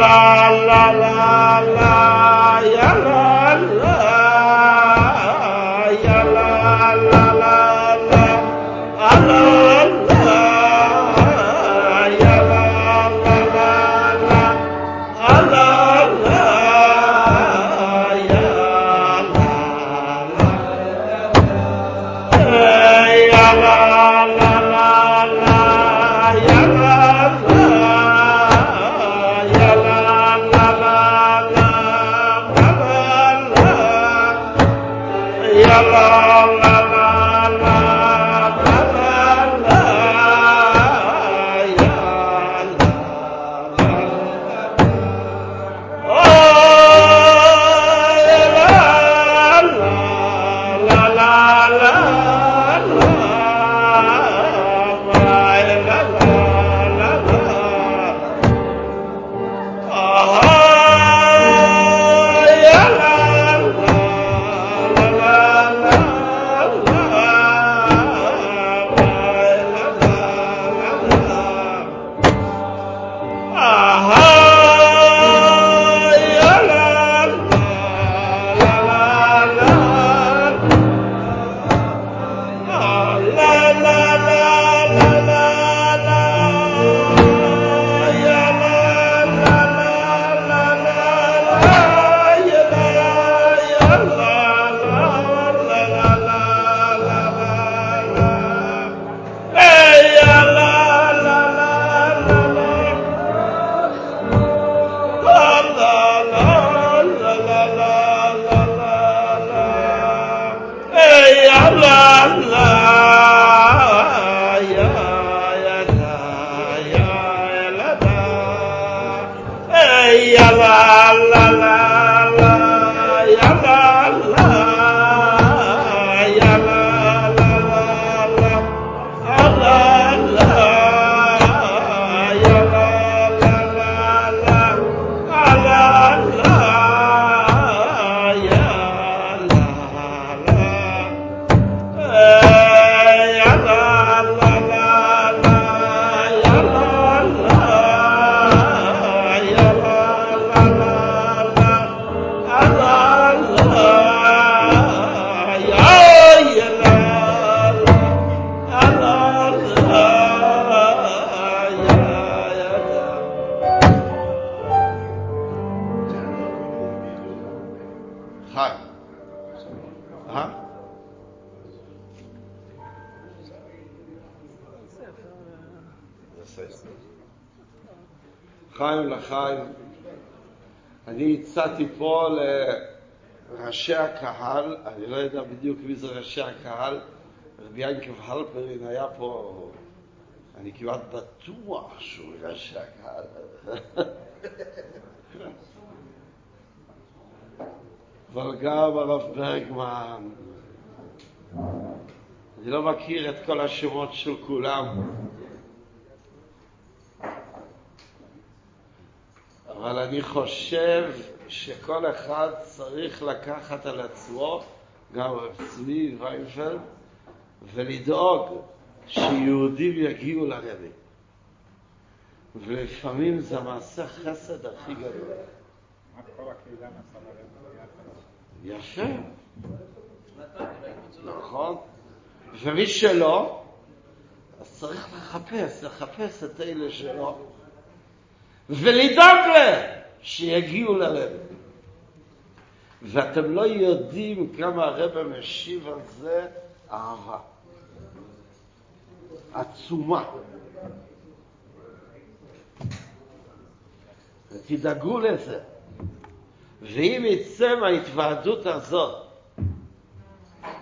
חיים כמעט בטוח שהוא הקהל. אבל גם הרב ברגמן, אני לא מכיר את כל השמות של כולם. אבל אני חושב שכל אחד צריך לקחת על עצמו, גם צבי ויינפלד, ולדאוג שיהודים יגיעו לרבי. ולפעמים זה מעשה חסד הכי גדול. יפה. נכון. ומי שלא, אז צריך לחפש, לחפש את אלה שלא. ולדאוג להם שיגיעו לרב. ואתם לא יודעים כמה הרב משיב על זה אהבה. עצומה. ותדאגו לזה. ואם יצא מההתוועדות הזאת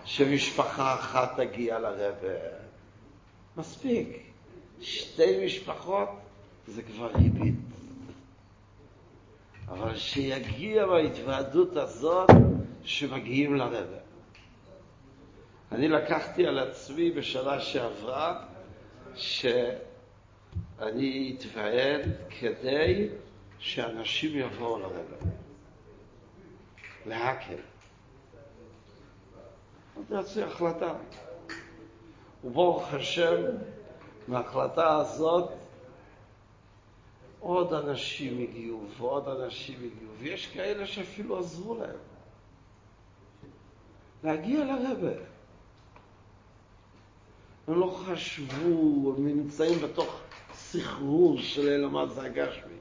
שמשפחה אחת תגיע לרב, מספיק. שתי משפחות זה כבר ריבית. אבל שיגיע בהתוועדות הזאת שמגיעים לרבה. אני לקחתי על עצמי בשנה שעברה שאני אתוועד כדי שאנשים יבואו לרבע. להקל. יצאו החלטה. וברוך השם, מההחלטה הזאת עוד אנשים הגיעו ועוד אנשים הגיעו, ויש כאלה שאפילו עזרו להם להגיע לרבה. הם לא חשבו, הם נמצאים בתוך סחרור של אלמד זה הגשמי.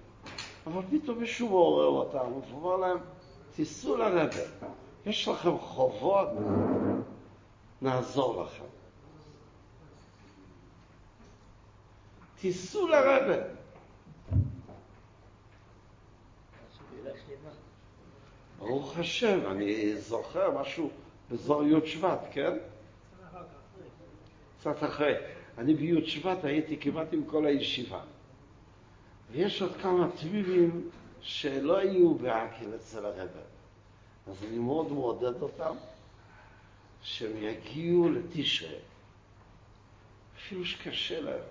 אבל פתאום מישהו מעורר אותם, הוא אומר להם, תיסעו לרבה, יש לכם חובות, נעזור לכם. תיסעו לרבה. ברוך השם, אני זוכר משהו בזור י' שבט, כן? קצת אחרי. אני בי' שבט הייתי כמעט עם כל הישיבה. ויש עוד כמה תמימים שלא היו בעקל אצל הרב. אז אני מאוד מעודד אותם שהם יגיעו לתשרה. אפילו שקשה להם.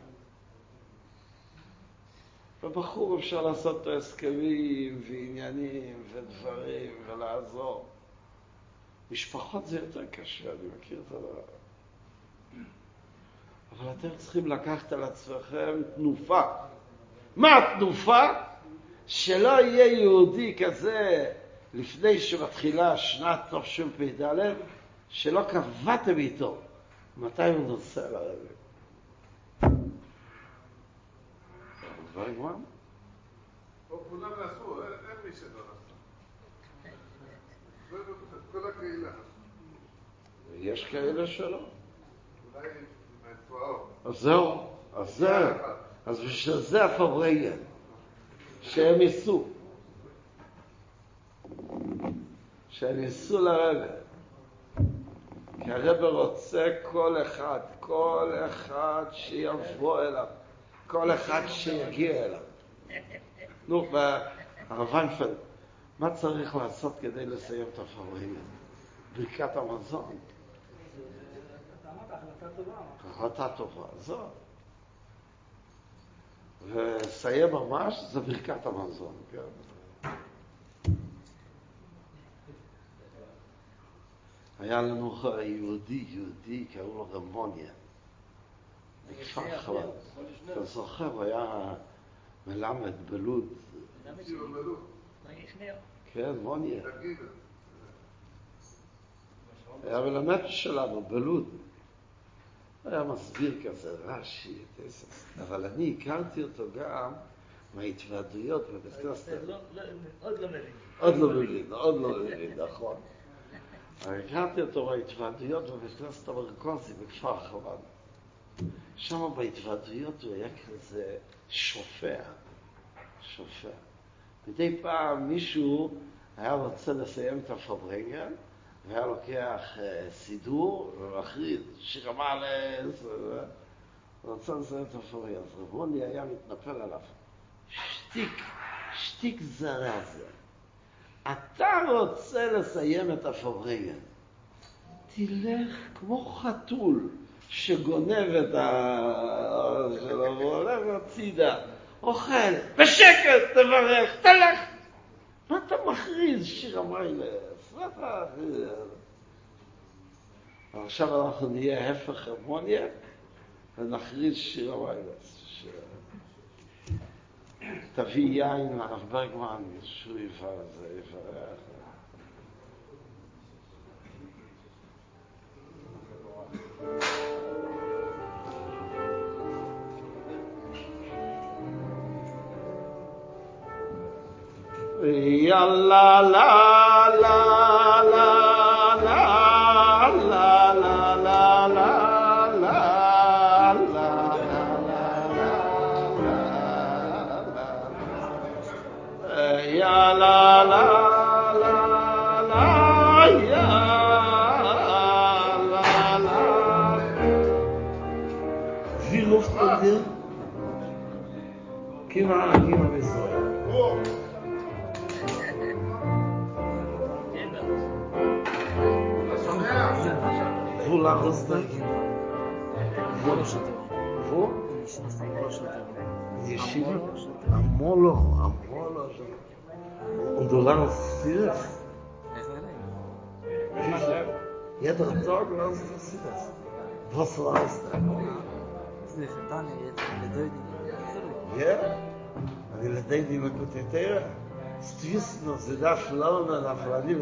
בבחור אפשר לעשות את ההסכמים ועניינים ודברים ולעזור. משפחות זה יותר קשה, אני מכיר את הדבר. אבל אתם צריכים לקחת על עצמכם תנופה. מה התנופה? שלא יהיה יהודי כזה לפני שמתחילה שנת תשפ"ד, שלא קבעתם איתו מתי הוא נוסע לרבי. כבר נגמר? כולם נסעו, אין מי שלא נסע. כל הקהילה. יש כאלה שלא. אולי. אז זהו, אז זהו. אז בשביל זה הפבריין, שהם ייסעו. שהם ייסעו לרבה. כי הרבה רוצה כל אחד, כל אחד שיבוא אליו, כל אחד שיגיע אליו. נו, הרב ויינפלד, מה צריך לעשות כדי לסיים את הפבריין? ברכת המזון. החלטה טובה, זו. וסיים ממש, זה ברכת המזון, כן? היה לנו יהודי, יהודי, קראו לו רמוניה, בכפר חב"ד. אתה זוכר, הוא היה מלמד בלוד. כן, מוניה. היה מלמד שלנו בלוד. היה מסביר כזה, רש"י, אבל אני הכרתי אותו גם מההתוועדויות בבית כנסת. עוד לא מבין. עוד לא מבין, עוד לא מבין, נכון. הכרתי אותו בהתוועדויות בבית כנסת המרכוזי בכפר חב"ד. שם בהתוועדויות הוא היה כזה שופע, שופע. מדי פעם מישהו היה רוצה לסיים את הפברנגל, והיה לוקח סידור ומכריז, שיר המעלס, ורצה לסיים את הפברנגל. אז רבוני היה מתנפל עליו. שתיק, שתיק זרז. אתה רוצה לסיים את הפברנגל. תלך כמו חתול שגונב את ה... שלו והולך הצידה, אוכל, בשקט תברך, תלך. מה אתה מכריז שיר המיילס? עכשיו אנחנו נהיה הפך הרמוניה ונכריז שיר הווילס. ש... תביא יין לרב ברגמן, שהוא יברך זה, יברך. Yalla la la. Schiffe. Amolo, Molo. Und du lang auf Sitz. Ja, das ist Tag lang auf Sitz. Was war das? Ist nicht getan, ihr der nicht. Ja? Aber ihr seid nicht mit Kutetera. Stiss noch, sie darf schlau, und auf Radio,